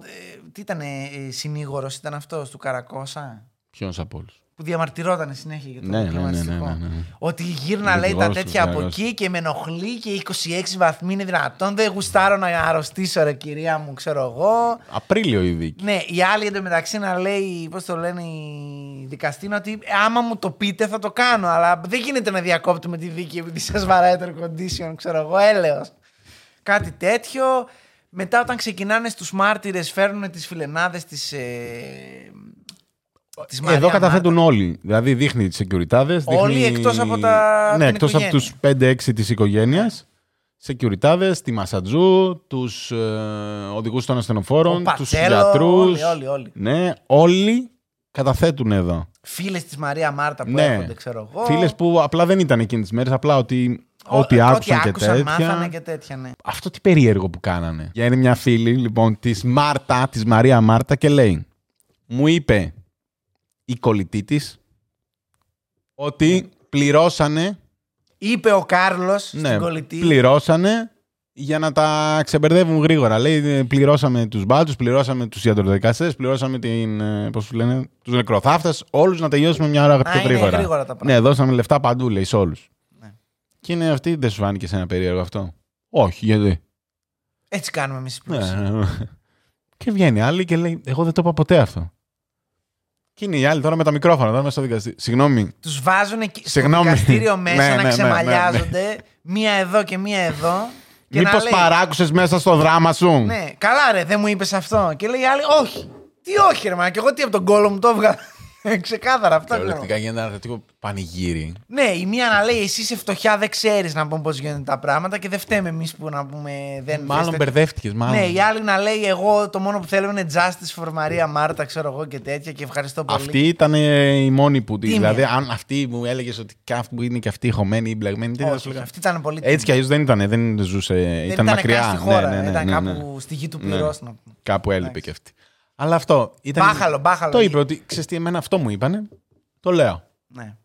Speaker 2: Ε, τι ήταν, ε, συνήγορος ήταν αυτός του Καρακώσα.
Speaker 1: Ποιο από όλους;
Speaker 2: Που διαμαρτυρόταν συνέχεια για το
Speaker 1: Ναι, ναι, ναι,
Speaker 2: κλιματιστικό.
Speaker 1: ναι, ναι, ναι.
Speaker 2: Ότι γύρνα λέει τα
Speaker 1: Δικηγόρος
Speaker 2: τέτοια
Speaker 1: του
Speaker 2: από
Speaker 1: Καρακώσα.
Speaker 2: εκεί και με ενοχλεί και 26 βαθμοί είναι δυνατόν. Δεν γουστάρω να αρρωστήσω, ρε κυρία μου, ξέρω εγώ.
Speaker 1: Απρίλιο η δίκη.
Speaker 2: Ναι, η άλλη εντωμεταξύ να λέει, πώς το λένε οι δικαστή, ότι άμα μου το πείτε θα το κάνω. Αλλά δεν γίνεται να διακόπτουμε τη δίκη επειδή σας βαράει το air condition, ξέρω εγώ, έλεος. Κάτι τέτοιο. Μετά όταν ξεκινάνε στους μάρτυρες φέρνουν τις φιλενάδες της, ε, της Μαρία
Speaker 1: Εδώ καταθέτουν
Speaker 2: Μάρτα.
Speaker 1: όλοι. Δηλαδή δείχνει τις securities.
Speaker 2: Όλοι
Speaker 1: δείχνει...
Speaker 2: εκτός από τα-
Speaker 1: Ναι,
Speaker 2: την
Speaker 1: εκτός από τους
Speaker 2: οικογένεια.
Speaker 1: 5-6 της οικογένειας. Securities, τη Μασατζού, τους ε, οδηγούς των
Speaker 2: Ο
Speaker 1: ασθενοφόρων, τους
Speaker 2: Πατσέλο,
Speaker 1: γιατρούς.
Speaker 2: όλοι, όλοι, όλοι.
Speaker 1: Ναι, όλοι καταθέτουν εδώ.
Speaker 2: Φίλες της Μαρία Μάρτα που
Speaker 1: ναι.
Speaker 2: έρχονται, ξέρω εγώ.
Speaker 1: Φίλες που απλά δεν ήταν εκείνες τις μέρες, απλά ότι.
Speaker 2: Ο-
Speaker 1: Ό,τι άκουσαν και
Speaker 2: άκουσαν,
Speaker 1: τέτοια.
Speaker 2: μάθανε και τέτοια, ναι.
Speaker 1: Αυτό τι περίεργο που κάνανε. Για είναι μια φίλη λοιπόν της Μάρτα, της Μαρία Μάρτα και λέει: Μου είπε η κολλητή της ότι πληρώσανε.
Speaker 2: Είπε ο Κάρλος
Speaker 1: Ναι,
Speaker 2: στην κολλητή.
Speaker 1: πληρώσανε για να τα ξεμπερδεύουν γρήγορα. Λέει: Πληρώσαμε τους μπάτσου, πληρώσαμε τους ιατροδικαστές, πληρώσαμε την. ε, Πώς λένε, τους νεκροθάφτες. Όλους να τελειώσουμε μια ώρα
Speaker 2: Α,
Speaker 1: πιο
Speaker 2: είναι
Speaker 1: γρήγορα.
Speaker 2: γρήγορα τα πράγματα.
Speaker 1: Ναι, δώσαμε λεφτά παντού, λέει, σε όλους.
Speaker 2: Ναι.
Speaker 1: Και είναι αυτή, δεν σου φάνηκε σε ένα περίεργο αυτό; Όχι, γιατί;
Speaker 2: Έτσι κάνουμε εμείς οι
Speaker 1: Ναι,
Speaker 2: πλούσιοι.
Speaker 1: ναι, ναι. Και βγαίνει άλλη και λέει: Εγώ δεν το είπα ποτέ αυτό. Και είναι οι άλλοι τώρα με τα μικρόφωνα, τώρα μέσα στο δικαστήριο. Συγγνώμη.
Speaker 2: Τους βάζουν εκεί στο
Speaker 1: Συγγνώμη.
Speaker 2: δικαστήριο μέσα
Speaker 1: Ναι, ναι,
Speaker 2: να
Speaker 1: ναι,
Speaker 2: ξεμαλιάζονται. Μία εδώ και μία εδώ. Και
Speaker 1: Μήπως
Speaker 2: να λέει,
Speaker 1: παράκουσε μέσα στο δράμα σου;
Speaker 2: Ναι, καλά ρε, δεν μου είπες αυτό. Και λέει η άλλη, όχι. Τι όχι ρε, μα και εγώ τι από τον κόλο μου το έβγαλα. [LAUGHS] Ξεκάθαρα αυτό. λέω.
Speaker 1: Θεωρητικά γίνεται ένα θετικό πανηγύρι.
Speaker 2: Ναι, η μία να λέει εσύ είσαι φτωχιά, δεν ξέρεις να πούμε πώς γίνονται τα πράγματα και δεν φταίμε εμείς που να πούμε δεν
Speaker 1: Μάλλον
Speaker 2: θες-
Speaker 1: μπερδεύτηκες, μάλλον.
Speaker 2: Ναι, η άλλη να λέει εγώ το μόνο που θέλω είναι justice for Maria Μάρτα, ξέρω εγώ και τέτοια και ευχαριστώ πολύ.
Speaker 1: Αυτή ήταν ε, η μόνη που.
Speaker 2: Τίμια.
Speaker 1: Δηλαδή, αν αυτή μου έλεγες ότι και αυτή που είναι και αυτή χωμένη ή μπλεγμένη. Τι θα
Speaker 2: όχι,
Speaker 1: σου λέγα.
Speaker 2: αυτή ήταν πολύ
Speaker 1: Έτσι κι αλλιώς δεν ήταν, δεν ζούσε.
Speaker 2: Δεν
Speaker 1: ήταν μακριά.
Speaker 2: καν στη χώρα,
Speaker 1: ναι, ναι, ναι,
Speaker 2: ήταν
Speaker 1: ναι,
Speaker 2: κάπου
Speaker 1: ναι.
Speaker 2: στη γη του
Speaker 1: Ναι.
Speaker 2: πυρός. να πούμε.
Speaker 1: Κάπου έλειπε
Speaker 2: Εντάξει.
Speaker 1: κι αυτή. Αλλά αυτό. Ήταν...
Speaker 2: Μπάχαλο, μπάχαλο.
Speaker 1: Το είπε ότι ξέρεις τι, εμένα αυτό μου είπανε. Το λέω.
Speaker 2: Ναι.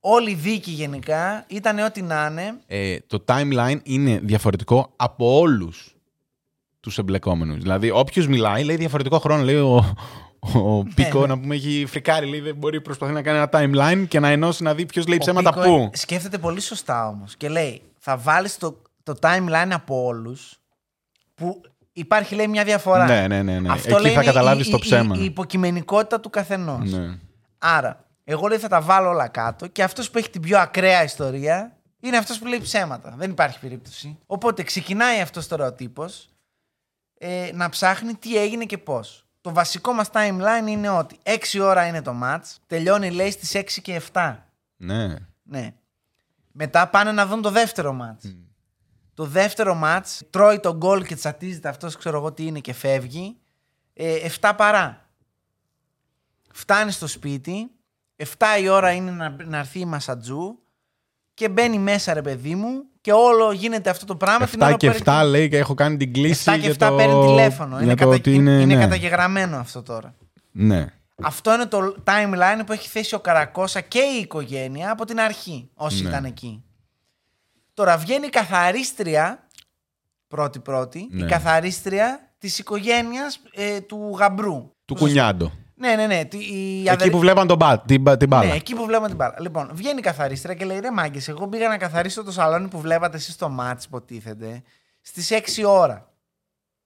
Speaker 2: Όλη η δίκη γενικά ήταν ό,τι να είναι.
Speaker 1: Ε, το timeline είναι διαφορετικό από όλους τους εμπλεκόμενους. Δηλαδή, όποιος μιλάει, λέει διαφορετικό χρόνο. Λέει ο, ο Πίκο,
Speaker 2: ναι.
Speaker 1: να πούμε, έχει φρικάρει. Λέει, δεν μπορεί προσπαθεί να κάνει ένα timeline και να ενώσει να δει ποιος λέει
Speaker 2: Ο
Speaker 1: ψέματα
Speaker 2: Πίκο
Speaker 1: πού.
Speaker 2: Σκέφτεται πολύ σωστά όμως. Και λέει, θα βάλεις το, το timeline από όλους που υπάρχει λέει μια διαφορά.
Speaker 1: Ναι, ναι, ναι. ναι.
Speaker 2: Αυτό
Speaker 1: Εκεί
Speaker 2: λέει
Speaker 1: θα
Speaker 2: είναι
Speaker 1: καταλάβεις
Speaker 2: η,
Speaker 1: το
Speaker 2: η-
Speaker 1: ψέμα.
Speaker 2: Η, η υποκειμενικότητα του καθενός.
Speaker 1: Ναι.
Speaker 2: Άρα, εγώ λέει θα τα βάλω όλα κάτω και αυτός που έχει την πιο ακραία ιστορία είναι αυτός που λέει ψέματα. Δεν υπάρχει περίπτωση. Οπότε ξεκινάει αυτός τώρα ο τύπος ε, να ψάχνει τι έγινε και πώς. Το βασικό μας timeline είναι ότι 6 ώρα είναι το match, τελειώνει λέει στις 6 και 7.
Speaker 1: ναι.
Speaker 2: Ναι. Μετά πάνε να δουν το δεύτερο μάτς. Το δεύτερο μάτς τρώει τον γκολ και τσατίζεται αυτός ξέρω εγώ τι είναι και φεύγει. Ε, 7 παρά. Φτάνει στο σπίτι. 7 η ώρα είναι να, να έρθει η Μασατζού και μπαίνει μέσα ρε παιδί μου και όλο γίνεται αυτό το πράγμα. την
Speaker 1: 7
Speaker 2: ώρα
Speaker 1: και
Speaker 2: που
Speaker 1: 7 λέει και έχω κάνει την κλίση.
Speaker 2: 7 και 7
Speaker 1: για το...
Speaker 2: παίρνει τηλέφωνο.
Speaker 1: για
Speaker 2: Είναι,
Speaker 1: το
Speaker 2: κατα...
Speaker 1: ότι
Speaker 2: είναι,
Speaker 1: είναι, ναι.
Speaker 2: καταγεγραμμένο αυτό τώρα.
Speaker 1: Ναι.
Speaker 2: Αυτό είναι το timeline που έχει θέσει ο Καρακώσα και η οικογένεια από την αρχή, όσοι
Speaker 1: Ναι.
Speaker 2: ήταν εκεί. Τώρα βγαίνει η καθαρίστρια, πρώτη-πρώτη, η
Speaker 1: Ναι.
Speaker 2: καθαρίστρια της οικογένειας ε, του γαμπρού.
Speaker 1: Του κουνιάντο.
Speaker 2: Ναι, ναι, ναι. τη- η
Speaker 1: Εκεί
Speaker 2: αδερ-
Speaker 1: που βλέπαν τον μπα, την, μπα- την μπάλα.
Speaker 2: Ναι, εκεί που βλέπαμε την μπάλα. Λοιπόν, βγαίνει η καθαρίστρια και λέει: Ρε μάγκες, εγώ πήγα να καθαρίσω το σαλόνι που βλέπατε εσείς στο μάτς, υποτίθεται, στις 6 ώρα.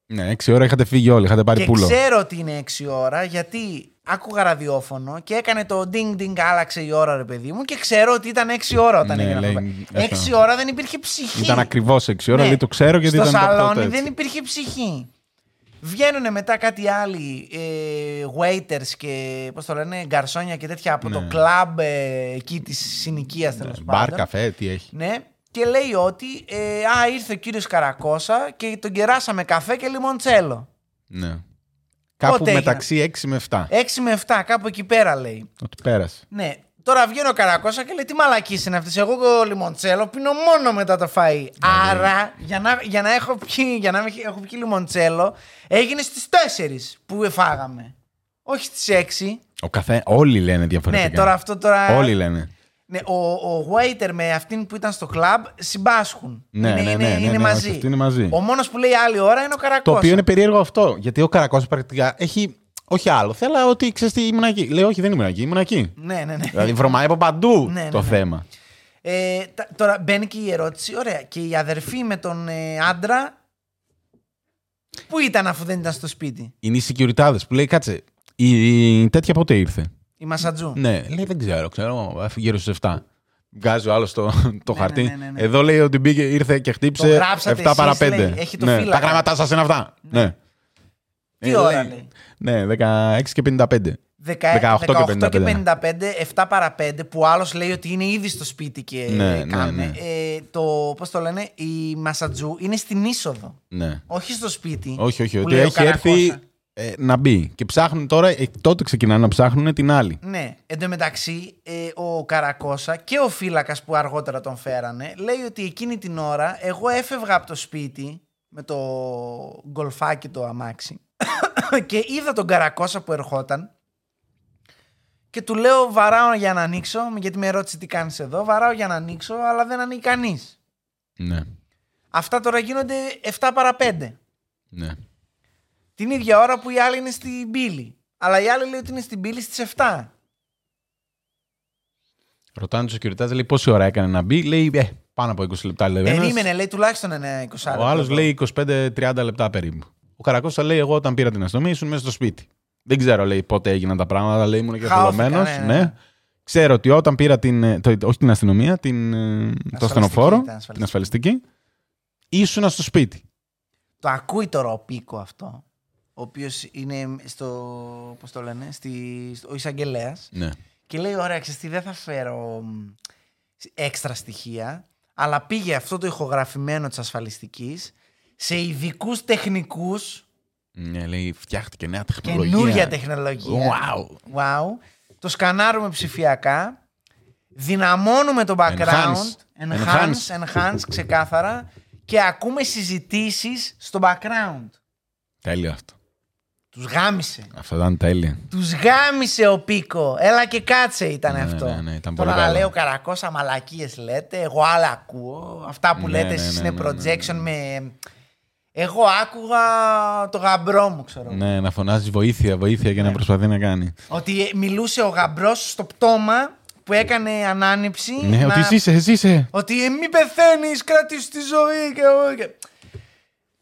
Speaker 1: Ναι, 6 ώρα είχατε φύγει όλοι, είχατε πάρει
Speaker 2: Και
Speaker 1: πουλο.
Speaker 2: ξέρω ότι είναι 6 ώρα γιατί άκουγα ραδιόφωνο και έκανε το ding ding άλλαξε η ώρα ρε παιδί μου και ξέρω ότι ήταν 6 ώρα όταν
Speaker 1: Ναι,
Speaker 2: έγινε αυτό.
Speaker 1: λέει, αυτό.
Speaker 2: 6 ώρα δεν υπήρχε ψυχή.
Speaker 1: Ήταν ακριβώς 6 ώρα,
Speaker 2: Ναι.
Speaker 1: λέει το ξέρω γιατί
Speaker 2: Στο
Speaker 1: ήταν το
Speaker 2: σαλόνι
Speaker 1: πρώτο
Speaker 2: δεν
Speaker 1: έτσι.
Speaker 2: υπήρχε ψυχή. Βγαίνουν μετά κάτι άλλοι ε, waiters και πώς το λένε, γκαρσόνια και τέτοια από
Speaker 1: Ναι.
Speaker 2: το κλαμπ ε, εκεί της συνοικίας τέλος
Speaker 1: Μπαρ,
Speaker 2: πάντων.
Speaker 1: καφέ, τι έχει.
Speaker 2: Ναι, και λέει ότι ε, α, ήρθε ο κύριος Καρακώσα και τον κεράσαμε καφέ και λιμοντσέλο.
Speaker 1: Ναι. Κάπου
Speaker 2: Πότε έγινε;
Speaker 1: μεταξύ 6 με 7.
Speaker 2: 6 με 7, κάπου εκεί πέρα λέει.
Speaker 1: Ότι πέρασε.
Speaker 2: Ναι. Τώρα βγαίνει ο Καρακώσα και λέει τι μαλακής είναι αυτή. Εγώ το λιμοντσέλο πίνω μόνο μετά το φαΐ. Άρα για να, για να, έχω, πιει, για να μην έχω πιει λιμοντσέλο έγινε στις 4 που φάγαμε. Όχι στις 6.
Speaker 1: Ο καφέ, όλοι λένε διαφορετικά.
Speaker 2: Ναι, τώρα αυτό τώρα.
Speaker 1: Όλοι λένε.
Speaker 2: Ναι, ο, ο waiter με αυτήν που ήταν στο κλαμπ συμπάσχουν.
Speaker 1: Ναι,
Speaker 2: είναι,
Speaker 1: ναι,
Speaker 2: είναι,
Speaker 1: ναι, ναι,
Speaker 2: είναι
Speaker 1: ναι,
Speaker 2: μαζί.
Speaker 1: όχι, αυτοί είναι μαζί.
Speaker 2: Ο μόνος που λέει άλλη ώρα είναι ο Καρακώσα.
Speaker 1: Το οποίο είναι περίεργο αυτό. Γιατί ο Καρακό πρακτικά έχει. Όχι άλλο. Θέλω ότι ξέρεις τι ήμουν εκεί. Λέει, Όχι, δεν ήμουν εκεί, ήμουν εκεί.
Speaker 2: Ναι, ναι, ναι.
Speaker 1: δηλαδή βρωμάει από παντού
Speaker 2: Ναι, ναι,
Speaker 1: το
Speaker 2: ναι.
Speaker 1: θέμα.
Speaker 2: Ε, τα- τώρα μπαίνει και η ερώτηση. Ωραία. Και η αδερφή με τον ε, άντρα. Πού ήταν αφού δεν ήταν στο σπίτι,
Speaker 1: Είναι οι securities που λέει, κάτσε, η, η τέτοια πότε ήρθε;
Speaker 2: Η Μασατζού.
Speaker 1: Ναι, λέει, δεν ξέρω, ξέρω, γύρω στις 7. Βγάζει ο άλλος το, το
Speaker 2: Ναι,
Speaker 1: χαρτί.
Speaker 2: ναι, ναι, ναι, ναι.
Speaker 1: Εδώ λέει ότι μπήκε, ήρθε και χτύπησε
Speaker 2: Το γράψατε
Speaker 1: 7 παρα
Speaker 2: εσείς,
Speaker 1: 5.
Speaker 2: λέει. Έχει το
Speaker 1: ναι.
Speaker 2: φύλακα.
Speaker 1: Τα γράμματά σας είναι αυτά. Ναι.
Speaker 2: Τι
Speaker 1: Ε,
Speaker 2: ώρα λέει.
Speaker 1: Ναι, 16 και 55.
Speaker 2: 18
Speaker 1: 18
Speaker 2: και
Speaker 1: και
Speaker 2: 55, 7 παρα 5, που ο άλλος λέει ότι είναι ήδη στο σπίτι και
Speaker 1: Ναι,
Speaker 2: ε,
Speaker 1: ναι,
Speaker 2: κάνε.
Speaker 1: ναι.
Speaker 2: Ε, το, πώς το λένε, η Μασατζού είναι στην είσοδο.
Speaker 1: Ναι.
Speaker 2: Όχι στο σπίτι.
Speaker 1: Όχι, όχι.
Speaker 2: που
Speaker 1: Ότι
Speaker 2: λέει ο
Speaker 1: έχει έρθει
Speaker 2: Καρακώσα.
Speaker 1: Ε, να μπει. Και ψάχνουν τώρα, ε, τότε ξεκινάνε να ψάχνουν την άλλη.
Speaker 2: Ναι, εν τω μεταξύ ε, ο Καρακώσα και ο φύλακας που αργότερα τον φέρανε λέει ότι εκείνη την ώρα εγώ έφευγα από το σπίτι με το γκολφάκι το αμάξι [COUGHS] και είδα τον Καρακώσα που ερχόταν και του λέω βαράω για να ανοίξω γιατί με ρώτησε τι κάνεις εδώ; Βαράω για να ανοίξω αλλά δεν ανοίγει κανείς
Speaker 1: Ναι.
Speaker 2: αυτά τώρα γίνονται 7 παρα 5
Speaker 1: ναι.
Speaker 2: Την ίδια ώρα που η άλλη είναι στην πύλη αλλά η άλλη λέει ότι είναι στην πύλη στις 7
Speaker 1: Ρωτάνε τους security, λέει πόση ώρα έκανε να μπει; Λέει ε, πάνω από 20 λεπτά. Λέει, ο ένας.
Speaker 2: Περίμενε, λέει τουλάχιστον ένα 20
Speaker 1: Ο άλλος λέει 25-30 λεπτά περίπου. Ο Καρακώστα λέει: Εγώ όταν πήρα την αστυνομία ήσουν μέσα στο σπίτι. Δεν ξέρω, λέει, πότε έγιναν τα πράγματα, λέει, ήμουν και
Speaker 2: Χαώθηκα,
Speaker 1: θολωμένο.
Speaker 2: ναι, ναι, ναι.
Speaker 1: Ναι. Ξέρω ότι όταν πήρα την. ε, Το, όχι την αστυνομία, την, ε, το ασθενοφόρο,
Speaker 2: ήταν ασφαλιστική.
Speaker 1: την ασφαλιστική, ήσουν στο σπίτι.
Speaker 2: Το ακούει τώρα ο Πίκο αυτό, ο οποίος είναι στο. Πώς το λένε, στη, ο εισαγγελέας.
Speaker 1: Ναι.
Speaker 2: Και λέει: Ωραία, ξέρεις τι, δεν θα φέρω μ, έξτρα στοιχεία, αλλά πήγε αυτό το ηχογραφημένο της ασφαλιστικής σε ειδικούς τεχνικούς.
Speaker 1: ναι, λέει, φτιάχτηκε νέα τεχνολογία.
Speaker 2: Καινούργια τεχνολογία.
Speaker 1: Wow.
Speaker 2: Wow. Το σκανάρουμε ψηφιακά. Δυναμώνουμε το background.
Speaker 1: Enhance.
Speaker 2: Enhance, enhance, ξεκάθαρα. Και ακούμε συζητήσεις στο background.
Speaker 1: Τέλειο αυτό.
Speaker 2: Τους γάμισε.
Speaker 1: Αυτό ήταν τέλειο.
Speaker 2: Τους γάμισε ο Πίκο. Έλα και κάτσε ήταν
Speaker 1: Ναι,
Speaker 2: αυτό.
Speaker 1: ναι, ναι, ήταν
Speaker 2: Τώρα
Speaker 1: πολύ
Speaker 2: να
Speaker 1: καλό.
Speaker 2: λέει ο Καρακώσα μαλακίες λέτε. Εγώ άλλα ακούω. Αυτά που
Speaker 1: Ναι,
Speaker 2: λέτε
Speaker 1: ναι,
Speaker 2: εσείς
Speaker 1: ναι,
Speaker 2: είναι
Speaker 1: ναι, ναι,
Speaker 2: projection με... Εγώ άκουγα το γαμπρό μου, ξέρω.
Speaker 1: Ναι, να φωνάζει βοήθεια, βοήθεια και να προσπαθεί να κάνει.
Speaker 2: Ότι ε, μιλούσε ο γαμπρός στο πτώμα που έκανε ανάνυψη.
Speaker 1: Ναι,
Speaker 2: να-
Speaker 1: ότι εσύ είσαι, εσύ είσαι.
Speaker 2: Ότι ε, μη πεθαίνεις, κράτης τη ζωή. Και... εγώ και-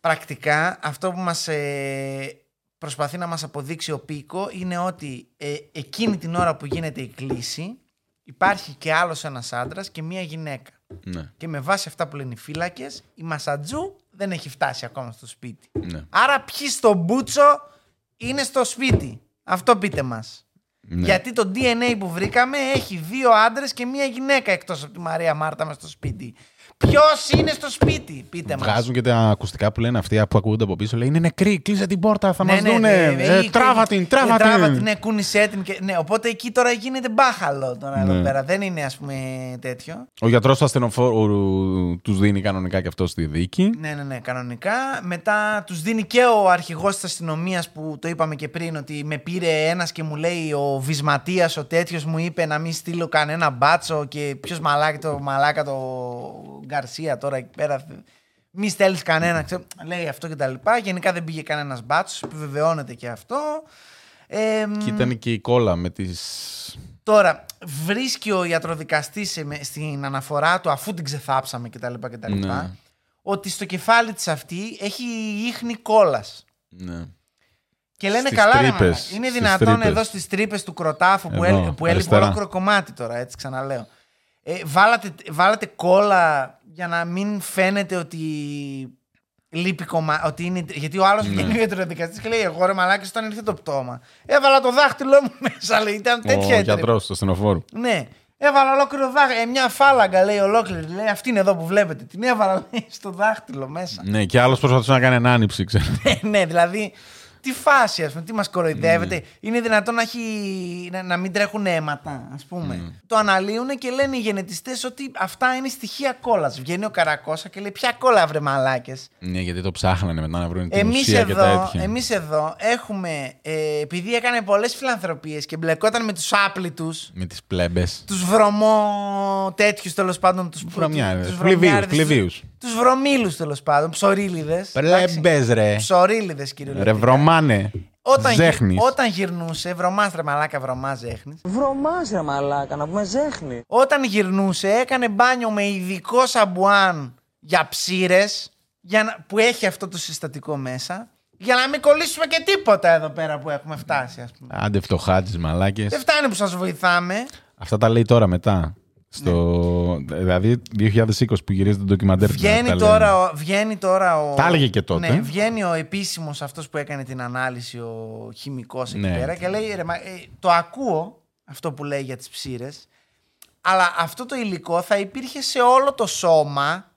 Speaker 2: Πρακτικά αυτό που μας ε, προσπαθεί να μας αποδείξει ο Πίκο είναι ότι ε, εκείνη την ώρα που γίνεται η κλίση υπάρχει και άλλος ένας άντρας και μία γυναίκα.
Speaker 1: Ναι,
Speaker 2: Και με βάση αυτά που λένε οι φύλακες, η Μασατζού δεν έχει φτάσει ακόμα στο σπίτι.
Speaker 1: ναι.
Speaker 2: Άρα ποιοι στο μπούτσο είναι στο σπίτι; Αυτό πείτε μας.
Speaker 1: ναι.
Speaker 2: Γιατί το DNA που βρήκαμε έχει δύο άντρες και μία γυναίκα εκτός από τη Μαρία Μάρτα μες στο σπίτι. Ποιος είναι στο σπίτι, πείτε μας.
Speaker 1: Βγάζουν και τα ακουστικά που λένε αυτοί που ακούγονται από πίσω. Λέει είναι νεκροί, κλείσε την πόρτα, θα
Speaker 2: Ναι,
Speaker 1: μας δούνε. Ε, τράβα την, τράβα την.
Speaker 2: Ναι, κούνησέ την. Και... Ναι, οπότε εκεί τώρα γίνεται μπάχαλο τώρα εδώ
Speaker 1: Ναι.
Speaker 2: πέρα. Δεν είναι ας πούμε τέτοιο.
Speaker 1: Ο γιατρός του ασθενοφόρου τους δίνει κανονικά και αυτό στη δίκη.
Speaker 2: Ναι, ναι, ναι, κανονικά. Μετά τους δίνει και ο αρχηγός της αστυνομίας που το είπαμε και πριν ότι με πήρε ένας και μου λέει ο Βυσματίας, ο τέτοιος μου είπε να μην στείλω κανένα μπάτσο και ποιος μαλάκα το μαλάκα το Γκαρσία τώρα εκεί πέρα. Μη στέλνεις κανένα, ξέρω, λέει αυτό και τα λοιπά. Γενικά δεν πήγε κανένας μπάτσος, επιβεβαιώνεται και αυτό. Ε, μ,
Speaker 1: Και ήταν και η κόλλα με τι.
Speaker 2: Τώρα, βρίσκει ο ιατροδικαστής σε- με- στην αναφορά του, αφού την ξεθάψαμε κτλ. κτλ
Speaker 1: Ναι.
Speaker 2: ότι στο κεφάλι της αυτή έχει ίχνη κόλας.
Speaker 1: Ναι.
Speaker 2: Και λένε
Speaker 1: Στις
Speaker 2: καλά, ρε
Speaker 1: τρύπες,
Speaker 2: μαλάκα, είναι
Speaker 1: στις
Speaker 2: δυνατόν
Speaker 1: τρύπες.
Speaker 2: εδώ στις τρύπες του κροτάφου που,
Speaker 1: Εδώ,
Speaker 2: έλει, που έλειπε
Speaker 1: αριστερά.
Speaker 2: ολόκληρο κομμάτι τώρα, έτσι ξαναλέω. Ε, βάλατε, βάλατε κόλλα για να μην φαίνεται ότι λείπει κομμάτι. Ότι είναι, γιατί ο άλλος
Speaker 1: Ναι.
Speaker 2: βγαίνει ο ιατροδικαστή και λέει: Εγώ ρε μαλάκι, όταν ήρθε το πτώμα. Έβαλα το δάχτυλό μου [LAUGHS] μέσα, λέει. Ήταν
Speaker 1: Ο
Speaker 2: τέτοια έτρεπε.
Speaker 1: γιατρός του ασθενοφόρου.
Speaker 2: Ναι. Έβαλα ολόκληρο δάχτυλο. Ε, μια φάλαγγα λέει ολόκληρη. Λέει αυτή είναι εδώ που βλέπετε. Την έβαλα [LAUGHS] λέει, στο δάχτυλο μέσα.
Speaker 1: Ναι, και άλλος προσπαθούσε να κάνει ανάνυψη, ξέρω. [LAUGHS]
Speaker 2: ναι, δηλαδή. Τι φάση, ας πούμε, τι μας κοροϊδεύετε.
Speaker 1: Ναι.
Speaker 2: Είναι δυνατόν να, έχει, να, να μην τρέχουν αίματα, ας πούμε. Το αναλύουν και λένε οι γενετιστές ότι αυτά είναι στοιχεία κόλλα. Βγαίνει ο Καρακώσα και λέει: Ποια κόλλα, βρε μαλάκες.
Speaker 1: ναι, γιατί το ψάχνανε μετά να βρουν την
Speaker 2: Εμείς
Speaker 1: ουσία και τα
Speaker 2: εδώ,
Speaker 1: έτυχε.
Speaker 2: εμείς εδώ έχουμε, ε, επειδή έκανε πολλές φιλανθρωπίες και μπλεκόταν με τους άπλητους,
Speaker 1: Με τις πλέμπες.
Speaker 2: τους βρωμό τέτοιου τέλος πάντων. Τους
Speaker 1: Βρωμιάριδες. Πληβίους, πληβίους.
Speaker 2: Τους βρωμίλους τέλος πάντων, ψωρίλιδες.
Speaker 1: Πλέμπε, ρε.
Speaker 2: Ψωρίλιδες
Speaker 1: Ρε,
Speaker 2: κυριολεκτικά.
Speaker 1: βρωμάνε.
Speaker 2: Όταν, γυ-
Speaker 1: Ζέχνης.
Speaker 2: όταν γυρνούσε, βρωμάστρε μαλάκα βρωμάς ζέχνη.
Speaker 3: Βρωμάς ρε μαλάκα, να πούμε ζέχνη.
Speaker 2: Όταν γυρνούσε, έκανε μπάνιο με ειδικό σαμπουάν για ψήρες, που έχει αυτό το συστατικό μέσα, για να μην κολλήσουμε και τίποτα εδώ πέρα που έχουμε φτάσει, ας πούμε.
Speaker 1: Άντε φτωχάτη, μαλάκες.
Speaker 2: Δεν φτάνει που σας βοηθάμε.
Speaker 1: Αυτά τα λέει τώρα μετά. Στο, Δηλαδή 2020 που γυρίζει το ντοκιμαντέρ. τα
Speaker 2: Βγαίνει
Speaker 1: λέει.
Speaker 2: τώρα, ο, βγαίνει τώρα ο.
Speaker 1: Τα έλεγε και τότε.
Speaker 2: Ναι, βγαίνει ο επίσημος αυτός που έκανε την ανάλυση, ο χημικός εκεί
Speaker 1: Ναι.
Speaker 2: πέρα και λέει: ρε, μα, ε, Το ακούω αυτό που λέει για τις ψήρες, αλλά αυτό το υλικό θα υπήρχε σε όλο το σώμα,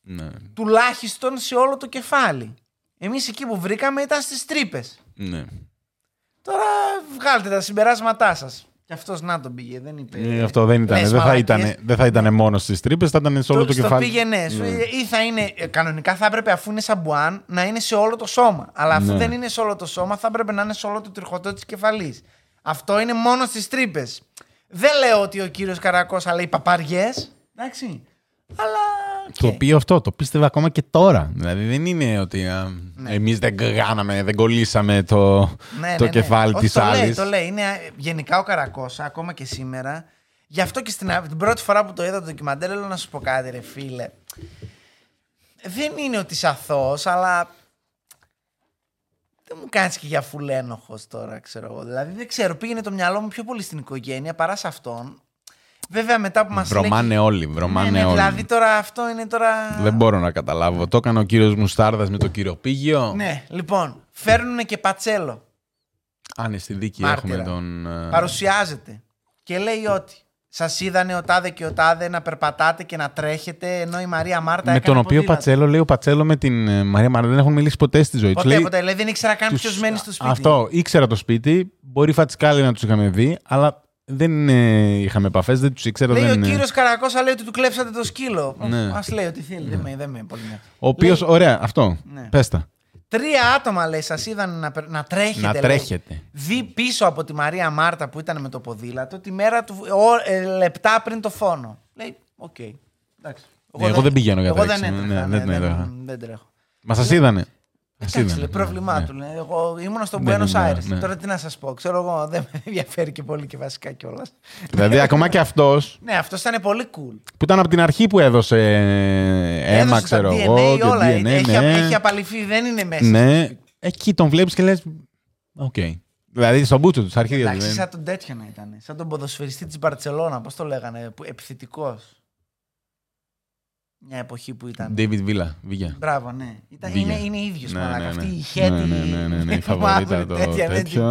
Speaker 1: Ναι.
Speaker 2: τουλάχιστον σε όλο το κεφάλι. Εμείς εκεί που βρήκαμε ήταν στις τρύπες.
Speaker 1: ναι.
Speaker 2: Τώρα βγάλτε τα συμπεράσματά σας. Και αυτός να τον πήγε, δεν είπε.
Speaker 1: Ε, Αυτό δεν ήταν.
Speaker 2: λες
Speaker 1: Δεν θα
Speaker 2: μαλακίες.
Speaker 1: ήταν, δεν θα ήταν μόνο στις τρύπες, θα ήταν σε όλο το,
Speaker 2: στο
Speaker 1: κεφάλι.
Speaker 2: πήγαινε. Σου- Ή θα είναι. ε, Κανονικά θα έπρεπε αφού είναι σαμπουάν να είναι σε όλο το σώμα. Αλλά αφού
Speaker 1: Ναι.
Speaker 2: δεν είναι σε όλο το σώμα, θα έπρεπε να είναι σε όλο το τριχωτό της κεφαλής. Αυτό είναι μόνο στις τρύπες. Δεν λέω ότι ο κύριος Καρακώσα λέει παπαριές. Εντάξει. Αλλά.
Speaker 1: Το
Speaker 2: οκ.
Speaker 1: οποίο αυτό το πίστευα ακόμα και τώρα. Δηλαδή δεν είναι ότι α,
Speaker 2: Ναι.
Speaker 1: εμείς δεν κάναμε, δεν κολλήσαμε το,
Speaker 2: Ναι,
Speaker 1: το
Speaker 2: ναι, ναι.
Speaker 1: κεφάλι
Speaker 2: Όχι,
Speaker 1: της
Speaker 2: το Λέει,
Speaker 1: άλλης.
Speaker 2: το λέει. Είναι ε, γενικά ο Καρακώσα, ακόμα και σήμερα. Γι' αυτό και στην, την πρώτη φορά που το είδα το ντοκιμαντέρ, λέω να σου πω κάτι, ρε φίλε. Δεν είναι ότι είσαι αθώος, αλλά δεν μου κάνεις και για φουλένοχος τώρα, ξέρω εγώ. Δηλαδή δεν ξέρω, πήγαινε το μυαλό μου πιο πολύ στην οικογένεια παρά σε αυτόν. Βέβαια μετά που μας
Speaker 1: Βρωμάνε
Speaker 2: λέγει...
Speaker 1: όλοι, βρωμάνε
Speaker 2: ναι, ναι,
Speaker 1: όλοι.
Speaker 2: Δηλαδή τώρα αυτό είναι τώρα...
Speaker 1: Δεν μπορώ να καταλάβω. Το έκανε ο κύριος Μουστάρδας με το κύριο Πίγιο.
Speaker 2: Ναι, λοιπόν, φέρνουν και πατσέλο.
Speaker 1: Αν είναι στη δίκη
Speaker 2: Μάρτυρα.
Speaker 1: έχουμε τον... ε,
Speaker 2: Παρουσιάζεται και λέει ότι σας είδανε ο Τάδε και ο Τάδε να περπατάτε και να τρέχετε, ενώ η Μαρία Μάρτα
Speaker 1: με
Speaker 2: έκανε
Speaker 1: τον οποίο
Speaker 2: ποδήλατο.
Speaker 1: Πατσέλο, λέει ο Πατσέλο με την ε, Μαρία Μαρία δεν έχουν μιλήσει ποτέ στη ζωή τους.
Speaker 2: Ποτέ, ποτέ. Λέει, δεν ήξερα καν ποιος μένει στο σπίτι.
Speaker 1: Αυτό, ήξερα το σπίτι. Μπορεί φατσικάλι να τους είχαμε δει, αλλά δεν ε, είχαμε επαφές, δεν τους ήξερα.
Speaker 2: Λέει
Speaker 1: δεν,
Speaker 2: ο
Speaker 1: ε,
Speaker 2: κύριος Καρακώσα λέει ότι του κλέψατε το σκύλο.
Speaker 1: Ναι.
Speaker 2: Α λέει ότι θέλει. Δεν με, δεν με πολύ νοιάζει.
Speaker 1: Ο οποίος,
Speaker 2: Λέει,
Speaker 1: ωραία, αυτό.
Speaker 2: Ναι.
Speaker 1: Πες τα.
Speaker 2: Τρία άτομα λέει, σας είδαν να, περ- να τρέχετε.
Speaker 1: Να
Speaker 2: λέει,
Speaker 1: τρέχετε.
Speaker 2: Δι πίσω από τη Μαρία Μάρτα που ήταν με το ποδήλατο τη μέρα του. Ο, ε, λεπτά πριν το φόνο. Λέει, οκ. Εντάξει.
Speaker 1: Ναι, εγώ δεν πηγαίνω για
Speaker 2: εγώ δεν
Speaker 1: τρέξιμο,
Speaker 2: έτρεχα,
Speaker 1: ναι,
Speaker 2: ναι,
Speaker 1: δεν
Speaker 2: δεν,
Speaker 1: έτρεχα.
Speaker 2: δεν τρέχω.
Speaker 1: Μα σας είδανε. Σας
Speaker 2: Εντάξει,
Speaker 1: είδανε.
Speaker 2: λέει, πρόβλημά
Speaker 1: Ναι.
Speaker 2: του. Λέει. Εγώ ήμουν στο
Speaker 1: Ναι,
Speaker 2: Buenos
Speaker 1: ναι,
Speaker 2: Aires.
Speaker 1: ναι.
Speaker 2: Τώρα τι να σας πω. Ξέρω εγώ, δεν με ενδιαφέρει και πολύ και βασικά κιόλας.
Speaker 1: Δηλαδή, ακόμα και αυτό
Speaker 2: ναι, αυτός ήταν πολύ cool.
Speaker 1: που ήταν από την αρχή που έδωσε ε, αίμα,
Speaker 2: Έδωσε
Speaker 1: ξέρω
Speaker 2: τα DNA,
Speaker 1: εγώ. και
Speaker 2: όλα.
Speaker 1: DNA,
Speaker 2: έχει,
Speaker 1: ναι.
Speaker 2: έχει απαλειφθεί, δεν είναι μέσα.
Speaker 1: Ναι, εκεί τον βλέπεις και λες. Οκ. Δηλαδή, στον μπούτσο του, στα αρχίδια του.
Speaker 2: Εντάξει,
Speaker 1: δεν-
Speaker 2: σαν τον τέτοιο να ήταν. Σαν τον ποδοσφαιριστή της Μπαρσελόνα, πώς το λέγανε, επιθετικός. Μια εποχή που ήταν.
Speaker 1: David Villa, Villa.
Speaker 2: Μπράβο, ναι. Ήταν,
Speaker 1: Villa.
Speaker 2: είναι, είναι ίδιος
Speaker 1: Ναι,
Speaker 2: μαλάκα.
Speaker 1: ναι,
Speaker 2: Αυτή
Speaker 1: ναι.
Speaker 2: η χαίτη.
Speaker 1: Ναι, ναι, ναι, ναι, η [LAUGHS]
Speaker 2: μαύρη,
Speaker 1: φαβορίτα το
Speaker 2: τέτοια, ναι,
Speaker 1: τέτοιο.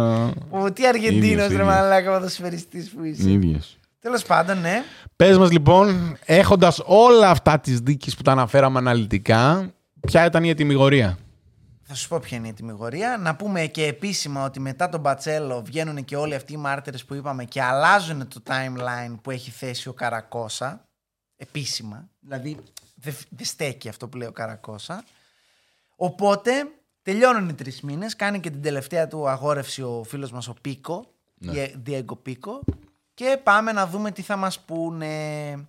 Speaker 2: Ω, Τι Αργεντίνος
Speaker 1: Ίδιος,
Speaker 2: ρε
Speaker 1: ίδιος.
Speaker 2: μαλάκα ποδοσφαιριστής που είσαι.
Speaker 1: Ίδιος.
Speaker 2: Τέλος πάντων, ναι.
Speaker 1: Πες μας λοιπόν, έχοντας όλα αυτά τις δίκες που τα αναφέραμε αναλυτικά, ποια ήταν η ετοιμιγορία;
Speaker 2: Θα σου πω ποια είναι η τιμιγορία. Να πούμε και επίσημα ότι μετά τον Μπατσέλο βγαίνουν και όλοι αυτοί οι μάρτυρες που είπαμε και αλλάζουν το timeline που έχει θέσει ο Καρακώσα. Επίσημα. Δηλαδή δεν δεν στέκει αυτό που λέει ο Καρακώσα. Οπότε τελειώνουν οι τρεις μήνες. Κάνει και την τελευταία του αγόρευση ο φίλος μας ο Πίκο.
Speaker 1: Ναι.
Speaker 2: Διέγκο Πίκο. Και πάμε να δούμε τι θα μας πούνε.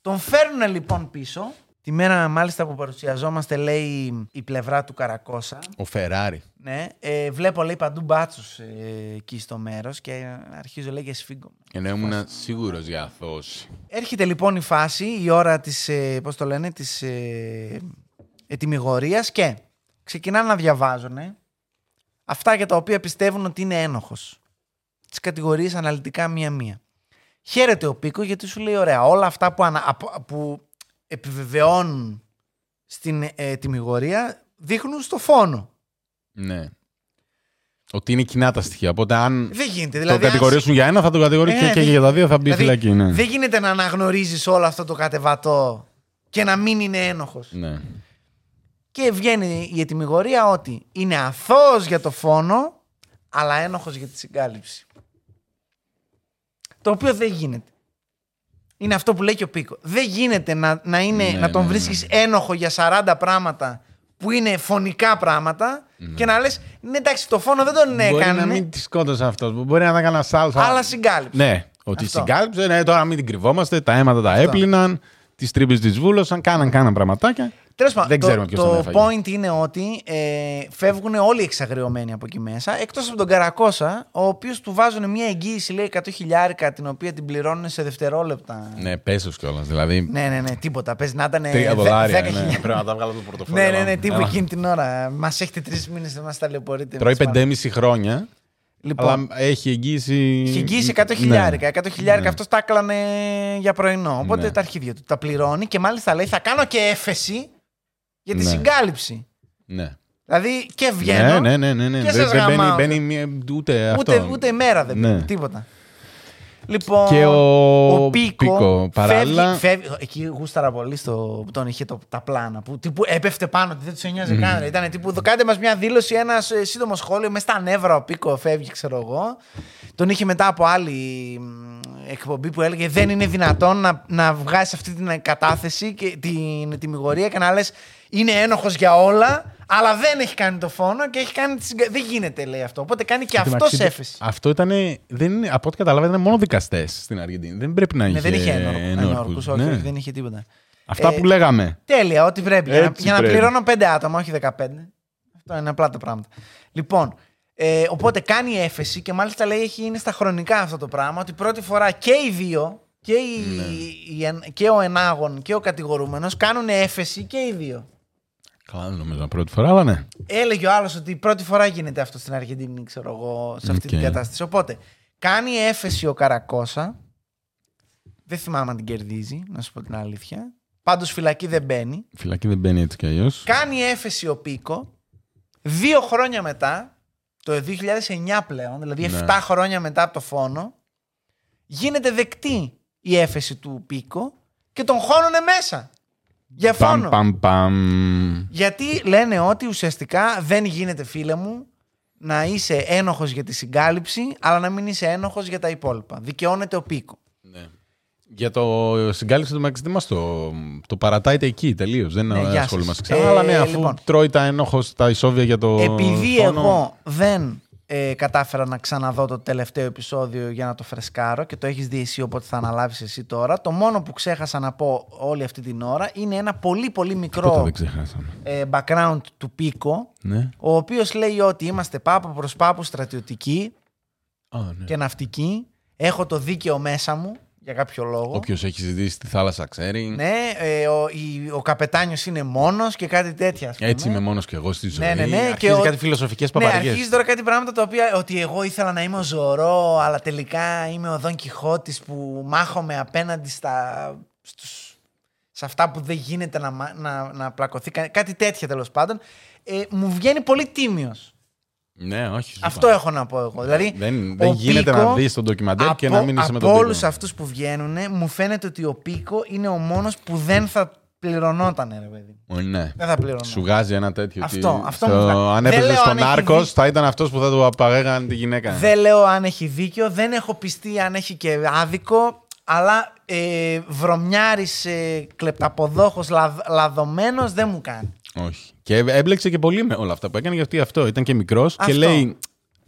Speaker 2: Τον φέρνουν λοιπόν πίσω. Τη μέρα μάλιστα που παρουσιαζόμαστε λέει η πλευρά του Καρακώσα.
Speaker 1: Ο Φεράρι.
Speaker 2: Ναι, ε, βλέπω λέει παντού μπάτσους ε, εκεί στο μέρος και αρχίζω λέει και σφίγγω.
Speaker 1: Ενώ ήμουν σίγουρος για αθώση.
Speaker 2: Έρχεται λοιπόν η φάση, η ώρα της, ε, πώς το λένε, της ε, ετοιμιγορίας και ξεκινάνε να διαβάζουν αυτά για τα οποία πιστεύουν ότι είναι ένοχος. Τις κατηγορίες αναλυτικά μία-μία. Χαίρεται ο Πίκο γιατί σου λέει ωραία, όλα αυτά που, ανα, απο- που επιβεβαιώνουν στην ε, ετοιμιγορία δείχνουν στο φόνο.
Speaker 1: Ναι. Ότι είναι κοινά τα στοιχεία. Οπότε αν
Speaker 2: Δεν γίνεται.
Speaker 1: το
Speaker 2: Δηλαδή, αν-
Speaker 1: κατηγορήσουν για ένα, θα το κατηγορήσουν
Speaker 2: Ε,
Speaker 1: και, και
Speaker 2: δεν-
Speaker 1: για τα δύο θα μπει
Speaker 2: δηλαδή,
Speaker 1: φυλακή. Ναι.
Speaker 2: Δεν γίνεται να αναγνωρίζεις όλο αυτό το κατεβατό και να μην είναι ένοχος.
Speaker 1: ναι.
Speaker 2: Και βγαίνει η ετοιμιγορία ότι είναι αθώος για το φόνο, αλλά ένοχος για τη συγκάλυψη. Το οποίο δεν γίνεται. Είναι αυτό που λέει και ο Πίκο. Δεν γίνεται να, να, είναι,
Speaker 1: Ναι,
Speaker 2: να τον
Speaker 1: ναι, ναι.
Speaker 2: βρίσκεις ένοχο για 40 πράγματα που είναι φωνικά πράγματα και να λες ναι εντάξει το φόνο δεν τον
Speaker 1: Μπορεί να
Speaker 2: έκανε,
Speaker 1: μην τη σκότωσε αυτός. Μπορεί να ήταν κανένα άλλο.
Speaker 2: αλλά συγκάλυψε.
Speaker 1: Ναι, ότι
Speaker 2: Αυτό.
Speaker 1: συγκάλυψε. Ναι, τώρα μην την κρυβόμαστε. Τα αίματα τα έπλυναν. Τις τρύπες τη βούλωσαν. Κάναν, κάναν πραγματάκια.
Speaker 2: Τέλος πάντων,
Speaker 1: Δεν
Speaker 2: το,
Speaker 1: ξέρουμε ποιος τον
Speaker 2: το
Speaker 1: έφαγε.
Speaker 2: point είναι ότι ε, φεύγουν όλοι εξαγριωμένοι από εκεί μέσα, εκτός από τον Καρακώσα, ο οποίος του βάζουν μια εγγύηση, λέει 100 χιλιάρικα, την οποία την πληρώνουν σε δευτερόλεπτα.
Speaker 1: Ναι, πέσω κιόλας. Δηλαδή.
Speaker 2: Ναι, ναι, ναι, τίποτα. Πες να ήταν.
Speaker 1: Τρία δολάρια. ναι.
Speaker 2: 10.000.
Speaker 1: Πρέπει να τα βγάλω το πορτοφόλι.
Speaker 2: Ναι, ναι, ναι,
Speaker 1: Έλα.
Speaker 2: τύπου εκείνη την ώρα. Μας έχετε τρεις μήνες να μα ταλαιπωρείτε.
Speaker 1: Τρώει
Speaker 2: μας
Speaker 1: 5,5 χρόνια
Speaker 2: Λοιπόν,
Speaker 1: Αλλά έχει εγγύηση.
Speaker 2: Είχε εγγύηση 100
Speaker 1: Ναι.
Speaker 2: χιλιάρικα. 100 χιλιάρικα
Speaker 1: Ναι.
Speaker 2: αυτός τα έκλανε για πρωινό. Οπότε
Speaker 1: Ναι.
Speaker 2: τα αρχίδια του τα πληρώνει και μάλιστα λέει θα κάνω και έφεση για τη
Speaker 1: Ναι.
Speaker 2: συγκάλυψη.
Speaker 1: Ναι.
Speaker 2: Δηλαδή και βγαίνω.
Speaker 1: Ναι, ναι, ναι, ναι.
Speaker 2: και
Speaker 1: Δεν
Speaker 2: σας
Speaker 1: δεν μπαίνει,
Speaker 2: γαμάω.
Speaker 1: μπαίνει μία- ούτε αυτό.
Speaker 2: Ούτε, ούτε μέρα δεν
Speaker 1: Ναι.
Speaker 2: πήρε, τίποτα. Λοιπόν,
Speaker 1: Και ο,
Speaker 2: ο Πίκο,
Speaker 1: παράλληλα.
Speaker 2: φεύγει, φεύγει, εκεί γούσταρα πολύ στο, που τον είχε το, τα πλάνα. Που τύπου έπεφτε πάνω, ότι δεν τους νοιάζει καν. ρε. Ήταν τύπου, κάντε μας μια δήλωση, ένας ε, σύντομο σχόλιο. Μες στα νεύρα ο Πίκο φεύγει, ξέρω εγώ. Τον είχε μετά από άλλη μ, εκπομπή που έλεγε Δεν είναι δυνατόν να, να βγάζει αυτή την κατάθεση και την τιμιγορία και να λες Είναι ένοχος για όλα, αλλά δεν έχει κάνει το φόνο και έχει κάνει. τη συγκα- Δεν γίνεται, λέει αυτό. Οπότε κάνει και αυτός
Speaker 1: Εντάξει,
Speaker 2: έφεση.
Speaker 1: Αυτό ήταν. Δεν είναι, από ό,τι καταλάβα ήταν μόνο δικαστές στην Αργεντινή. Δεν πρέπει να
Speaker 2: Ναι,
Speaker 1: είχε.
Speaker 2: δεν είχε
Speaker 1: ενόρκους.
Speaker 2: ενόρκους, όχι,
Speaker 1: Ναι.
Speaker 2: όχι, δεν είχε τίποτα.
Speaker 1: Αυτά
Speaker 2: Ε,
Speaker 1: που λέγαμε.
Speaker 2: Τέλεια, ό,τι πρέπει. Για να,
Speaker 1: Έτσι
Speaker 2: για να
Speaker 1: πρέπει.
Speaker 2: πληρώνω πέντε άτομα, όχι 15. Αυτό είναι απλά τα πράγματα. Λοιπόν, ε, οπότε κάνει έφεση και μάλιστα λέει έχει, είναι στα χρονικά αυτό το πράγμα ότι πρώτη φορά και οι δύο, και, οι,
Speaker 1: Ναι.
Speaker 2: οι εν- και ο ενάγων και ο κατηγορούμενος κάνουν έφεση και οι δύο.
Speaker 1: Καλά, δεν νομίζω πρώτη φορά, αλλά ναι.
Speaker 2: Έλεγε ο άλλος ότι πρώτη φορά γίνεται αυτό στην Αργεντινή, ξέρω εγώ, σε αυτή
Speaker 1: Οκ.
Speaker 2: την κατάσταση. Οπότε, κάνει έφεση ο Καρακώσα. Δεν θυμάμαι αν την κερδίζει, να σου πω την αλήθεια. Πάντως φυλακή δεν μπαίνει.
Speaker 1: Φυλακή δεν μπαίνει έτσι κι αλλιώς.
Speaker 2: Κάνει έφεση ο Πίκο. Δύο χρόνια μετά, το 2009 πλέον, δηλαδή
Speaker 1: Ναι.
Speaker 2: 7 χρόνια μετά από το φόνο, γίνεται δεκτή η έφεση του Πίκο και τον χώνουνε μέσα. Για φόνο.
Speaker 1: Παμ, παμ, παμ.
Speaker 2: Γιατί λένε ότι ουσιαστικά δεν γίνεται, φίλε μου, να είσαι ένοχος για τη συγκάλυψη, αλλά να μην είσαι ένοχος για τα υπόλοιπα. Δικαιώνεται ο Πίκο.
Speaker 1: Ναι. Για το συγκάλυψη του Μαξ, μας το, το παρατάτε εκεί τελείως. Δεν
Speaker 2: Ναι, γεια
Speaker 1: ασχολούμαστε
Speaker 2: σας.
Speaker 1: ξανά.
Speaker 2: Ε,
Speaker 1: αλλά ναι, αφού
Speaker 2: λοιπόν.
Speaker 1: τρώει τα ένοχος τα ισόβια για το.
Speaker 2: Επειδή
Speaker 1: φόνο,
Speaker 2: εγώ δεν ε, κατάφερα να ξαναδώ το τελευταίο επεισόδιο για να το φρεσκάρω και το έχεις δει εσύ οπότε θα αναλάβεις εσύ τώρα, το μόνο που ξέχασα να πω όλη αυτή την ώρα είναι ένα πολύ πολύ
Speaker 1: Τίποτα
Speaker 2: μικρό
Speaker 1: δεν ξεχάσαμε.
Speaker 2: ε, background του Πίκο,
Speaker 1: Ναι.
Speaker 2: ο οποίος λέει ότι είμαστε πάπου προς πάπου στρατιωτικοί
Speaker 1: Α, ναι.
Speaker 2: και ναυτικοί, έχω το δίκαιο μέσα μου για κάποιο λόγο.
Speaker 1: Όποιος έχει ζητήσει τη θάλασσα ξέρει.
Speaker 2: Ναι, ε, ο, η- ο καπετάνιος είναι μόνος και κάτι τέτοια. ας πούμε.
Speaker 1: Έτσι είμαι μόνος κι εγώ στη ζωή.
Speaker 2: Ναι, ναι, ναι.
Speaker 1: Αρχίζει
Speaker 2: και ο-
Speaker 1: κάτι φιλοσοφικές
Speaker 2: Ναι,
Speaker 1: παπαριές.
Speaker 2: αρχίζει τώρα κάτι πράγματα τα οποία ότι εγώ ήθελα να είμαι ο Ζωρό, αλλά τελικά είμαι ο Δον Κιχώτης που μάχομαι απέναντι στα, στους, σε αυτά που δεν γίνεται να, μα- να, να πλακωθεί. κα- Κάτι τέτοια τέλος πάντων. Ε, μου βγαίνει πολύ τίμιος.
Speaker 1: Ναι, όχι. σου
Speaker 2: Αυτό
Speaker 1: είπα.
Speaker 2: έχω να πω εγώ. Δηλαδή,
Speaker 1: Δεν,
Speaker 2: ο
Speaker 1: δεν γίνεται
Speaker 2: Πίκο,
Speaker 1: να δεις το ντοκιμαντέρ και να μην είσαι με
Speaker 2: από
Speaker 1: τον
Speaker 2: όλους
Speaker 1: Πίκο.
Speaker 2: αυτούς που βγαίνουν, μου φαίνεται ότι ο Πίκο είναι ο μόνος που δεν θα πληρωνόταν, ρε παιδί.
Speaker 1: Ε, Ναι.
Speaker 2: Δεν θα πληρωνόταν.
Speaker 1: Σου βγάζει ένα τέτοιο.
Speaker 2: Αυτό,
Speaker 1: ότι
Speaker 2: αυτό
Speaker 1: στο-
Speaker 2: μου βγάζει.
Speaker 1: Αν
Speaker 2: Δεν
Speaker 1: έπαιζε
Speaker 2: λέω
Speaker 1: στον
Speaker 2: αν έχει
Speaker 1: Άρκος,
Speaker 2: δει-
Speaker 1: θα ήταν αυτός που θα του απαγάγανε τη γυναίκα.
Speaker 2: Δεν λέω αν έχει δίκιο, δεν έχω πιστεί αν έχει και άδικο, αλλά ε, βρωμιάρης ε, κλεπταποδόχος λαδ, λαδωμένος δεν μου κάνει.
Speaker 1: Όχι. Και έμπλεξε και πολύ με όλα αυτά που έκανε γιατί αυτό ήταν και μικρός και
Speaker 2: Αυτό.
Speaker 1: λέει.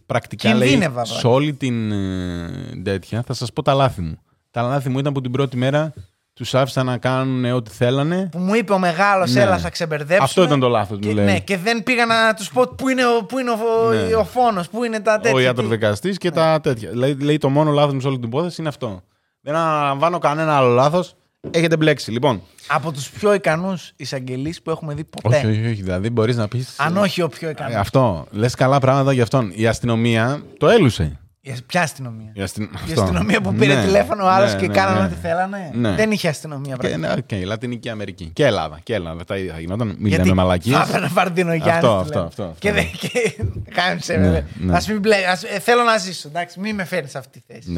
Speaker 1: Πρακτικά λέει
Speaker 2: Κινδύνευα,
Speaker 1: σε
Speaker 2: βέβαια.
Speaker 1: όλη την ε, τέτοια θα σας πω τα λάθη μου. Τα λάθη μου ήταν που την πρώτη μέρα τους άφησα να κάνουν ό,τι θέλανε.
Speaker 2: Που μου είπε ο μεγάλος
Speaker 1: Ναι.
Speaker 2: έλα θα ξεμπερδέψουμε.
Speaker 1: Αυτό ήταν το λάθος
Speaker 2: και,
Speaker 1: μου, λέει.
Speaker 2: Ναι, και δεν πήγα να τους πω πού είναι ο, πού είναι ο,
Speaker 1: Ναι.
Speaker 2: ο φόνος, πού είναι τα τέτοια.
Speaker 1: Ο
Speaker 2: τι-
Speaker 1: ιατροδικαστής και τα τέτοια. Λέει, λέει το μόνο λάθος μου σε όλη την υπόθεση είναι αυτό. Δεν αναλαμβάνω κανένα άλλο λάθος. Έχετε μπλέξει. Λοιπόν.
Speaker 2: Από τους πιο ικανούς εισαγγελείς που έχουμε δει ποτέ.
Speaker 1: Όχι, όχι, όχι. Δηλαδή μπορείς να πει.
Speaker 2: Αν όχι ο πιο ικανός.
Speaker 1: Αυτό. Λες καλά πράγματα για αυτόν. Η αστυνομία το έλουσε.
Speaker 2: Η- Ποια αστυνομία;
Speaker 1: Η, αστυ...
Speaker 2: Η
Speaker 1: αυτό.
Speaker 2: αστυνομία που πήρε
Speaker 1: Ναι,
Speaker 2: τηλέφωνο ο άλλος
Speaker 1: ναι,
Speaker 2: και
Speaker 1: ναι,
Speaker 2: κάνανε
Speaker 1: ναι.
Speaker 2: ό,τι θέλανε.
Speaker 1: Ναι.
Speaker 2: Δεν είχε αστυνομία
Speaker 1: Και,
Speaker 2: πραγματικά.
Speaker 1: ναι, οκ, Λατινική Αμερική. Και Ελλάδα. Και Ελλάδα. Τα ίδια θα γινόταν. Μην
Speaker 2: Γιατί
Speaker 1: λέμε μαλακίες.
Speaker 2: θα έπαιρνε Βαρδίνο Γιάννη.
Speaker 1: Αυτό,
Speaker 2: του
Speaker 1: αυτό,
Speaker 2: λένε.
Speaker 1: αυτό, αυτό.
Speaker 2: Και, δεν- και κάμισε
Speaker 1: Ναι,
Speaker 2: βέβαια.
Speaker 1: ναι.
Speaker 2: Ας μην μπλε, ας- ε, θέλω να ζήσω, εντάξει, μην με φέρνεις σε αυτή τη θέση.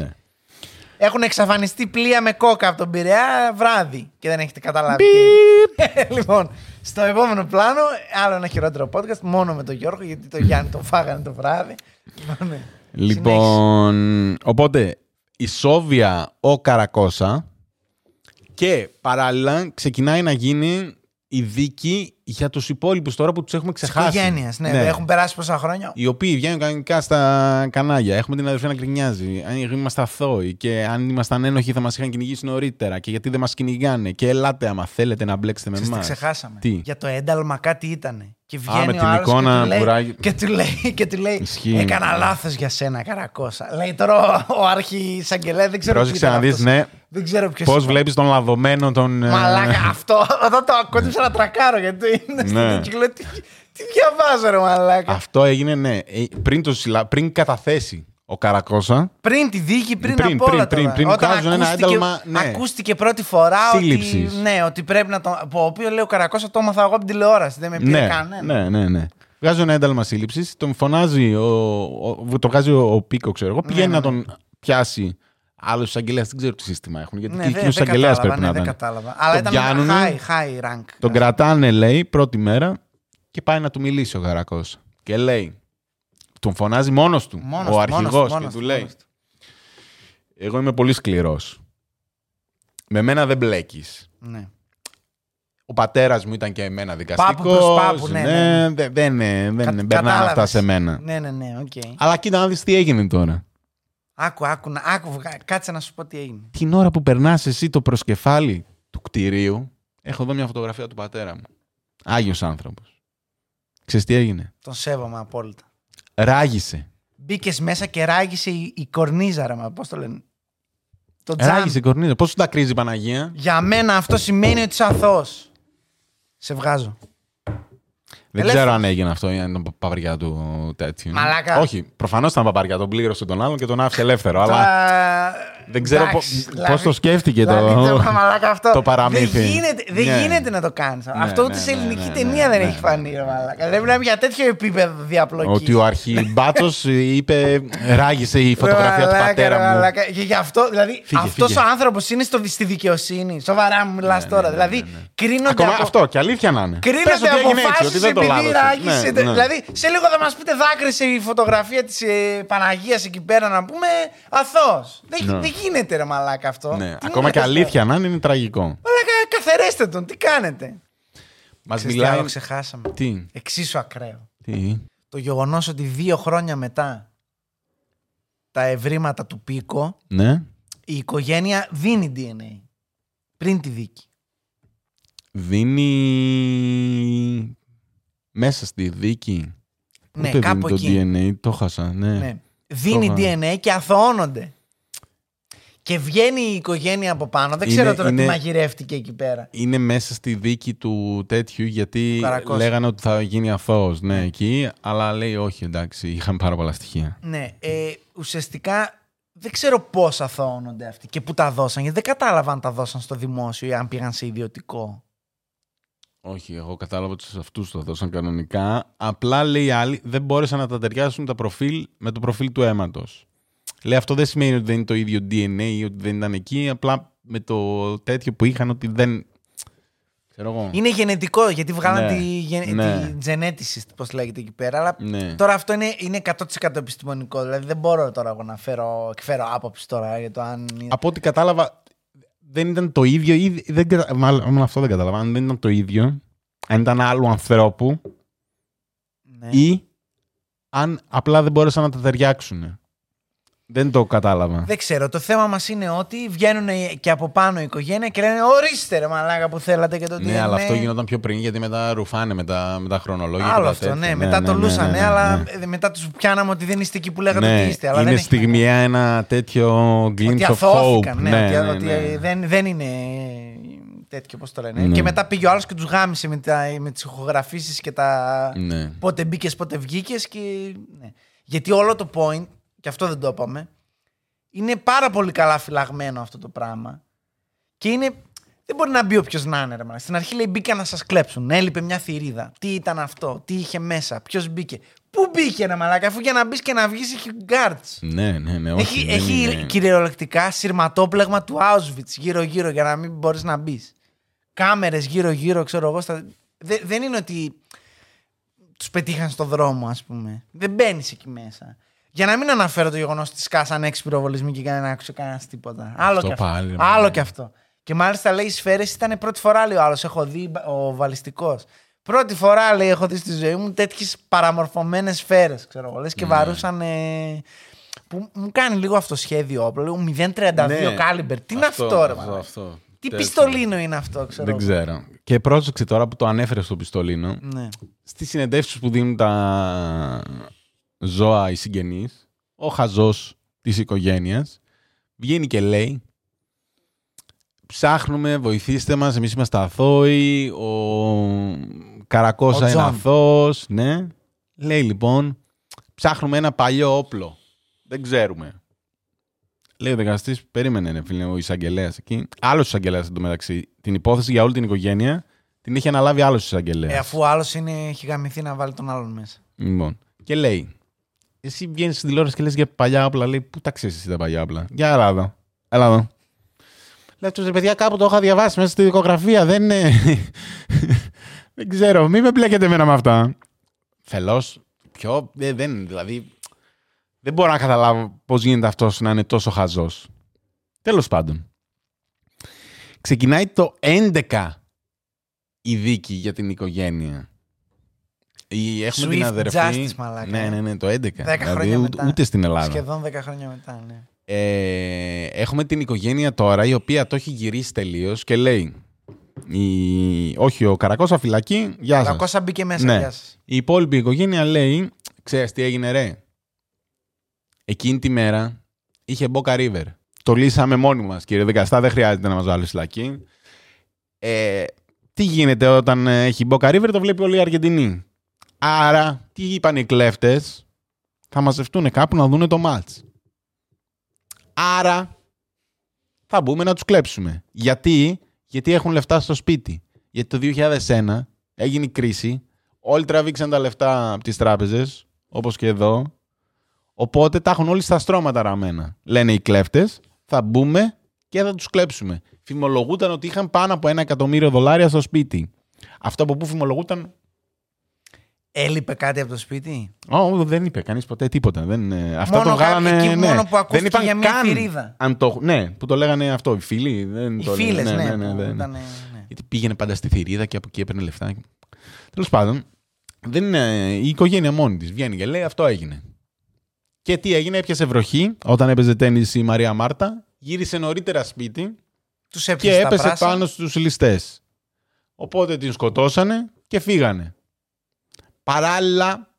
Speaker 1: Ναι.
Speaker 2: Έχουν εξαφανιστεί πλοία με κόκα από τον Πειραιά βράδυ και δεν έχετε καταλάβει. τι. [LAUGHS] λοιπόν, στο επόμενο πλάνο, άλλο ένα χειρότερο podcast, μόνο με τον Γιώργο, γιατί το Γιάννη τον φάγανε το βράδυ. Λοιπόν, ναι.
Speaker 1: Λοιπόν, οπότε η Σόβια ο Καρακώσα και παράλληλα ξεκινάει να γίνει η δίκη για τους υπόλοιπους τώρα που τους έχουμε
Speaker 2: Της
Speaker 1: ξεχάσει.
Speaker 2: οικογένειας, ναι, Έχουν περάσει πόσα χρόνια.
Speaker 1: Οι οποίοι βγαίνουν κανονικά στα κανάλια. Έχουμε την αδερφή να γκρινιάζει. Αν είμαστε αθώοι και αν ήμασταν ένοχοι θα μας είχαν κυνηγήσει νωρίτερα. Και γιατί δεν μας κυνηγάνε. Και ελάτε άμα θέλετε να μπλέξετε με
Speaker 2: Ξέρεις τι
Speaker 1: εμάς.
Speaker 2: ξεχάσαμε;
Speaker 1: Τι;
Speaker 2: Για το ένταλμα κάτι ήτανε. Και
Speaker 1: με
Speaker 2: βγαίνει
Speaker 1: την
Speaker 2: ο άλλος
Speaker 1: εικόνα
Speaker 2: και του λέει,
Speaker 1: που ράγει-
Speaker 2: και του λέει, και του λέει
Speaker 1: Ισχύει.
Speaker 2: έκανα λάθος για σένα Καρακώσα. Λέει τώρα ο, ο αρχισαγγελέα, δεν ξέρω
Speaker 1: Πρόσεξε
Speaker 2: ποιος
Speaker 1: να
Speaker 2: ήταν
Speaker 1: δεις,
Speaker 2: αυτός.
Speaker 1: ναι,
Speaker 2: Δεν ξέρω ποιος
Speaker 1: πώς
Speaker 2: ήταν.
Speaker 1: βλέπεις τον λαδωμένο τον. ε,
Speaker 2: Μαλάκα αυτό, εδώ το κόντυψα να τρακάρω γιατί είναι στην
Speaker 1: Ναι.
Speaker 2: δίκη. Λέω, τι, τι διαβάζω ρε μαλάκα;
Speaker 1: Αυτό έγινε, ναι. Ε, Πριν, το συλλα... πριν καταθέσει ο Καρακώσα.
Speaker 2: Πριν τη δίκη, πριν,
Speaker 1: Πριν,
Speaker 2: από όλα
Speaker 1: πριν,
Speaker 2: τώρα.
Speaker 1: πριν, πριν
Speaker 2: Όταν
Speaker 1: βγάζουν ένα
Speaker 2: ακούστηκε,
Speaker 1: ένταλμα, ναι.
Speaker 2: ακούστηκε πρώτη φορά ότι,
Speaker 1: Σύλληψης.
Speaker 2: ναι, ότι πρέπει να το... Το οποίος λέει ο Καρακώσα το έμαθα εγώ από την τηλεόραση. Δεν με πήρε
Speaker 1: Ναι,
Speaker 2: κανένα.
Speaker 1: ναι, ναι, ναι. Βγάζει ένα ένταλμα σύλληψης, τον φωνάζει, ο, ο- το βγάζει ο, ο Πίκο, ξέρω εγώ. Πηγαίνει
Speaker 2: ναι,
Speaker 1: να τον πιάσει άλλος εισαγγελέας. Δεν ξέρω τι σύστημα έχουν. Γιατί
Speaker 2: Ναι,
Speaker 1: και
Speaker 2: δεν
Speaker 1: εκείνο
Speaker 2: δεν
Speaker 1: εισαγγελέας
Speaker 2: κατάλαβα,
Speaker 1: πρέπει
Speaker 2: ναι,
Speaker 1: να
Speaker 2: δεν
Speaker 1: ήταν.
Speaker 2: κατάλαβα. Αλλά
Speaker 1: Τον
Speaker 2: ήταν
Speaker 1: πιάνουνε,
Speaker 2: high, high rank.
Speaker 1: Τον κρατάνε, λέει, πρώτη μέρα και πάει να του μιλήσει ο Γαρακός. Και λέει, τον φωνάζει μόνος του,
Speaker 2: Μόνος
Speaker 1: ο
Speaker 2: του,
Speaker 1: αρχηγός,
Speaker 2: μόνος του,
Speaker 1: και
Speaker 2: μόνος
Speaker 1: του
Speaker 2: του,
Speaker 1: λέει:
Speaker 2: μόνος του.
Speaker 1: Εγώ είμαι πολύ σκληρός. Με μένα δεν μπλέκεις.
Speaker 2: Ναι.
Speaker 1: Ο πατέρας μου ήταν και εμένα δικαστικός.
Speaker 2: προς πάπου, ναι, ναι, ναι.
Speaker 1: Δεν, δεν, δεν,
Speaker 2: Κα-
Speaker 1: δεν περνάνε αυτά
Speaker 2: κατάλαβες.
Speaker 1: σε μένα.
Speaker 2: Ναι, ναι, ναι, οκ.
Speaker 1: Αλλά κοίτα να δεις τι έγινε τώρα.
Speaker 2: Άκου, άκου, να- άκου, βγα- κάτσε να σου πω τι έγινε.
Speaker 1: Την ώρα που περνάς εσύ το προσκεφάλι του κτηρίου, έχω εδώ μια φωτογραφία του πατέρα μου. Άγιος άνθρωπος. Ξέρεις τι έγινε;
Speaker 2: Τον σέβομαι απόλυτα.
Speaker 1: Ράγισε.
Speaker 2: Μπήκες μέσα και ράγισε η, η κορνίζα, ρε, μα, πώς το λένε; Το τζάμ.
Speaker 1: Ράγισε η κορνίζα. Πώς δακρύζει η Παναγία;
Speaker 2: Για μένα αυτό σημαίνει ότι είσαι αθώος. Σε βγάζω.
Speaker 1: Δεν
Speaker 2: Ελεύθερος.
Speaker 1: ξέρω αν έγινε αυτό ή αν ήταν παπαριά του τέτοιου.
Speaker 2: Μαλάκα.
Speaker 1: Όχι, προφανώς ήταν παπαριά. Τον πλήρωσε τον άλλον και τον άφησε ελεύθερο. αλλά
Speaker 2: Τώρα,
Speaker 1: δεν ξέρω
Speaker 2: εντάξει,
Speaker 1: πο-
Speaker 2: δηλαδή-
Speaker 1: πώς το σκέφτηκε το-
Speaker 2: δηλαδή, το μαλάκα αυτό.
Speaker 1: το παραμύθι.
Speaker 2: Δεν γίνεται, δεν
Speaker 1: Ναι.
Speaker 2: γίνεται να το κάνεις.
Speaker 1: Ναι,
Speaker 2: αυτό ούτε
Speaker 1: ναι,
Speaker 2: σε
Speaker 1: ναι,
Speaker 2: ελληνική
Speaker 1: ναι,
Speaker 2: ταινία
Speaker 1: ναι,
Speaker 2: δεν
Speaker 1: ναι,
Speaker 2: έχει
Speaker 1: ναι.
Speaker 2: φανεί. ρε μαλάκα. Δεν μιλάμε για τέτοιο επίπεδο διαπλοκής.
Speaker 1: Ότι ο αρχιμπάτος είπε ράγισε η φωτογραφία του
Speaker 2: Μαλάκα,
Speaker 1: πατέρα
Speaker 2: ρε
Speaker 1: μου.
Speaker 2: μαλάκα. Και γι' αυτό, δηλαδή,
Speaker 1: Φύγε,
Speaker 2: αυτός
Speaker 1: φύγε.
Speaker 2: ο άνθρωπος είναι στο, στη δικαιοσύνη. Σοβαρά μου μιλάς
Speaker 1: Ναι,
Speaker 2: τώρα.
Speaker 1: ναι, ναι,
Speaker 2: δηλαδή,
Speaker 1: ναι, ναι.
Speaker 2: κρίνονται
Speaker 1: Ακόμα
Speaker 2: από.
Speaker 1: αυτό και αλήθεια να είναι. Πες
Speaker 2: Κρίνονται
Speaker 1: ότι έγινε έτσι,
Speaker 2: αποφάσει
Speaker 1: ότι δεν το
Speaker 2: επειδή
Speaker 1: λάδωσε.
Speaker 2: ράγισε.
Speaker 1: Ναι, ναι.
Speaker 2: Δηλαδή, σε λίγο θα μας πείτε δάκρυσε η φωτογραφία της ε, Παναγίας εκεί πέρα να πούμε αθώος. Δεν,
Speaker 1: Ναι.
Speaker 2: δεν γίνεται ρε μαλάκα αυτό;
Speaker 1: Ναι,
Speaker 2: Τι
Speaker 1: ακόμα
Speaker 2: μου
Speaker 1: και
Speaker 2: λες
Speaker 1: αλήθεια να είναι, είναι τραγικό.
Speaker 2: τώρα. Μαλάκα, καθαρέστε τον, τι κάνετε;
Speaker 1: Μας
Speaker 2: Ξέρεις τι
Speaker 1: μιλάει.
Speaker 2: άλλο ξεχάσαμε;
Speaker 1: Τι,
Speaker 2: Εξίσου ακραίο.
Speaker 1: τι;
Speaker 2: Το γεγονός ότι δύο χρόνια μετά τα ευρήματα του Πίκο
Speaker 1: Ναι.
Speaker 2: η οικογένεια δίνει DNA πριν τη δίκη.
Speaker 1: Δίνει μέσα στη δίκη.
Speaker 2: Ναι,
Speaker 1: Πότε
Speaker 2: κάπου
Speaker 1: δίνει το
Speaker 2: εκεί.
Speaker 1: DNA, το χάσα. Ναι.
Speaker 2: Ναι. Δίνει
Speaker 1: Το
Speaker 2: DNA και αθωώνονται. Και βγαίνει η οικογένεια από πάνω. Δεν
Speaker 1: Είναι-
Speaker 2: ξέρω τώρα τι
Speaker 1: είναι-
Speaker 2: μαγειρεύτηκε εκεί πέρα.
Speaker 1: Είναι μέσα στη δίκη του τέτοιου γιατί
Speaker 2: Του Καρακώσα.
Speaker 1: λέγανε ότι θα γίνει αθώος, ναι, εκεί, αλλά λέει όχι, εντάξει, είχαμε πάρα πολλά στοιχεία.
Speaker 2: Ναι, ε, ουσιαστικά δεν ξέρω πώς αθωώνονται αυτοί και πού τα δώσαν. Γιατί δεν κατάλαβα αν τα δώσαν στο δημόσιο ή αν πήγαν σε ιδιωτικό.
Speaker 1: Όχι, εγώ κατάλαβα ότι σε αυτούς το δώσαν κανονικά. Απλά λέει οι άλλοι δεν μπόρεσαν να τα ταιριάσουν τα προφίλ με το προφίλ του αίματος. Λέει αυτό δεν σημαίνει ότι δεν είναι το ίδιο DNA ή ότι δεν ήταν εκεί. Απλά με το τέτοιο που είχαν ότι δεν. Ξέρω εγώ.
Speaker 2: Είναι γενετικό γιατί βγάλαν
Speaker 1: Ναι,
Speaker 2: τη, γεν...
Speaker 1: ναι.
Speaker 2: τη γενέτηση, πώς λέγεται εκεί πέρα. Αλλά
Speaker 1: Ναι.
Speaker 2: τώρα αυτό είναι, είναι 100% επιστημονικό. Δηλαδή δεν μπορώ τώρα εγώ να φέρω, εκφέρω άποψη τώρα για το αν.
Speaker 1: Από ό,τι κατάλαβα, δεν ήταν το ίδιο. Ή δεν, κατα- μάλλον αυτό δεν κατάλαβα. Αν δεν ήταν το ίδιο, αν ήταν άλλου ανθρώπου
Speaker 2: Ναι.
Speaker 1: ή αν απλά δεν μπόρεσαν να τα ταιριάξουν. Δεν το κατάλαβα.
Speaker 2: Δεν ξέρω. Το θέμα μας είναι ότι βγαίνουν και από πάνω η οικογένεια και λένε Ορίστε ρε μαλάκα που θέλατε και το τι
Speaker 1: Ναι, αλλά αυτό γινόταν πιο πριν γιατί μετά ρουφάνε με τα, με τα χρονολόγια. και
Speaker 2: Άλλο
Speaker 1: τα
Speaker 2: αυτό,
Speaker 1: τέτοια.
Speaker 2: ναι. Μετά το
Speaker 1: ναι,
Speaker 2: λούσανε,
Speaker 1: ναι, ναι,
Speaker 2: αλλά
Speaker 1: ναι.
Speaker 2: ε, μετά τους πιάναμε ότι δεν είστε εκεί που λέγατε
Speaker 1: Ναι,
Speaker 2: ότι είστε. Αλλά
Speaker 1: είναι
Speaker 2: δεν έχει
Speaker 1: στιγμιαία ένα τέτοιο
Speaker 2: Ότι
Speaker 1: glimpse of hope.
Speaker 2: αθώθηκαν, ναι, ότι, ότι
Speaker 1: ναι.
Speaker 2: Δεν, δεν είναι τέτοιο, πώς το λένε.
Speaker 1: Ναι.
Speaker 2: Και μετά πήγε ο άλλος και τους γάμισε με, τα, με τις ηχογραφήσεις και τα.
Speaker 1: Ναι.
Speaker 2: Πότε μπήκες, πότε βγήκες. Και... Ναι. Γιατί όλο το point, και αυτό δεν το είπαμε, είναι πάρα πολύ καλά φυλαγμένο αυτό το πράγμα. Και είναι. Δεν μπορεί να μπει όποιος να είναι. Ρε, μαλάκα. Στην αρχή λέει μπήκαν να σας κλέψουν. Έλειπε μια θηρίδα. Τι ήταν αυτό, τι είχε μέσα, ποιος μπήκε. Πού μπήκε, ρε Μαλάκα, αφού για να μπεις και να βγεις έχει guards.
Speaker 1: Ναι, ναι, ναι. Όχι,
Speaker 2: Έχει,
Speaker 1: δεν
Speaker 2: έχει
Speaker 1: είναι-
Speaker 2: κυριολεκτικά σειρματόπλεγμα του Auschwitz γύρω-γύρω για να μην μπορείς να μπεις. Κάμερες γύρω-γύρω, ξέρω εγώ. Στα... Δε- δεν είναι ότι τους πετύχαν στο δρόμο, ας πούμε. Δεν μπαίνεις εκεί μέσα. Για να μην αναφέρω το γεγονός ότι σκάσαν έξι πυροβολισμοί και κανένα άκουσε κανένας τίποτα. Άλλο
Speaker 1: Αυτό
Speaker 2: και αυτό.
Speaker 1: πάλι, ρε,
Speaker 2: άλλο
Speaker 1: μάνα.
Speaker 2: και αυτό. Και μάλιστα λέει οι σφαίρες ήταν πρώτη φορά, λέει ο άλλος. Έχω δει ο βαλιστικός. Πρώτη φορά, λέει, έχω δει στη ζωή μου τέτοιες παραμορφωμένες σφαίρες. Ξέρω εγώ. Λες και
Speaker 1: Ναι.
Speaker 2: βαρούσαν. ε, που μου κάνει λίγο αυτό σχέδιο όπλο. Λίγο 0,32
Speaker 1: Ναι.
Speaker 2: caliber. Τι είναι αυτό, ρε.
Speaker 1: αυτό,
Speaker 2: μαλάκα;
Speaker 1: αυτό.
Speaker 2: Τι
Speaker 1: Τέτοιο.
Speaker 2: πιστολίνο είναι αυτό, ξέρω.
Speaker 1: Δεν
Speaker 2: εγώ.
Speaker 1: ξέρω. Και πρόσεξε τώρα που το ανέφερες στο πιστολίνο.
Speaker 2: Ναι.
Speaker 1: Στις συνεντεύξεις που δίνουν τα ζώα οι συγγενείς, ο χαζός της οικογένειας βγαίνει και λέει ψάχνουμε, βοηθήστε μας, εμείς είμαστε αθώοι, ο Καρακώσα
Speaker 2: Ο
Speaker 1: είναι
Speaker 2: Τζον.
Speaker 1: αθώος, ναι. Λέει λοιπόν, ψάχνουμε ένα παλιό όπλο. Δεν ξέρουμε. Λέει ο δικαστής, περίμενε, ρε φίλε, ο εισαγγελέας εκεί. Άλλος εισαγγελέας εντωμεταξύ. Την υπόθεση για όλη την οικογένεια την είχε αναλάβει άλλος εισαγγελέας.
Speaker 2: Ε, αφού ο άλλο έχει γαμηθεί να βάλει τον άλλον μέσα.
Speaker 1: Λοιπόν. Και λέει, εσύ βγαίνεις στην τηλεόραση και λες για παλιά όπλα. Λέει, Πού τα ξέρεις εσύ τα παλιά όπλα. Για έλα εδώ. Έλα εδώ. Λέει αυτό ρε παιδιά, κάπου το είχα διαβάσει μέσα στη δικογραφία. Δεν είναι. [LAUGHS] δεν ξέρω, μην με μπλέκετε εμένα με αυτά. Φελώ. Ποιο. Δεν, δεν, δηλαδή. Δεν μπορώ να καταλάβω πώς γίνεται αυτός να είναι τόσο χαζός. Τέλος πάντων. Ξεκινάει το 11 η δίκη για την οικογένεια. Ή Έχουμε
Speaker 2: Swift
Speaker 1: την αδερφή;
Speaker 2: justice, μαλάκα.
Speaker 1: ναι, ναι, ναι, το 11.
Speaker 2: Δέκα
Speaker 1: δηλαδή,
Speaker 2: χρόνια
Speaker 1: ούτε,
Speaker 2: μετά.
Speaker 1: ούτε στην Ελλάδα.
Speaker 2: Σχεδόν 10 χρόνια μετά, ναι.
Speaker 1: Ε, έχουμε την οικογένεια τώρα η οποία το έχει γυρίσει τελείως και λέει. Η... Όχι, ο Καρακώσα φυλακή, γεια σας.
Speaker 2: Κακόσα μπήκε μέσα,
Speaker 1: Ναι.
Speaker 2: γεια σας.
Speaker 1: Η υπόλοιπη οικογένεια λέει, ξέρεις τι έγινε ρε; Εκείνη τη μέρα είχε Boca River. Το λύσαμε μόνοι μας κύριε δικαστά, δεν χρειάζεται να μας βάλει φυλακή. Ε, τι γίνεται όταν ε, έχει Boca River, το βλέπει όλη η Αργεντινή. Άρα, τι είπαν οι κλέφτες, θα μαζευτούν κάπου να δούνε το μάτς. Άρα, θα μπούμε να τους κλέψουμε. Γιατί, γιατί έχουν λεφτά στο σπίτι. Γιατί το 2001 έγινε η κρίση, όλοι τραβήξαν τα λεφτά από τις τράπεζες, όπως και εδώ, οπότε τα έχουν όλοι στα στρώματα ραμμένα. Λένε οι κλέφτες, θα μπούμε και θα τους κλέψουμε. Φημολογούταν ότι είχαν πάνω από ένα εκατομμύριο δολάρια στο σπίτι. Αυτό από πού φημολογούταν,
Speaker 2: Έλειπε κάτι από το σπίτι;
Speaker 1: Ω, δεν είπε κανείς ποτέ τίποτα. Δεν, ε, αυτό
Speaker 2: Μόνο
Speaker 1: το βγάλανε.
Speaker 2: κάποιοι εκεί
Speaker 1: ναι.
Speaker 2: μόνο που ακούστηκε
Speaker 1: δεν είπαν
Speaker 2: για μια
Speaker 1: καν
Speaker 2: θηρίδα.
Speaker 1: Αν το, ναι, που το λέγανε αυτό. Οι φίλοι. Δεν
Speaker 2: Οι
Speaker 1: το
Speaker 2: φίλες,
Speaker 1: λέγανε.
Speaker 2: ναι.
Speaker 1: ναι, ναι,
Speaker 2: που
Speaker 1: ναι, ναι.
Speaker 2: ήταν, ναι.
Speaker 1: Γιατί πήγαινε πάντα στη θηρίδα και από εκεί έπαιρνε λεφτά. Τέλος πάντων, δεν είναι, η οικογένεια μόνη της βγαίνει και λέει αυτό έγινε. Και τι έγινε, έπιασε βροχή όταν έπαιζε τέννη η Μαρία Μάρτα, γύρισε νωρίτερα σπίτι
Speaker 2: Τους
Speaker 1: και
Speaker 2: έπιασε τα
Speaker 1: έπεσε
Speaker 2: πράσα.
Speaker 1: πάνω στους ληστές. Οπότε την σκοτώσανε και φύγανε. Παράλληλα,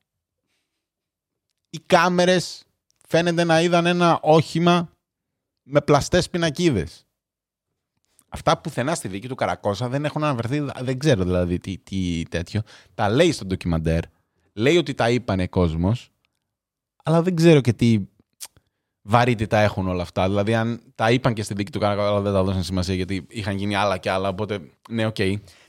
Speaker 1: οι κάμερες φαίνεται να είδαν ένα όχημα με πλαστές πινακίδες. Αυτά πουθενά στη δίκη του Καρακώσα δεν έχουν αναφερθεί, δεν ξέρω δηλαδή τι, τι τέτοιο. Τα λέει στο ντοκιμαντέρ, λέει ότι τα είπανε κόσμος, αλλά δεν ξέρω και τι βαρύτητα έχουν όλα αυτά. Δηλαδή, αν τα είπαν και στη δίκη του Καρακώσα, αλλά δεν τα δώσαν σημασία γιατί είχαν γίνει άλλα και άλλα. Οπότε, ναι, οκ.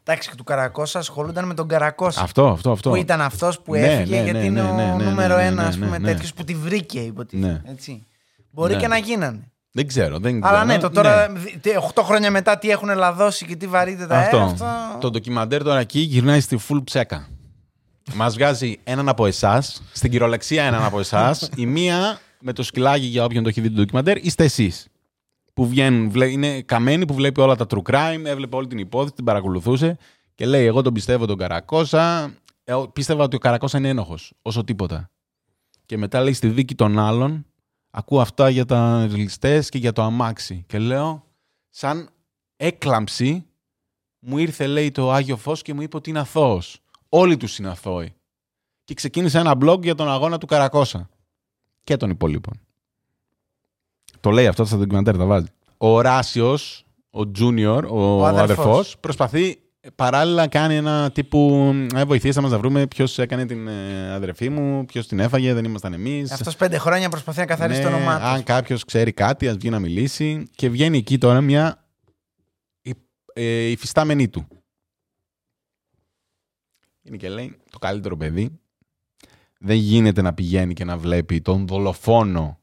Speaker 2: Εντάξει, και του Καρακώσα ασχολούνταν με τον Καρακώσα.
Speaker 1: Αυτό, αυτό, αυτό.
Speaker 2: Που ήταν αυτός που
Speaker 1: Ναι,
Speaker 2: έφυγε
Speaker 1: ναι,
Speaker 2: γιατί
Speaker 1: ναι,
Speaker 2: είναι
Speaker 1: ναι, ναι,
Speaker 2: ο
Speaker 1: ναι,
Speaker 2: νούμερο
Speaker 1: ναι,
Speaker 2: ένας,
Speaker 1: ναι,
Speaker 2: ας πούμε,
Speaker 1: ναι, ναι.
Speaker 2: τέτοιος που τη βρήκε, υποτίθεται.
Speaker 1: Ναι.
Speaker 2: Έτσι. Μπορεί
Speaker 1: Ναι.
Speaker 2: και να γίνανε.
Speaker 1: Δεν ξέρω, δεν
Speaker 2: Αλλά
Speaker 1: ξέρω.
Speaker 2: ναι, το τώρα, 8 χρόνια μετά τι έχουν λαδώσει και τι βαρύτητα
Speaker 1: Αυτό.
Speaker 2: ε, αυτό...
Speaker 1: Το ντοκιμαντέρ τώρα εκεί γυρνάει στη full ψέκα. Μας βγάζει έναν από εσάς, στην κυριολεξία έναν από εσάς. η μία με το σκυλάκι για όποιον το έχει δει το ντοκιμαντέρ, είστε εσείς. Που βγαίνουν, βλέ- είναι καμένη που βλέπει όλα τα true crime, έβλεπε όλη την υπόθεση, την παρακολουθούσε και λέει: Εγώ τον πιστεύω τον Καρακώσα. Ε, πίστευα ότι ο Καρακώσα είναι ένοχος, όσο τίποτα. Και μετά λέει στη δίκη των άλλων: Ακούω αυτά για τα ληστέ και για το αμάξι. Και λέω, σαν έκλαμψη, μου ήρθε λέει το Άγιο Φως και μου είπε ότι είναι αθώος. Όλοι τους είναι αθώοι. Και ξεκίνησε ένα blog για τον αγώνα του Καρακώσα. Και των υπολείπων. Το λέει αυτό στα ντοκιμαντέρ, τα βάζει. Ο Ράσιος, ο Junior, ο,
Speaker 2: Ο αδερφός.
Speaker 1: αδερφός, προσπαθεί παράλληλα κάνει ένα τύπου ε, βοηθήστε μας να βρούμε ποιος έκανε την ε, αδερφή μου, ποιος την έφαγε, δεν ήμασταν εμείς.
Speaker 2: Αυτός πέντε χρόνια προσπαθεί να καθαρίσει το
Speaker 1: Ναι,
Speaker 2: όνομά τους.
Speaker 1: Αν κάποιος ξέρει κάτι, ας βγει να μιλήσει. Και βγαίνει εκεί τώρα μια υ- ε, υφιστάμενη του. Είναι και λέει το καλύτερο παιδί. Δεν γίνεται να πηγαίνει και να βλέπει τον δολοφόνο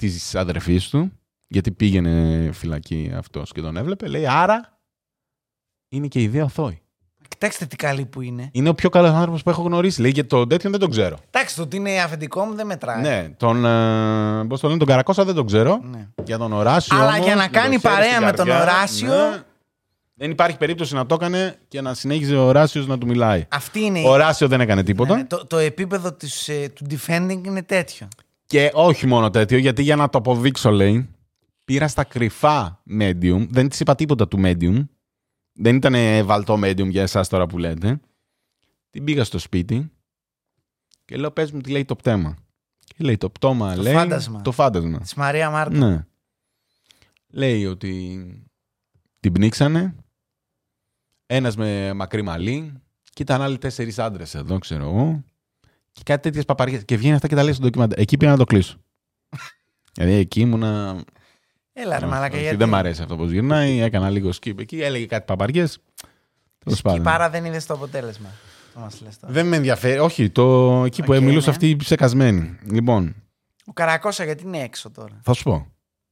Speaker 1: της αδερφής του, γιατί πήγαινε φυλακή αυτός και τον έβλεπε. Λέει άρα είναι και οι δύο αθώοι.
Speaker 2: Κοιτάξτε τι καλή που είναι.
Speaker 1: Είναι ο πιο καλός άνθρωπος που έχω γνωρίσει. Λέει και τον τέτοιον δεν τον ξέρω.
Speaker 2: Εντάξει, το ότι είναι αφεντικό μου δεν μετράει.
Speaker 1: Ναι, τον, ε, πώς το λένε, τον Καρακώσα δεν τον ξέρω.
Speaker 2: Ναι.
Speaker 1: Για τον Οράσιο.
Speaker 2: Αλλά
Speaker 1: όμως,
Speaker 2: για να
Speaker 1: με το
Speaker 2: κάνει
Speaker 1: χέρι
Speaker 2: παρέα
Speaker 1: στην
Speaker 2: με τον
Speaker 1: καρδιά,
Speaker 2: Οράσιο-
Speaker 1: ναι. δεν υπάρχει περίπτωση να το έκανε και να συνέχιζε ο Οράσιος να του μιλάει.
Speaker 2: Αυτή είναι η-
Speaker 1: Ο Οράσιο δεν έκανε τίποτα.
Speaker 2: Ναι, το, το επίπεδο της, ε, του defending είναι τέτοιο.
Speaker 1: Και όχι μόνο τέτοιο, γιατί για να το αποδείξω, λέει, πήρα στα κρυφά medium. Δεν της είπα τίποτα του medium. Δεν ήταν βαλτό medium για εσάς τώρα που λέτε. Την πήγα στο σπίτι και λέω: Πες μου τι λέει το πτέμα. Και λέει: Το πτώμα
Speaker 2: Το
Speaker 1: λέει.
Speaker 2: φάντασμα.
Speaker 1: Το φάντασμα.
Speaker 2: Της Μαρία Μάρτα.
Speaker 1: Ναι. Λέει ότι την πνίξανε. Ένας με μακρύ μαλλί και ήταν άλλοι τέσσερις άντρες εδώ, ξέρω εγώ. Και κάτι τέτοιες παπαριές. Και βγαίνει αυτά και τα λέει στο ντοκιμαντέρ. Εκεί πήγα να το κλείσω. [LAUGHS] δηλαδή εκεί ήμουνα.
Speaker 2: Έλα, ρε μαλάκα,
Speaker 1: Όχι,
Speaker 2: γιατί.
Speaker 1: Δεν μ' αρέσει αυτό που γυρνάει. Έκανα λίγο skip εκεί, έλεγε κάτι παπαριές. Τέλος
Speaker 2: Και
Speaker 1: πάντων.
Speaker 2: παρά δεν είδες το αποτέλεσμα. Το μας λες τώρα.
Speaker 1: Δεν με ενδιαφέρει. Όχι, το... εκεί που
Speaker 2: Οκ,
Speaker 1: μιλούσε
Speaker 2: ναι.
Speaker 1: αυτή ψεκασμένη. Λοιπόν,
Speaker 2: Ο Καρακώσα γιατί είναι έξω τώρα;
Speaker 1: θα σου πω.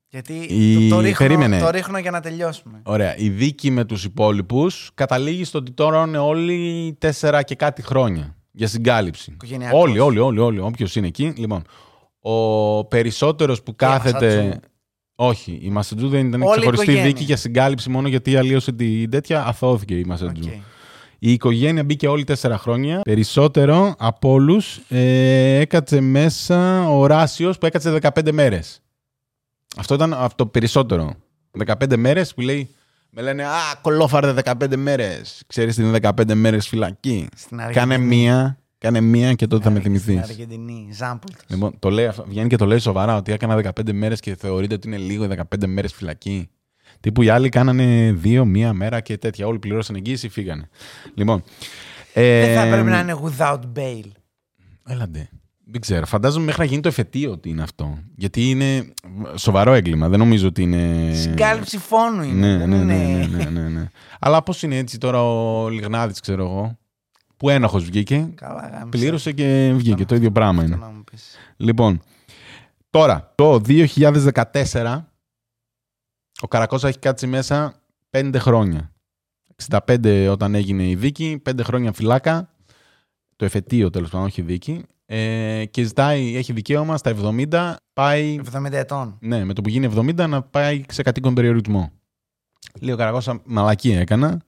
Speaker 2: Γιατί
Speaker 1: Η-
Speaker 2: το, το, ρίχνω,
Speaker 1: περίμενε.
Speaker 2: το ρίχνω για να τελειώσουμε.
Speaker 1: Ωραία. Η δίκη με τους υπόλοιπους καταλήγει στο ότι τώρα είναι όλοι τέσσερα και κάτι χρόνια για συγκάλυψη.
Speaker 2: Οικογενειακός.
Speaker 1: Όλοι, όλοι, όλοι, όλοι. Όποιος είναι εκεί. Λοιπόν, ο περισσότερος που
Speaker 2: Και η
Speaker 1: κάθεται...
Speaker 2: Μασατζού.
Speaker 1: Όχι, η Μασατζού δεν ήταν
Speaker 2: Όλη η
Speaker 1: ξεχωριστή
Speaker 2: οικογένεια.
Speaker 1: δίκη για συγκάλυψη μόνο γιατί αλλοίωσε την τέτοια. Αθωώθηκε η Μασατζού.
Speaker 2: Οκ.
Speaker 1: Η οικογένεια μπήκε όλοι τέσσερα χρόνια. Περισσότερο από όλους ε, έκατσε μέσα ο Ράσιο που έκατσε 15 μέρες. Αυτό ήταν αυτό το περισσότερο. 15 μέρες που λέει. Με λένε Α, κολόφαρδε 15 μέρες. Ξέρεις τι είναι 15 μέρες φυλακή;
Speaker 2: Στην Αργεντινή.
Speaker 1: Κάνε μία, κάνε μία και τότε θα με θυμηθείς.
Speaker 2: Στην Αργεντινή. Ζάμπουλτος.
Speaker 1: Λοιπόν, το λέει, αυτό- βγαίνει και το λέει σοβαρά ότι έκανα 15 μέρες και θεωρείται ότι είναι λίγο οι 15 μέρες φυλακή. Τύπου οι άλλοι κάνανε δύο, μία μέρα και τέτοια. Όλοι πληρώσαν εγγύηση, φύγανε. Λοιπόν. Ε,
Speaker 2: Δεν θα πρέπει να είναι without bail.
Speaker 1: Έλαντε. Δεν ξέρω. Φαντάζομαι μέχρι να γίνει το εφετείο ότι είναι αυτό. Γιατί είναι σοβαρό έγκλημα. Δεν νομίζω ότι είναι.
Speaker 2: Συγκάλυψη φόνου είναι.
Speaker 1: Ναι,
Speaker 2: δεν
Speaker 1: ναι, ναι,
Speaker 2: είναι-
Speaker 1: ναι, ναι, ναι, ναι. Αλλά πώς είναι έτσι τώρα ο Λιγνάδης, ξέρω εγώ. Που ένοχος βγήκε.
Speaker 2: Καλά, γάμισε.
Speaker 1: Πλήρωσε και βγήκε. Το ίδιο πράγμα
Speaker 2: Αυτό
Speaker 1: είναι.
Speaker 2: να μου πεις.
Speaker 1: Λοιπόν, τώρα το 2014 ο Καρακώσα έχει κάτσει μέσα 5 χρόνια. 65 όταν έγινε η δίκη, 5 χρόνια φυλάκα, το εφετείο τέλος πάντων, όχι η δίκη, ε, και ζητάει, έχει δικαίωμα στα 70, πάει,
Speaker 2: 70 ετών.
Speaker 1: ναι, με το που γίνει 70 να πάει σε κατοίκον περιορισμό. Λέει ο Καρακώσα, μαλακία έκανα.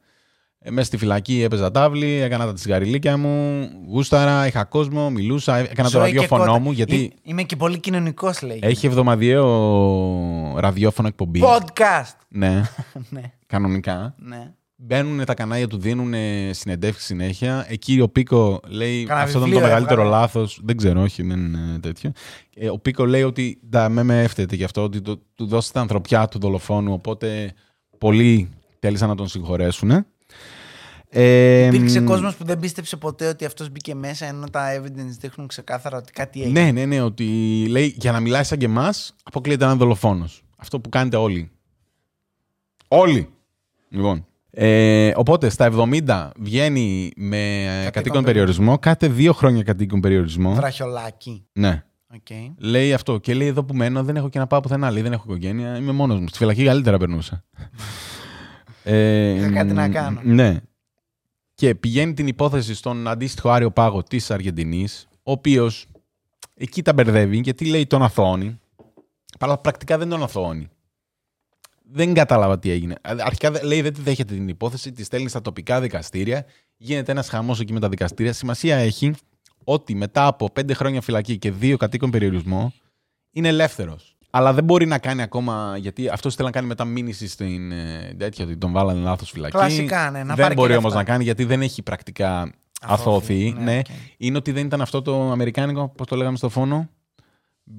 Speaker 1: Ε, μέσα στη φυλακή έπαιζα τάβλη, έκανα τα τσιγαριλίκια μου, γούσταρα, είχα κόσμο, μιλούσα, έκανα το
Speaker 2: Ζωή και
Speaker 1: ραδιόφωνο
Speaker 2: κότα.
Speaker 1: μου, γιατί
Speaker 2: Εί- Είμαι και πολύ κοινωνικός, λέει.
Speaker 1: έχει εβδομαδιαίο ραδιόφωνο εκπομπή.
Speaker 2: Podcast.
Speaker 1: Ναι, [LAUGHS]
Speaker 2: ναι,
Speaker 1: κανονικά.
Speaker 2: ναι.
Speaker 1: Μπαίνουν τα κανάλια του, δίνουν συνεντεύξεις συνέχεια. Εκεί ο Πίκο λέει:
Speaker 2: Κάνα
Speaker 1: Αυτό ήταν το
Speaker 2: βιβλίο
Speaker 1: μεγαλύτερο
Speaker 2: έβγαλε.
Speaker 1: λάθος. Δεν ξέρω, όχι, δεν είναι τέτοιο. Ε, ο Πίκο λέει ότι τα με με έφτεται γι' αυτό, ότι το- του δώσετε την ανθρωπιά του δολοφόνου. Οπότε πολλοί θέλησαν να τον συγχωρέσουν. Ε,
Speaker 2: Υπήρξε
Speaker 1: μ,
Speaker 2: κόσμος που δεν πίστεψε ποτέ ότι αυτός μπήκε μέσα, ενώ τα evidence δείχνουν ξεκάθαρα ότι κάτι έγινε.
Speaker 1: Ναι, ναι, ναι, ότι λέει για να μιλάει σαν και εμάς, αποκλείεται να είναι δολοφόνος. Αυτό που κάνετε όλοι. Όλοι. Λοιπόν. Ε, οπότε στα 70 βγαίνει με κατοίκον,
Speaker 2: περιορισμό.
Speaker 1: περιορισμό. Κάθε δύο χρόνια κατοίκον περιορισμό.
Speaker 2: Βραχιολάκι.
Speaker 1: Ναι.
Speaker 2: Okay.
Speaker 1: Λέει αυτό. Και λέει εδώ που μένω δεν έχω και να πάω πουθενά. Λέει δεν έχω οικογένεια. Είμαι μόνος μου. Στη φυλακή καλύτερα περνούσα. ε,
Speaker 2: Είχα κάτι να
Speaker 1: μ,
Speaker 2: κάνω.
Speaker 1: Ναι. Και πηγαίνει την υπόθεση στον αντίστοιχο Άριο Πάγο της Αργεντινής, ο οποίος εκεί τα μπερδεύει γιατί λέει τον αθώνει. Αλλά πρακτικά δεν τον αθωώνει. Δεν κατάλαβα τι έγινε. Αρχικά δε- λέει δεν τη δέχεται την υπόθεση, τη στέλνει στα τοπικά δικαστήρια. Γίνεται ένας χαμός εκεί με τα δικαστήρια. Σημασία έχει ότι μετά από πέντε χρόνια φυλακή και δύο κατ' οίκον περιορισμό είναι ελεύθερος. Αλλά δεν μπορεί να κάνει ακόμα, γιατί αυτό θέλει να κάνει μετά μήνυση στην ε, τέτοια, ότι τον βάλανε λάθος φυλακή.
Speaker 2: Κλασικά, ναι, να
Speaker 1: δεν
Speaker 2: πάρει και
Speaker 1: μπορεί όμως
Speaker 2: λεφτά.
Speaker 1: να κάνει, γιατί δεν έχει πρακτικά
Speaker 2: Αθωώθη,
Speaker 1: αθωώθη.
Speaker 2: ναι,
Speaker 1: Ναι,
Speaker 2: οκ.
Speaker 1: Είναι ότι δεν ήταν αυτό το αμερικάνικο, πώς το λέγαμε στο φόνο;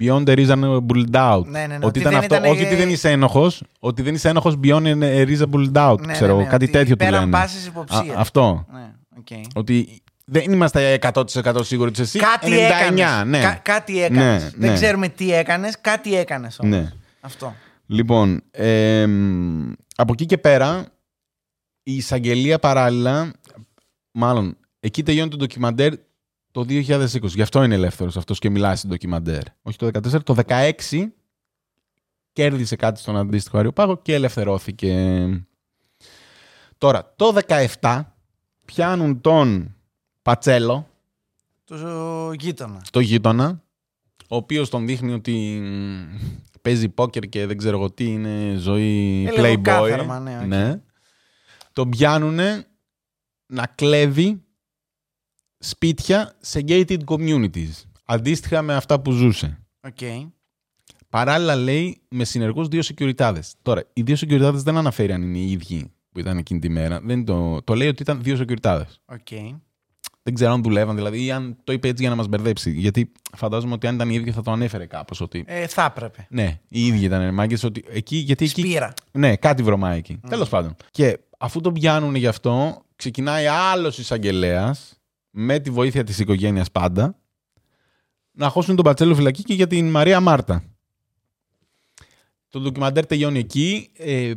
Speaker 1: Beyond a reasonable doubt.
Speaker 2: Ναι, ναι, ναι,
Speaker 1: Ότι
Speaker 2: ότι
Speaker 1: ήταν
Speaker 2: δεν
Speaker 1: αυτό,
Speaker 2: ήταν,
Speaker 1: όχι
Speaker 2: ε,
Speaker 1: ότι δεν είσαι ένοχος, ότι δεν είσαι ένοχος beyond a reasonable doubt.
Speaker 2: Ναι,
Speaker 1: ξέρω,
Speaker 2: ναι, ναι,
Speaker 1: κάτι
Speaker 2: ότι
Speaker 1: τέτοιο του
Speaker 2: πέραν
Speaker 1: λένε.
Speaker 2: πάσης
Speaker 1: Α,
Speaker 2: υποψίας.
Speaker 1: αυτό.
Speaker 2: Ναι, οκ.
Speaker 1: Ότι δεν είμαστε 100% σίγουροι ότι είσαι εσύ.
Speaker 2: Κάτι
Speaker 1: 99,
Speaker 2: έκανες.
Speaker 1: ναι.
Speaker 2: Κα- κάτι έκανες.
Speaker 1: Ναι,
Speaker 2: Δεν
Speaker 1: ναι.
Speaker 2: ξέρουμε τι έκανες, κάτι έκανες όμως.
Speaker 1: Ναι.
Speaker 2: Αυτό.
Speaker 1: Λοιπόν, εμ, από εκεί και πέρα, η εισαγγελία παράλληλα, μάλλον, εκεί τελειώνει το ντοκιμαντέρ το 2020. Γι' αυτό είναι ελεύθερος αυτός και μιλάει στην ντοκιμαντέρ. Όχι το 2014, το 2016 κέρδισε κάτι στον αντίστοιχο Άρειο Πάγο και ελευθερώθηκε. Τώρα, το 17 πιάνουν τον Πατσέλο,
Speaker 2: Το γείτονα.
Speaker 1: το γείτονα, ο οποίος τον δείχνει ότι μ, παίζει πόκερ και δεν ξέρω εγώ τι είναι ζωή
Speaker 2: Ε, λίγο
Speaker 1: playboy.
Speaker 2: κάθαρμα, ναι, οκ.
Speaker 1: Τον πιάνουν να κλέβει σπίτια σε gated communities. Αντίστοιχα με αυτά που ζούσε.
Speaker 2: Οκ.
Speaker 1: Παράλληλα λέει με συνεργούς δύο securities. Τώρα, οι δύο securities δεν αναφέρει αν είναι οι ίδιοι που ήταν εκείνη τη μέρα. Δεν το, το λέει ότι ήταν δύο securities.
Speaker 2: Οκ.
Speaker 1: Δεν ξέρω αν δουλεύαν δηλαδή ή αν το είπε έτσι για να μας μπερδέψει. Γιατί φαντάζομαι ότι αν ήταν οι ίδιοι θα το ανέφερε κάπως. Ότι
Speaker 2: Ε, θα έπρεπε.
Speaker 1: ναι, οι ίδιοι ήταν μάγκες. Ότι εκεί, γιατί εκεί.
Speaker 2: Σπήρα.
Speaker 1: Ναι, κάτι βρωμάει εκεί. Τέλος πάντων. Και αφού τον πιάνουν γι' αυτό, ξεκινάει άλλος εισαγγελέας με τη βοήθεια της οικογένειας πάντα να χώσουν τον Πατσέλο φυλακή και για την Μαρία Μάρτα. Το ντοκιμαντέρ τελειώνει εκεί. Ε,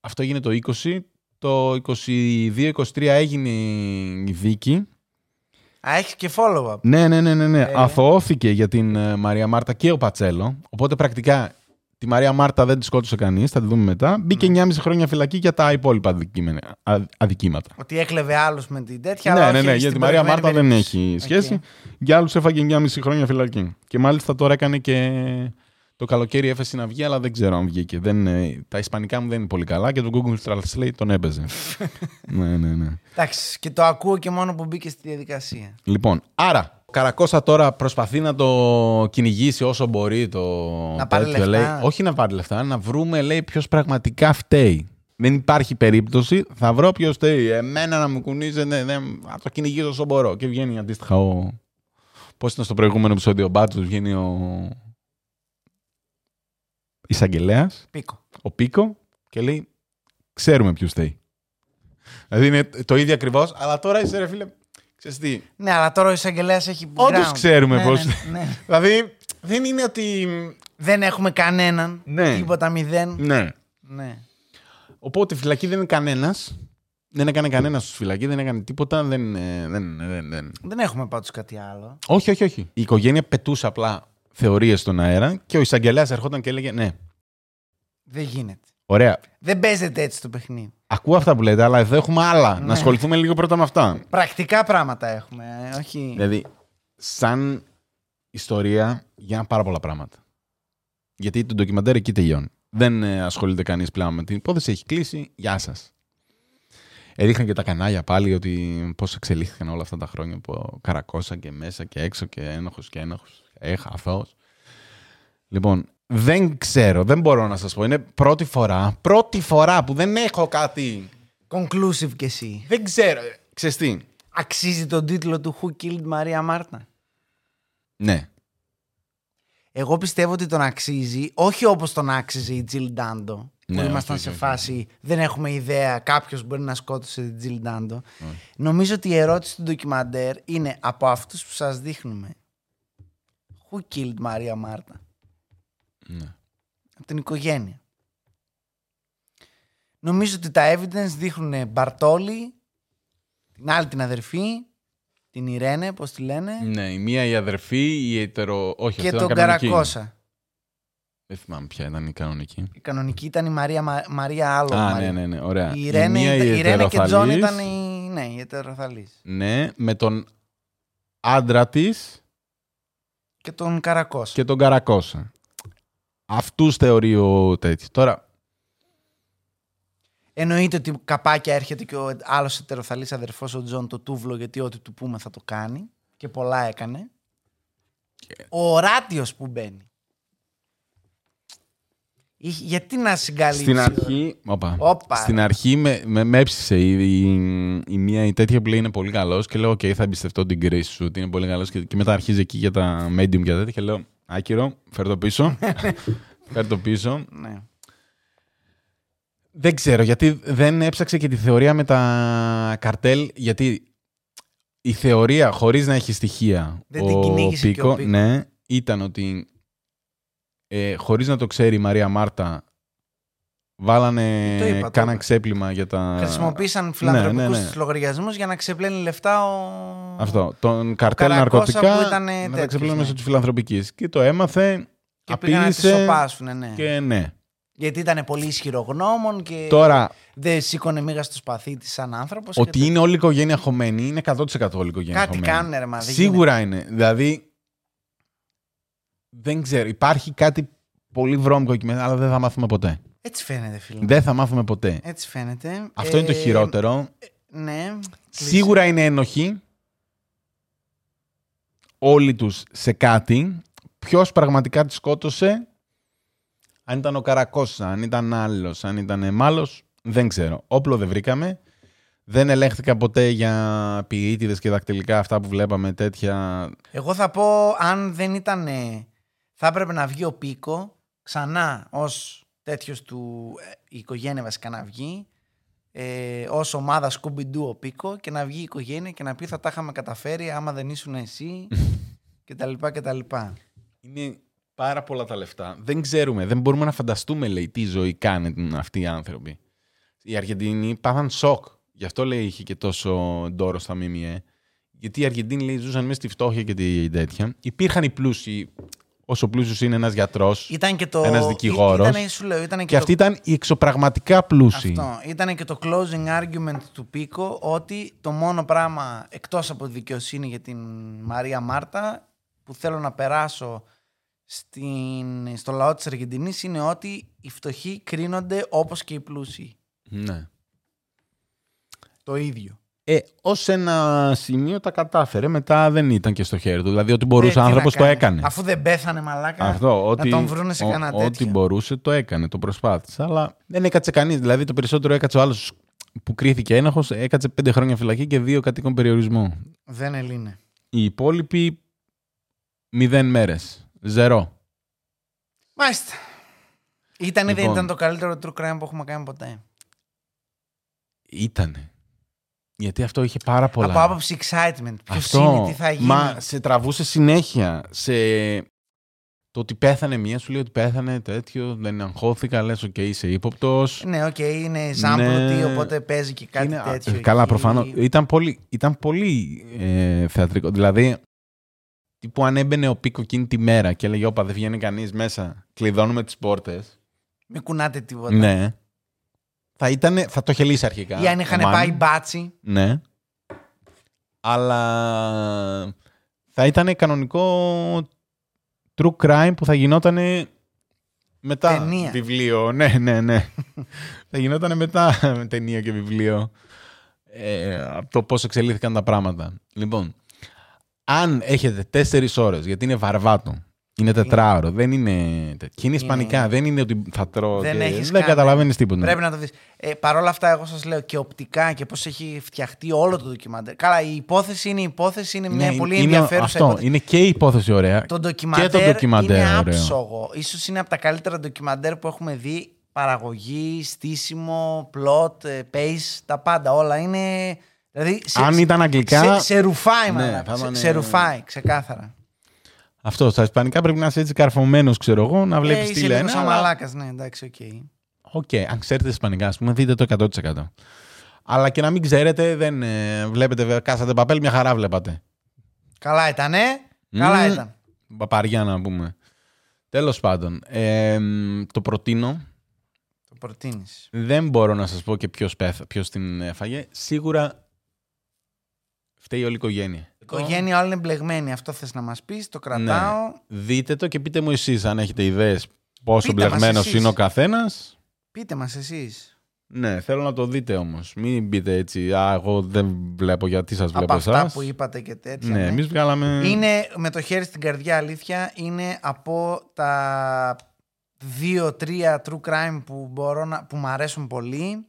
Speaker 1: αυτό έγινε το 20. Το 22-23 έγινε η δίκη.
Speaker 2: Α, έχεις και follow-up.
Speaker 1: Ναι, ναι, ναι, ναι. ναι.
Speaker 2: Ε.
Speaker 1: Αθωώθηκε για την ε, Μαρία Μάρτα και ο Πατσέλο. Οπότε πρακτικά τη Μαρία Μάρτα δεν τη σκότωσε κανείς, θα τη δούμε μετά. Μπήκε 9,5 χρόνια φυλακή για τα υπόλοιπα αδικήμενα- α- αδικήματα.
Speaker 2: Ότι έκλεβε άλλους με την τέτοια.
Speaker 1: ναι,
Speaker 2: αλλά
Speaker 1: ναι,
Speaker 2: όχι
Speaker 1: ναι.
Speaker 2: στην
Speaker 1: Για τη Μαρία
Speaker 2: προηγουμένη
Speaker 1: Μάρτα δεν
Speaker 2: περίπτωση.
Speaker 1: έχει
Speaker 2: Οκ.
Speaker 1: σχέση. Για άλλους έφαγε 9,5 χρόνια φυλακή. Και μάλιστα τώρα έκανε και το καλοκαίρι έφεση να βγει, αλλά δεν ξέρω αν βγήκε. Δεν, ε, τα ισπανικά μου δεν είναι πολύ καλά και το Google Translate τον έπαιζε. [LAUGHS] ναι, ναι, ναι.
Speaker 2: Εντάξει, και το ακούω και μόνο που μπήκε στη διαδικασία.
Speaker 1: Λοιπόν, άρα, ο Καρασκόσα τώρα προσπαθεί να το κυνηγήσει όσο μπορεί το
Speaker 2: Να πάρει
Speaker 1: τέτοιο,
Speaker 2: λεφτά.
Speaker 1: Λέει, όχι να πάρει λεφτά, να βρούμε, λέει, ποιος πραγματικά φταίει. Δεν υπάρχει περίπτωση, θα βρω ποιος φταίει. Εμένα να μου κουνίζεται, δεν, θα το κυνηγήσω όσο μπορώ. Και βγαίνει αντίστοιχα ο. Πώς ήταν στο προηγούμενο επεισόδιο ο Μπάτσο, βγαίνει ο. Εισαγγελέας,
Speaker 2: Πίκο.
Speaker 1: ο Πίκο, και λέει: Ξέρουμε ποιος φταίει. Δηλαδή είναι το ίδιο ακριβώς, αλλά τώρα είσαι ρε φίλε. Ξέρεις τι,
Speaker 2: Ναι, αλλά τώρα ο εισαγγελέας έχει.
Speaker 1: Όντως
Speaker 2: ground.
Speaker 1: ξέρουμε
Speaker 2: ναι,
Speaker 1: πώς-
Speaker 2: ναι, ναι. [LAUGHS]
Speaker 1: Δηλαδή, δεν είναι ότι.
Speaker 2: Δεν έχουμε κανέναν.
Speaker 1: Ναι.
Speaker 2: Τίποτα μηδέν.
Speaker 1: Ναι.
Speaker 2: Ναι.
Speaker 1: Οπότε φυλακή δεν είναι κανένας. Δεν έκανε κανένας στη φυλακή, δεν έκανε τίποτα. Δεν, ε, δεν, δεν, δεν.
Speaker 2: Δεν έχουμε πάντως κάτι άλλο.
Speaker 1: Όχι, όχι, όχι. Η οικογένεια πετούσε απλά θεωρίες στον αέρα και ο εισαγγελέας ερχόταν και έλεγε Ναι,
Speaker 2: Δεν γίνεται.
Speaker 1: ωραία.
Speaker 2: Δεν παίζεται έτσι το παιχνίδι.
Speaker 1: Ακούω αυτά που λέτε, αλλά εδώ έχουμε άλλα. Να ασχοληθούμε λίγο πρώτα με αυτά.
Speaker 2: Πρακτικά πράγματα έχουμε. ε, Όχι.
Speaker 1: Δηλαδή, σαν ιστορία για πάρα πολλά πράγματα. Γιατί το ντοκιμαντέρ εκεί τελειώνει. Δεν ε, ασχολείται κανείς πλέον με την υπόθεση, έχει κλείσει. Γεια σας. Έδειχναν και τα κανάλια πάλι ότι πώς εξελίχθηκαν όλα αυτά τα χρόνια που καρακώσαν και μέσα και έξω και ένοχος και ένοχος. Έχα, αθώος. Λοιπόν, δεν ξέρω, δεν μπορώ να σας πω. Είναι πρώτη φορά, πρώτη φορά που δεν έχω κάτι.
Speaker 2: Conclusive κι εσύ.
Speaker 1: Δεν ξέρω. Ξέρεις τι;
Speaker 2: Αξίζει τον τίτλο του Who Killed Maria Μάρτα.
Speaker 1: Ναι.
Speaker 2: Εγώ πιστεύω ότι τον αξίζει, όχι όπως τον άξιζε η Τζιλ Ντάντο. Που
Speaker 1: Ναι,
Speaker 2: ήμασταν
Speaker 1: όχι,
Speaker 2: σε
Speaker 1: όχι,
Speaker 2: φάση, δεν έχουμε ιδέα, κάποιος μπορεί να σκότωσε την Τζιλ Ντάντο. Νομίζω ότι η ερώτηση του ντοκιμαντέρ είναι από αυτούς που σας δείχνουμε. Who killed Maria Μάρτα.
Speaker 1: Ναι.
Speaker 2: Από την οικογένεια. Νομίζω ότι τα evidence δείχνουν Μπαρτόλη, την άλλη την αδερφή, την Ιρένε, πώς τη λένε,
Speaker 1: Ναι, η μία η αδερφή, η ετερο... Όχι,
Speaker 2: και
Speaker 1: αυτή
Speaker 2: τον
Speaker 1: ήταν κανονική.
Speaker 2: Καρασκόσα.
Speaker 1: Δεν θυμάμαι ποια ήταν η κανονική.
Speaker 2: Η κανονική ήταν η Μαρία, Μα- Μαρία άλλο.
Speaker 1: Α,
Speaker 2: Μαρία.
Speaker 1: ναι, ναι, ναι, ωραία.
Speaker 2: Η Ιρένε,
Speaker 1: μία
Speaker 2: ήταν- η Ιρένε και Τζον
Speaker 1: ετεροθαλής,
Speaker 2: ήταν η, ναι, η ετεροθαλής.
Speaker 1: Ναι, με τον άντρα της
Speaker 2: Και τον Καρασκόσα.
Speaker 1: και τον Καρακώσα. Αυτούς θεωρεί ο τέτοιος. Τώρα,
Speaker 2: Εννοείται ότι καπάκια έρχεται και ο άλλος ετεροθαλής αδερφός ο Τζον το τούβλο γιατί ό,τι του πούμε θα το κάνει. Και πολλά έκανε. Ο Οράτιος που μπαίνει. Είχε- Γιατί να συγκαλύψει.
Speaker 1: στην
Speaker 2: ο-
Speaker 1: αρχή. Όπα.
Speaker 2: Όπα.
Speaker 1: Στην αρχή με, με, με έψησε η, η, η μία η τέτοια που λέει είναι πολύ καλός και λέω: Οκ, θα εμπιστευτώ την κρίση σου ότι είναι πολύ καλός. Και, και μετά αρχίζει εκεί για τα medium και τέτοια και λέω: Άκυρο, φέρ το πίσω. [LAUGHS] φέρ το πίσω.
Speaker 2: Ναι.
Speaker 1: Δεν ξέρω γιατί δεν έψαξε και τη θεωρία με τα καρτέλ. Γιατί η θεωρία χωρίς να έχει στοιχεία
Speaker 2: Δεν την κυνήγησε και ο Πίκο.
Speaker 1: ναι, ήταν ότι ε, χωρίς να το ξέρει η Μαρία Μάρτα βάλανε,
Speaker 2: Το είπα, το
Speaker 1: κάναν
Speaker 2: είπα.
Speaker 1: ξέπλυμα για τα...
Speaker 2: Χρησιμοποίησαν φιλανθρωπικούς
Speaker 1: ναι, ναι, ναι.
Speaker 2: τους λογαριασμούς για να ξεπλένει λεφτά ο...
Speaker 1: Αυτό, τον καρτέλ
Speaker 2: Καρακώσα
Speaker 1: ναρκωτικά
Speaker 2: που ήταν
Speaker 1: να τα
Speaker 2: τέτοιος,
Speaker 1: ξεπλύνουν
Speaker 2: ναι.
Speaker 1: μέσω της φιλανθρωπικής. Και το έμαθε,
Speaker 2: Και πήγαν να τη
Speaker 1: απείλησε
Speaker 2: σοπάσουνε, ναι.
Speaker 1: και ναι.
Speaker 2: Γιατί ήταν πολύ ισχυρογνώμων και
Speaker 1: Τώρα,
Speaker 2: δεν σήκωνε μίγα στο σπαθί της σαν άνθρωπος.
Speaker 1: ότι είναι όλη η οικογένεια χωμένη, είναι 100% όλη η οικογένεια
Speaker 2: Κάτι
Speaker 1: χωμένη.
Speaker 2: κάνουνε, ρε, μα, δεν
Speaker 1: Σίγουρα είναι. Δηλαδή, δεν ξέρω. Υπάρχει κάτι πολύ βρώμικο εκεί μέσα, αλλά δεν θα μάθουμε ποτέ.
Speaker 2: Έτσι φαίνεται, φίλε.
Speaker 1: Δεν θα μάθουμε ποτέ.
Speaker 2: Έτσι φαίνεται.
Speaker 1: Αυτό είναι το
Speaker 2: Ε,
Speaker 1: χειρότερο.
Speaker 2: Ναι.
Speaker 1: Σίγουρα είναι ένοχοι. Όλοι τους σε κάτι. Ποιος πραγματικά τη σκότωσε; Αν ήταν ο Καρακώσα, αν ήταν άλλος, αν ήταν μάλος, δεν ξέρω. Όπλο δεν βρήκαμε. Δεν ελέγχθηκα ποτέ για ποιήτηδες και δακτυλικά αυτά που βλέπαμε τέτοια.
Speaker 2: Εγώ θα πω, αν δεν ήταν. ε, Θα έπρεπε να βγει ο Πίκο ξανά ως τέτοιος του. ε, η οικογένεια βασικά να βγει. Ε, ως ομάδα Scooby-Doo ο Πίκο και να βγει η οικογένεια και να πει θα τα είχαμε καταφέρει άμα δεν ήσουν εσύ. [LAUGHS] και τα λοιπά και τα λοιπά.
Speaker 1: Είναι πάρα πολλά τα λεφτά. Δεν ξέρουμε, δεν μπορούμε να φανταστούμε, λέει, τι ζωή κάνουν αυτοί οι άνθρωποι. Οι Αργεντινοί πάθαν σοκ. Γι' αυτό λέει είχε και τόσο ντόρο στα ΜΜΕ. Γιατί οι Αργεντίνοι λέει, ζούσαν μέσα στη φτώχεια και τη τέτοια. Υπήρχαν οι πλούσιοι, όσο πλούσιο είναι ένας γιατρός.
Speaker 2: Ήταν και το.
Speaker 1: Ένας δικηγόρος.
Speaker 2: Ήταν, σου λέω, ήταν και,
Speaker 1: Και
Speaker 2: το...
Speaker 1: αυτοί ήταν οι εξωπραγματικά πλούσιοι.
Speaker 2: Αυτό. Ήταν και το closing argument του Πίκο ότι το μόνο πράγμα εκτός από τη δικαιοσύνη για την Μαρία Μάρτα που θέλω να περάσω στην, στο λαό της Αργεντινής είναι ότι οι φτωχοί κρίνονται όπως και οι πλούσιοι.
Speaker 1: Ναι.
Speaker 2: Το ίδιο.
Speaker 1: Ε, ως ένα σημείο τα κατάφερε, μετά δεν ήταν και στο χέρι του. Δηλαδή, ό,τι μπορούσε
Speaker 2: Ε,
Speaker 1: ο
Speaker 2: τι να
Speaker 1: άνθρωπος το
Speaker 2: κάνει.
Speaker 1: έκανε.
Speaker 2: Αφού δεν πέθανε μαλάκα.
Speaker 1: Αυτό, ό,τι,
Speaker 2: τον βρούνε σε
Speaker 1: ο-
Speaker 2: κανένα
Speaker 1: ό,τι
Speaker 2: τέτοιο.
Speaker 1: μπορούσε το έκανε, το προσπάθησε. Αλλά δεν έκατσε κανείς. Δηλαδή, το περισσότερο έκατσε ο άλλος που κρίθηκε ένοχος, έκατσε πέντε χρόνια φυλακή και δύο κατοίκων περιορισμό.
Speaker 2: Δεν έλυνε.
Speaker 1: Οι υπόλοιποι μηδέν μέρες. Ζερό.
Speaker 2: Μάλιστα. Ήταν ή δεν
Speaker 1: Λοιπόν.
Speaker 2: ήταν το καλύτερο true crime που έχουμε κάνει ποτέ.
Speaker 1: Ήτανε. Γιατί αυτό είχε πάρα πολλά.
Speaker 2: Από άποψη excitement. Ποιος
Speaker 1: Αυτό.
Speaker 2: είναι, τι θα γίνει.
Speaker 1: Μα σε τραβούσε συνέχεια. Σε... Το ότι πέθανε μία, σου λέει ότι πέθανε τέτοιο, δεν αγχώθηκα, λες, οκ, είσαι ύποπτος.
Speaker 2: Ναι, οκ, είναι ζάμπλουτη,
Speaker 1: Ναι.
Speaker 2: οπότε παίζει και κάτι
Speaker 1: Είναι-
Speaker 2: τέτοιο.
Speaker 1: Καλά,
Speaker 2: εκεί.
Speaker 1: προφανώς. Ήταν πολύ, ήταν πολύ ε, θεατρικό. Δηλαδή, τύπου αν έμπαινε ο Πίκο εκείνη τη μέρα και έλεγε: Όπα, δεν βγαίνει κανείς μέσα, κλειδώνουμε τις πόρτες.
Speaker 2: Μην κουνάτε τίποτα.
Speaker 1: Ναι. Θα, ήτανε, θα το είχε λύσει αρχικά.
Speaker 2: Ή αν
Speaker 1: ο
Speaker 2: είχαν
Speaker 1: Μάνι.
Speaker 2: πάει μπάτσι.
Speaker 1: Ναι. Αλλά θα ήταν κανονικό true crime που θα γινόταν μετά
Speaker 2: Ταινία.
Speaker 1: βιβλίο. Ναι, ναι, ναι. [LAUGHS] θα γινόταν μετά ταινία και βιβλίο. Ε, από το πώς εξελίχθηκαν τα πράγματα. Λοιπόν, αν έχετε τέσσερις ώρες, γιατί είναι βαρβάτο, είναι τετράωρο, δεν είναι... τε- Και είναι ισπανικά, δεν είναι ότι θα τρώω
Speaker 2: Δεν
Speaker 1: και
Speaker 2: έχεις
Speaker 1: δεν
Speaker 2: κάνει.
Speaker 1: καταλαβαίνεις τίποτα.
Speaker 2: Πρέπει να το δεις. Ε, Παρ' όλα αυτά, εγώ σας λέω και οπτικά και πώς έχει φτιαχτεί όλο το ντοκιμαντέρ. Καλά, η υπόθεση είναι η υπόθεση, είναι μια
Speaker 1: Ναι,
Speaker 2: πολύ
Speaker 1: είναι
Speaker 2: ενδιαφέρουσα
Speaker 1: Αυτό,
Speaker 2: υπόθεση.
Speaker 1: είναι και η υπόθεση ωραία.
Speaker 2: Το
Speaker 1: και
Speaker 2: ντοκιμαντέρ,
Speaker 1: το ντοκιμαντέρ
Speaker 2: είναι
Speaker 1: ωραίο.
Speaker 2: άψογο. Ίσως είναι από τα καλύτερα ντοκιμαντέρ που έχουμε δει. Παραγωγή, στήσιμο, plot, ε, pace, τα πάντα. Όλα είναι... Δηλαδή, σε,
Speaker 1: Αν ήταν αγγλικά,
Speaker 2: σε, σε ρουφάει,
Speaker 1: Ναι,
Speaker 2: μαλάκα.
Speaker 1: θα
Speaker 2: σε,
Speaker 1: ήταν-
Speaker 2: σε ρουφάει, ξεκάθαρα.
Speaker 1: Αυτό, στα ισπανικά πρέπει να είσαι έτσι καρφωμένος, ξέρω εγώ, να βλέπεις
Speaker 2: ε,
Speaker 1: τι
Speaker 2: είσαι
Speaker 1: λένε.
Speaker 2: λίγο σαν
Speaker 1: αλλά-
Speaker 2: μαλάκας, ναι, εντάξει, οκ.
Speaker 1: Οκ, αν ξέρετε ισπανικά, ας πούμε, δείτε το 100%. Αλλά και να μην ξέρετε, δεν ε, βλέπετε, βέβαια, Casa de Papel, μια χαρά βλέπατε.
Speaker 2: Καλά ήταν, ε. Καλά
Speaker 1: Μμμ.
Speaker 2: ήταν.
Speaker 1: Παπαριά να πούμε. Τέλος πάντων, ε, μ, το προτείνω.
Speaker 2: Το προτείνεις.
Speaker 1: Δεν μπορώ να σας πω και ποιος, πέθ, ποιος την έφαγε. Σίγουρα φταίει όλη η οικογένεια.
Speaker 2: Η οικογένεια όλοι είναι μπλεγμένη. Αυτό θες να μας πεις, το κρατάω.
Speaker 1: Ναι. Δείτε το και πείτε μου εσείς αν έχετε ιδέες πόσο
Speaker 2: Πείτε μας
Speaker 1: μπλεγμένος
Speaker 2: εσείς.
Speaker 1: είναι ο καθένας.
Speaker 2: Πείτε μας εσείς.
Speaker 1: Ναι, θέλω να το δείτε όμως. Μην πείτε έτσι, α, εγώ δεν βλέπω γιατί σας βλέπω
Speaker 2: Από αυτά
Speaker 1: εσάς.
Speaker 2: που είπατε και τέτοια.
Speaker 1: Ναι,
Speaker 2: ναι.
Speaker 1: εμείς βγάλαμε...
Speaker 2: Είναι με το χέρι στην καρδιά αλήθεια. Είναι από τα δύο-τρία true crime που, μπορώ να, που μου αρέσουν πολύ.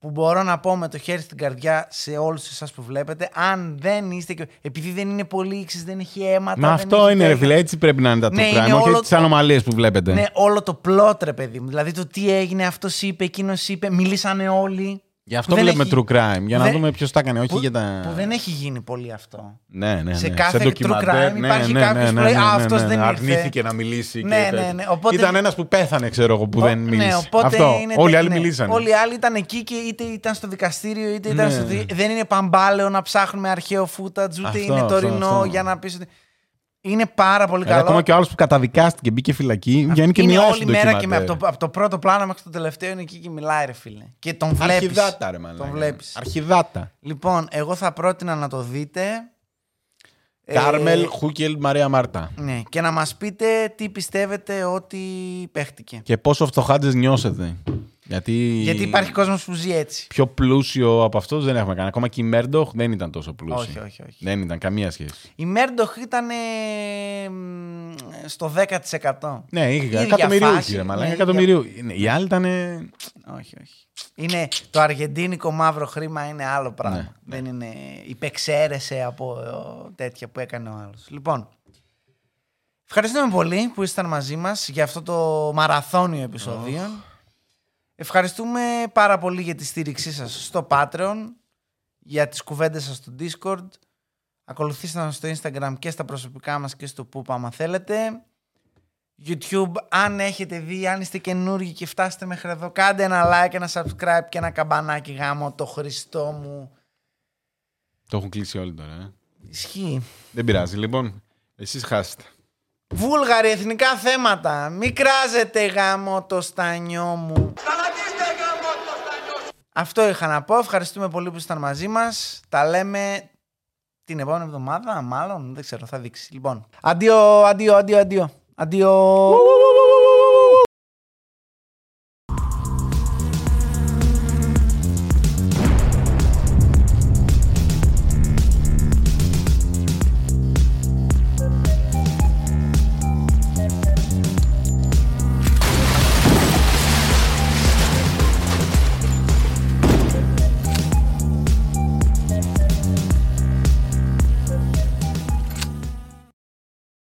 Speaker 2: Που μπορώ να πω με το χέρι στην καρδιά σε όλους εσάς που βλέπετε. Αν δεν είστε και... Επειδή δεν είναι πολύ ήξης, δεν έχει αίματα.
Speaker 1: Μα
Speaker 2: δεν
Speaker 1: αυτό
Speaker 2: έχει
Speaker 1: είναι ρε
Speaker 2: τέτοια.
Speaker 1: φίλε, έτσι πρέπει να είναι τα
Speaker 2: Ναι,
Speaker 1: true
Speaker 2: είναι
Speaker 1: crime, όχι
Speaker 2: όλο
Speaker 1: τις
Speaker 2: το-
Speaker 1: ανομαλίες που βλέπετε.
Speaker 2: Ναι, όλο το plot ρε παιδί μου. Δηλαδή το τι έγινε, αυτό είπε, εκείνος είπε, μιλήσανε όλοι.
Speaker 1: Γι' αυτό
Speaker 2: που δεν
Speaker 1: βλέπουμε
Speaker 2: έχει-
Speaker 1: true crime, για να
Speaker 2: δεν-
Speaker 1: δούμε ποιος τα έκανε, όχι
Speaker 2: που,
Speaker 1: για τα...
Speaker 2: που δεν έχει γίνει πολύ αυτό.
Speaker 1: Ναι, ναι, ναι.
Speaker 2: σε κάθε true
Speaker 1: ντοκιμαντέρ,
Speaker 2: crime υπάρχει κάποιος που λέει, «Α, αυτός δεν ήρθε».
Speaker 1: Αρνήθηκε να μιλήσει.
Speaker 2: Ναι,
Speaker 1: και
Speaker 2: ναι,
Speaker 1: τέτοια.
Speaker 2: ναι, οπότε-
Speaker 1: Ήταν ένας που πέθανε, ξέρω εγώ, που
Speaker 2: Ο-
Speaker 1: δεν μίλησε.
Speaker 2: Ναι, οπότε
Speaker 1: Αυτό.
Speaker 2: είναι
Speaker 1: Όλοι οι
Speaker 2: τε-
Speaker 1: άλλοι
Speaker 2: ναι.
Speaker 1: μιλήσανε.
Speaker 2: Όλοι οι άλλοι ήταν εκεί και είτε ήταν στο δικαστήριο, είτε ήταν
Speaker 1: Ναι.
Speaker 2: στο. δι- Δεν είναι παμπάλαιο να ψάχνουμε αρχαίο footage, ούτε
Speaker 1: Αυτό,
Speaker 2: είναι
Speaker 1: αυτό,
Speaker 2: τωρινό
Speaker 1: αυτό.
Speaker 2: για να πεις. Είναι πάρα πολύ
Speaker 1: Αλλά
Speaker 2: καλό.
Speaker 1: ακόμα και ο άλλος που καταδικάστηκε, μπήκε φυλακή, βγαίνει και
Speaker 2: είναι
Speaker 1: μιλάει
Speaker 2: όλη
Speaker 1: στο
Speaker 2: μέρα και με
Speaker 1: ντοκιμαντέρ.
Speaker 2: από το, από το πρώτο πλάνο μέχρι το τελευταίο είναι εκεί και μιλάει, ρε φίλε. Και τον βλέπεις.
Speaker 1: Αρχιδάτα, ρε μαλάκα.
Speaker 2: Τον βλέπεις.
Speaker 1: Αρχιδάτα.
Speaker 2: Λοιπόν, εγώ θα πρότεινα να το δείτε. Ε,
Speaker 1: Κάρμελ, Χούκελ, Μαρία Μάρτα.
Speaker 2: Ναι, και να μας πείτε τι πιστεύετε ότι παίχτηκε.
Speaker 1: Και πόσο φτωχάντες νιώσετε. Γιατί,
Speaker 2: Γιατί υπάρχει κόσμος που ζει έτσι.
Speaker 1: πιο πλούσιο από αυτός δεν έχουμε κάνει. Ακόμα και η Μέρντοχ δεν ήταν τόσο πλούσιο.
Speaker 2: Όχι, όχι, όχι.
Speaker 1: Δεν ήταν καμία σχέση.
Speaker 2: Η Μέρντοχ ήταν ε, μ, στο 10%.
Speaker 1: Ναι, είχε
Speaker 2: ίδια
Speaker 1: εκατομμυρίου.
Speaker 2: φάση,
Speaker 1: Ρε, μαλάκα,
Speaker 2: ναι,
Speaker 1: εκατομμυρίου. Ναι, Οι άλλοι ήταν.
Speaker 2: Όχι, όχι. Είναι, το αργεντίνικο μαύρο χρήμα είναι άλλο πράγμα.
Speaker 1: Ναι,
Speaker 2: Δεν είναι. υπεξαίρεσε από ε, τέτοια που έκανε ο άλλος. Λοιπόν. Ευχαριστούμε πολύ που ήσταν μαζί μας για αυτό το μαραθώνιο επεισόδιο. Ευχαριστούμε πάρα πολύ για τη στήριξή σας στο Patreon, για τις κουβέντες σας στο Discord, Ακολουθήστε μας στο Instagram και στα προσωπικά μας και στο που άμα θέλετε. YouTube, αν έχετε δει, αν είστε καινούργοι και φτάσετε μέχρι εδώ, κάντε ένα like, ένα subscribe και ένα καμπανάκι γάμο, το Χριστό μου.
Speaker 1: Το έχουν κλείσει όλοι τώρα. Ε.
Speaker 2: Ισχύει.
Speaker 1: Δεν πειράζει. Λοιπόν, εσείς χάσετε.
Speaker 2: Βούλγαροι, εθνικά θέματα. Μην κράζετε γάμο το στανιό μου. Αυτό είχα να πω. Ευχαριστούμε πολύ που ήσταν μαζί μας. Τα λέμε την επόμενη εβδομάδα, μάλλον. Δεν ξέρω, θα δείξει. Λοιπόν, αντίο, αντίο, αντίο, αντίο. Αντίο.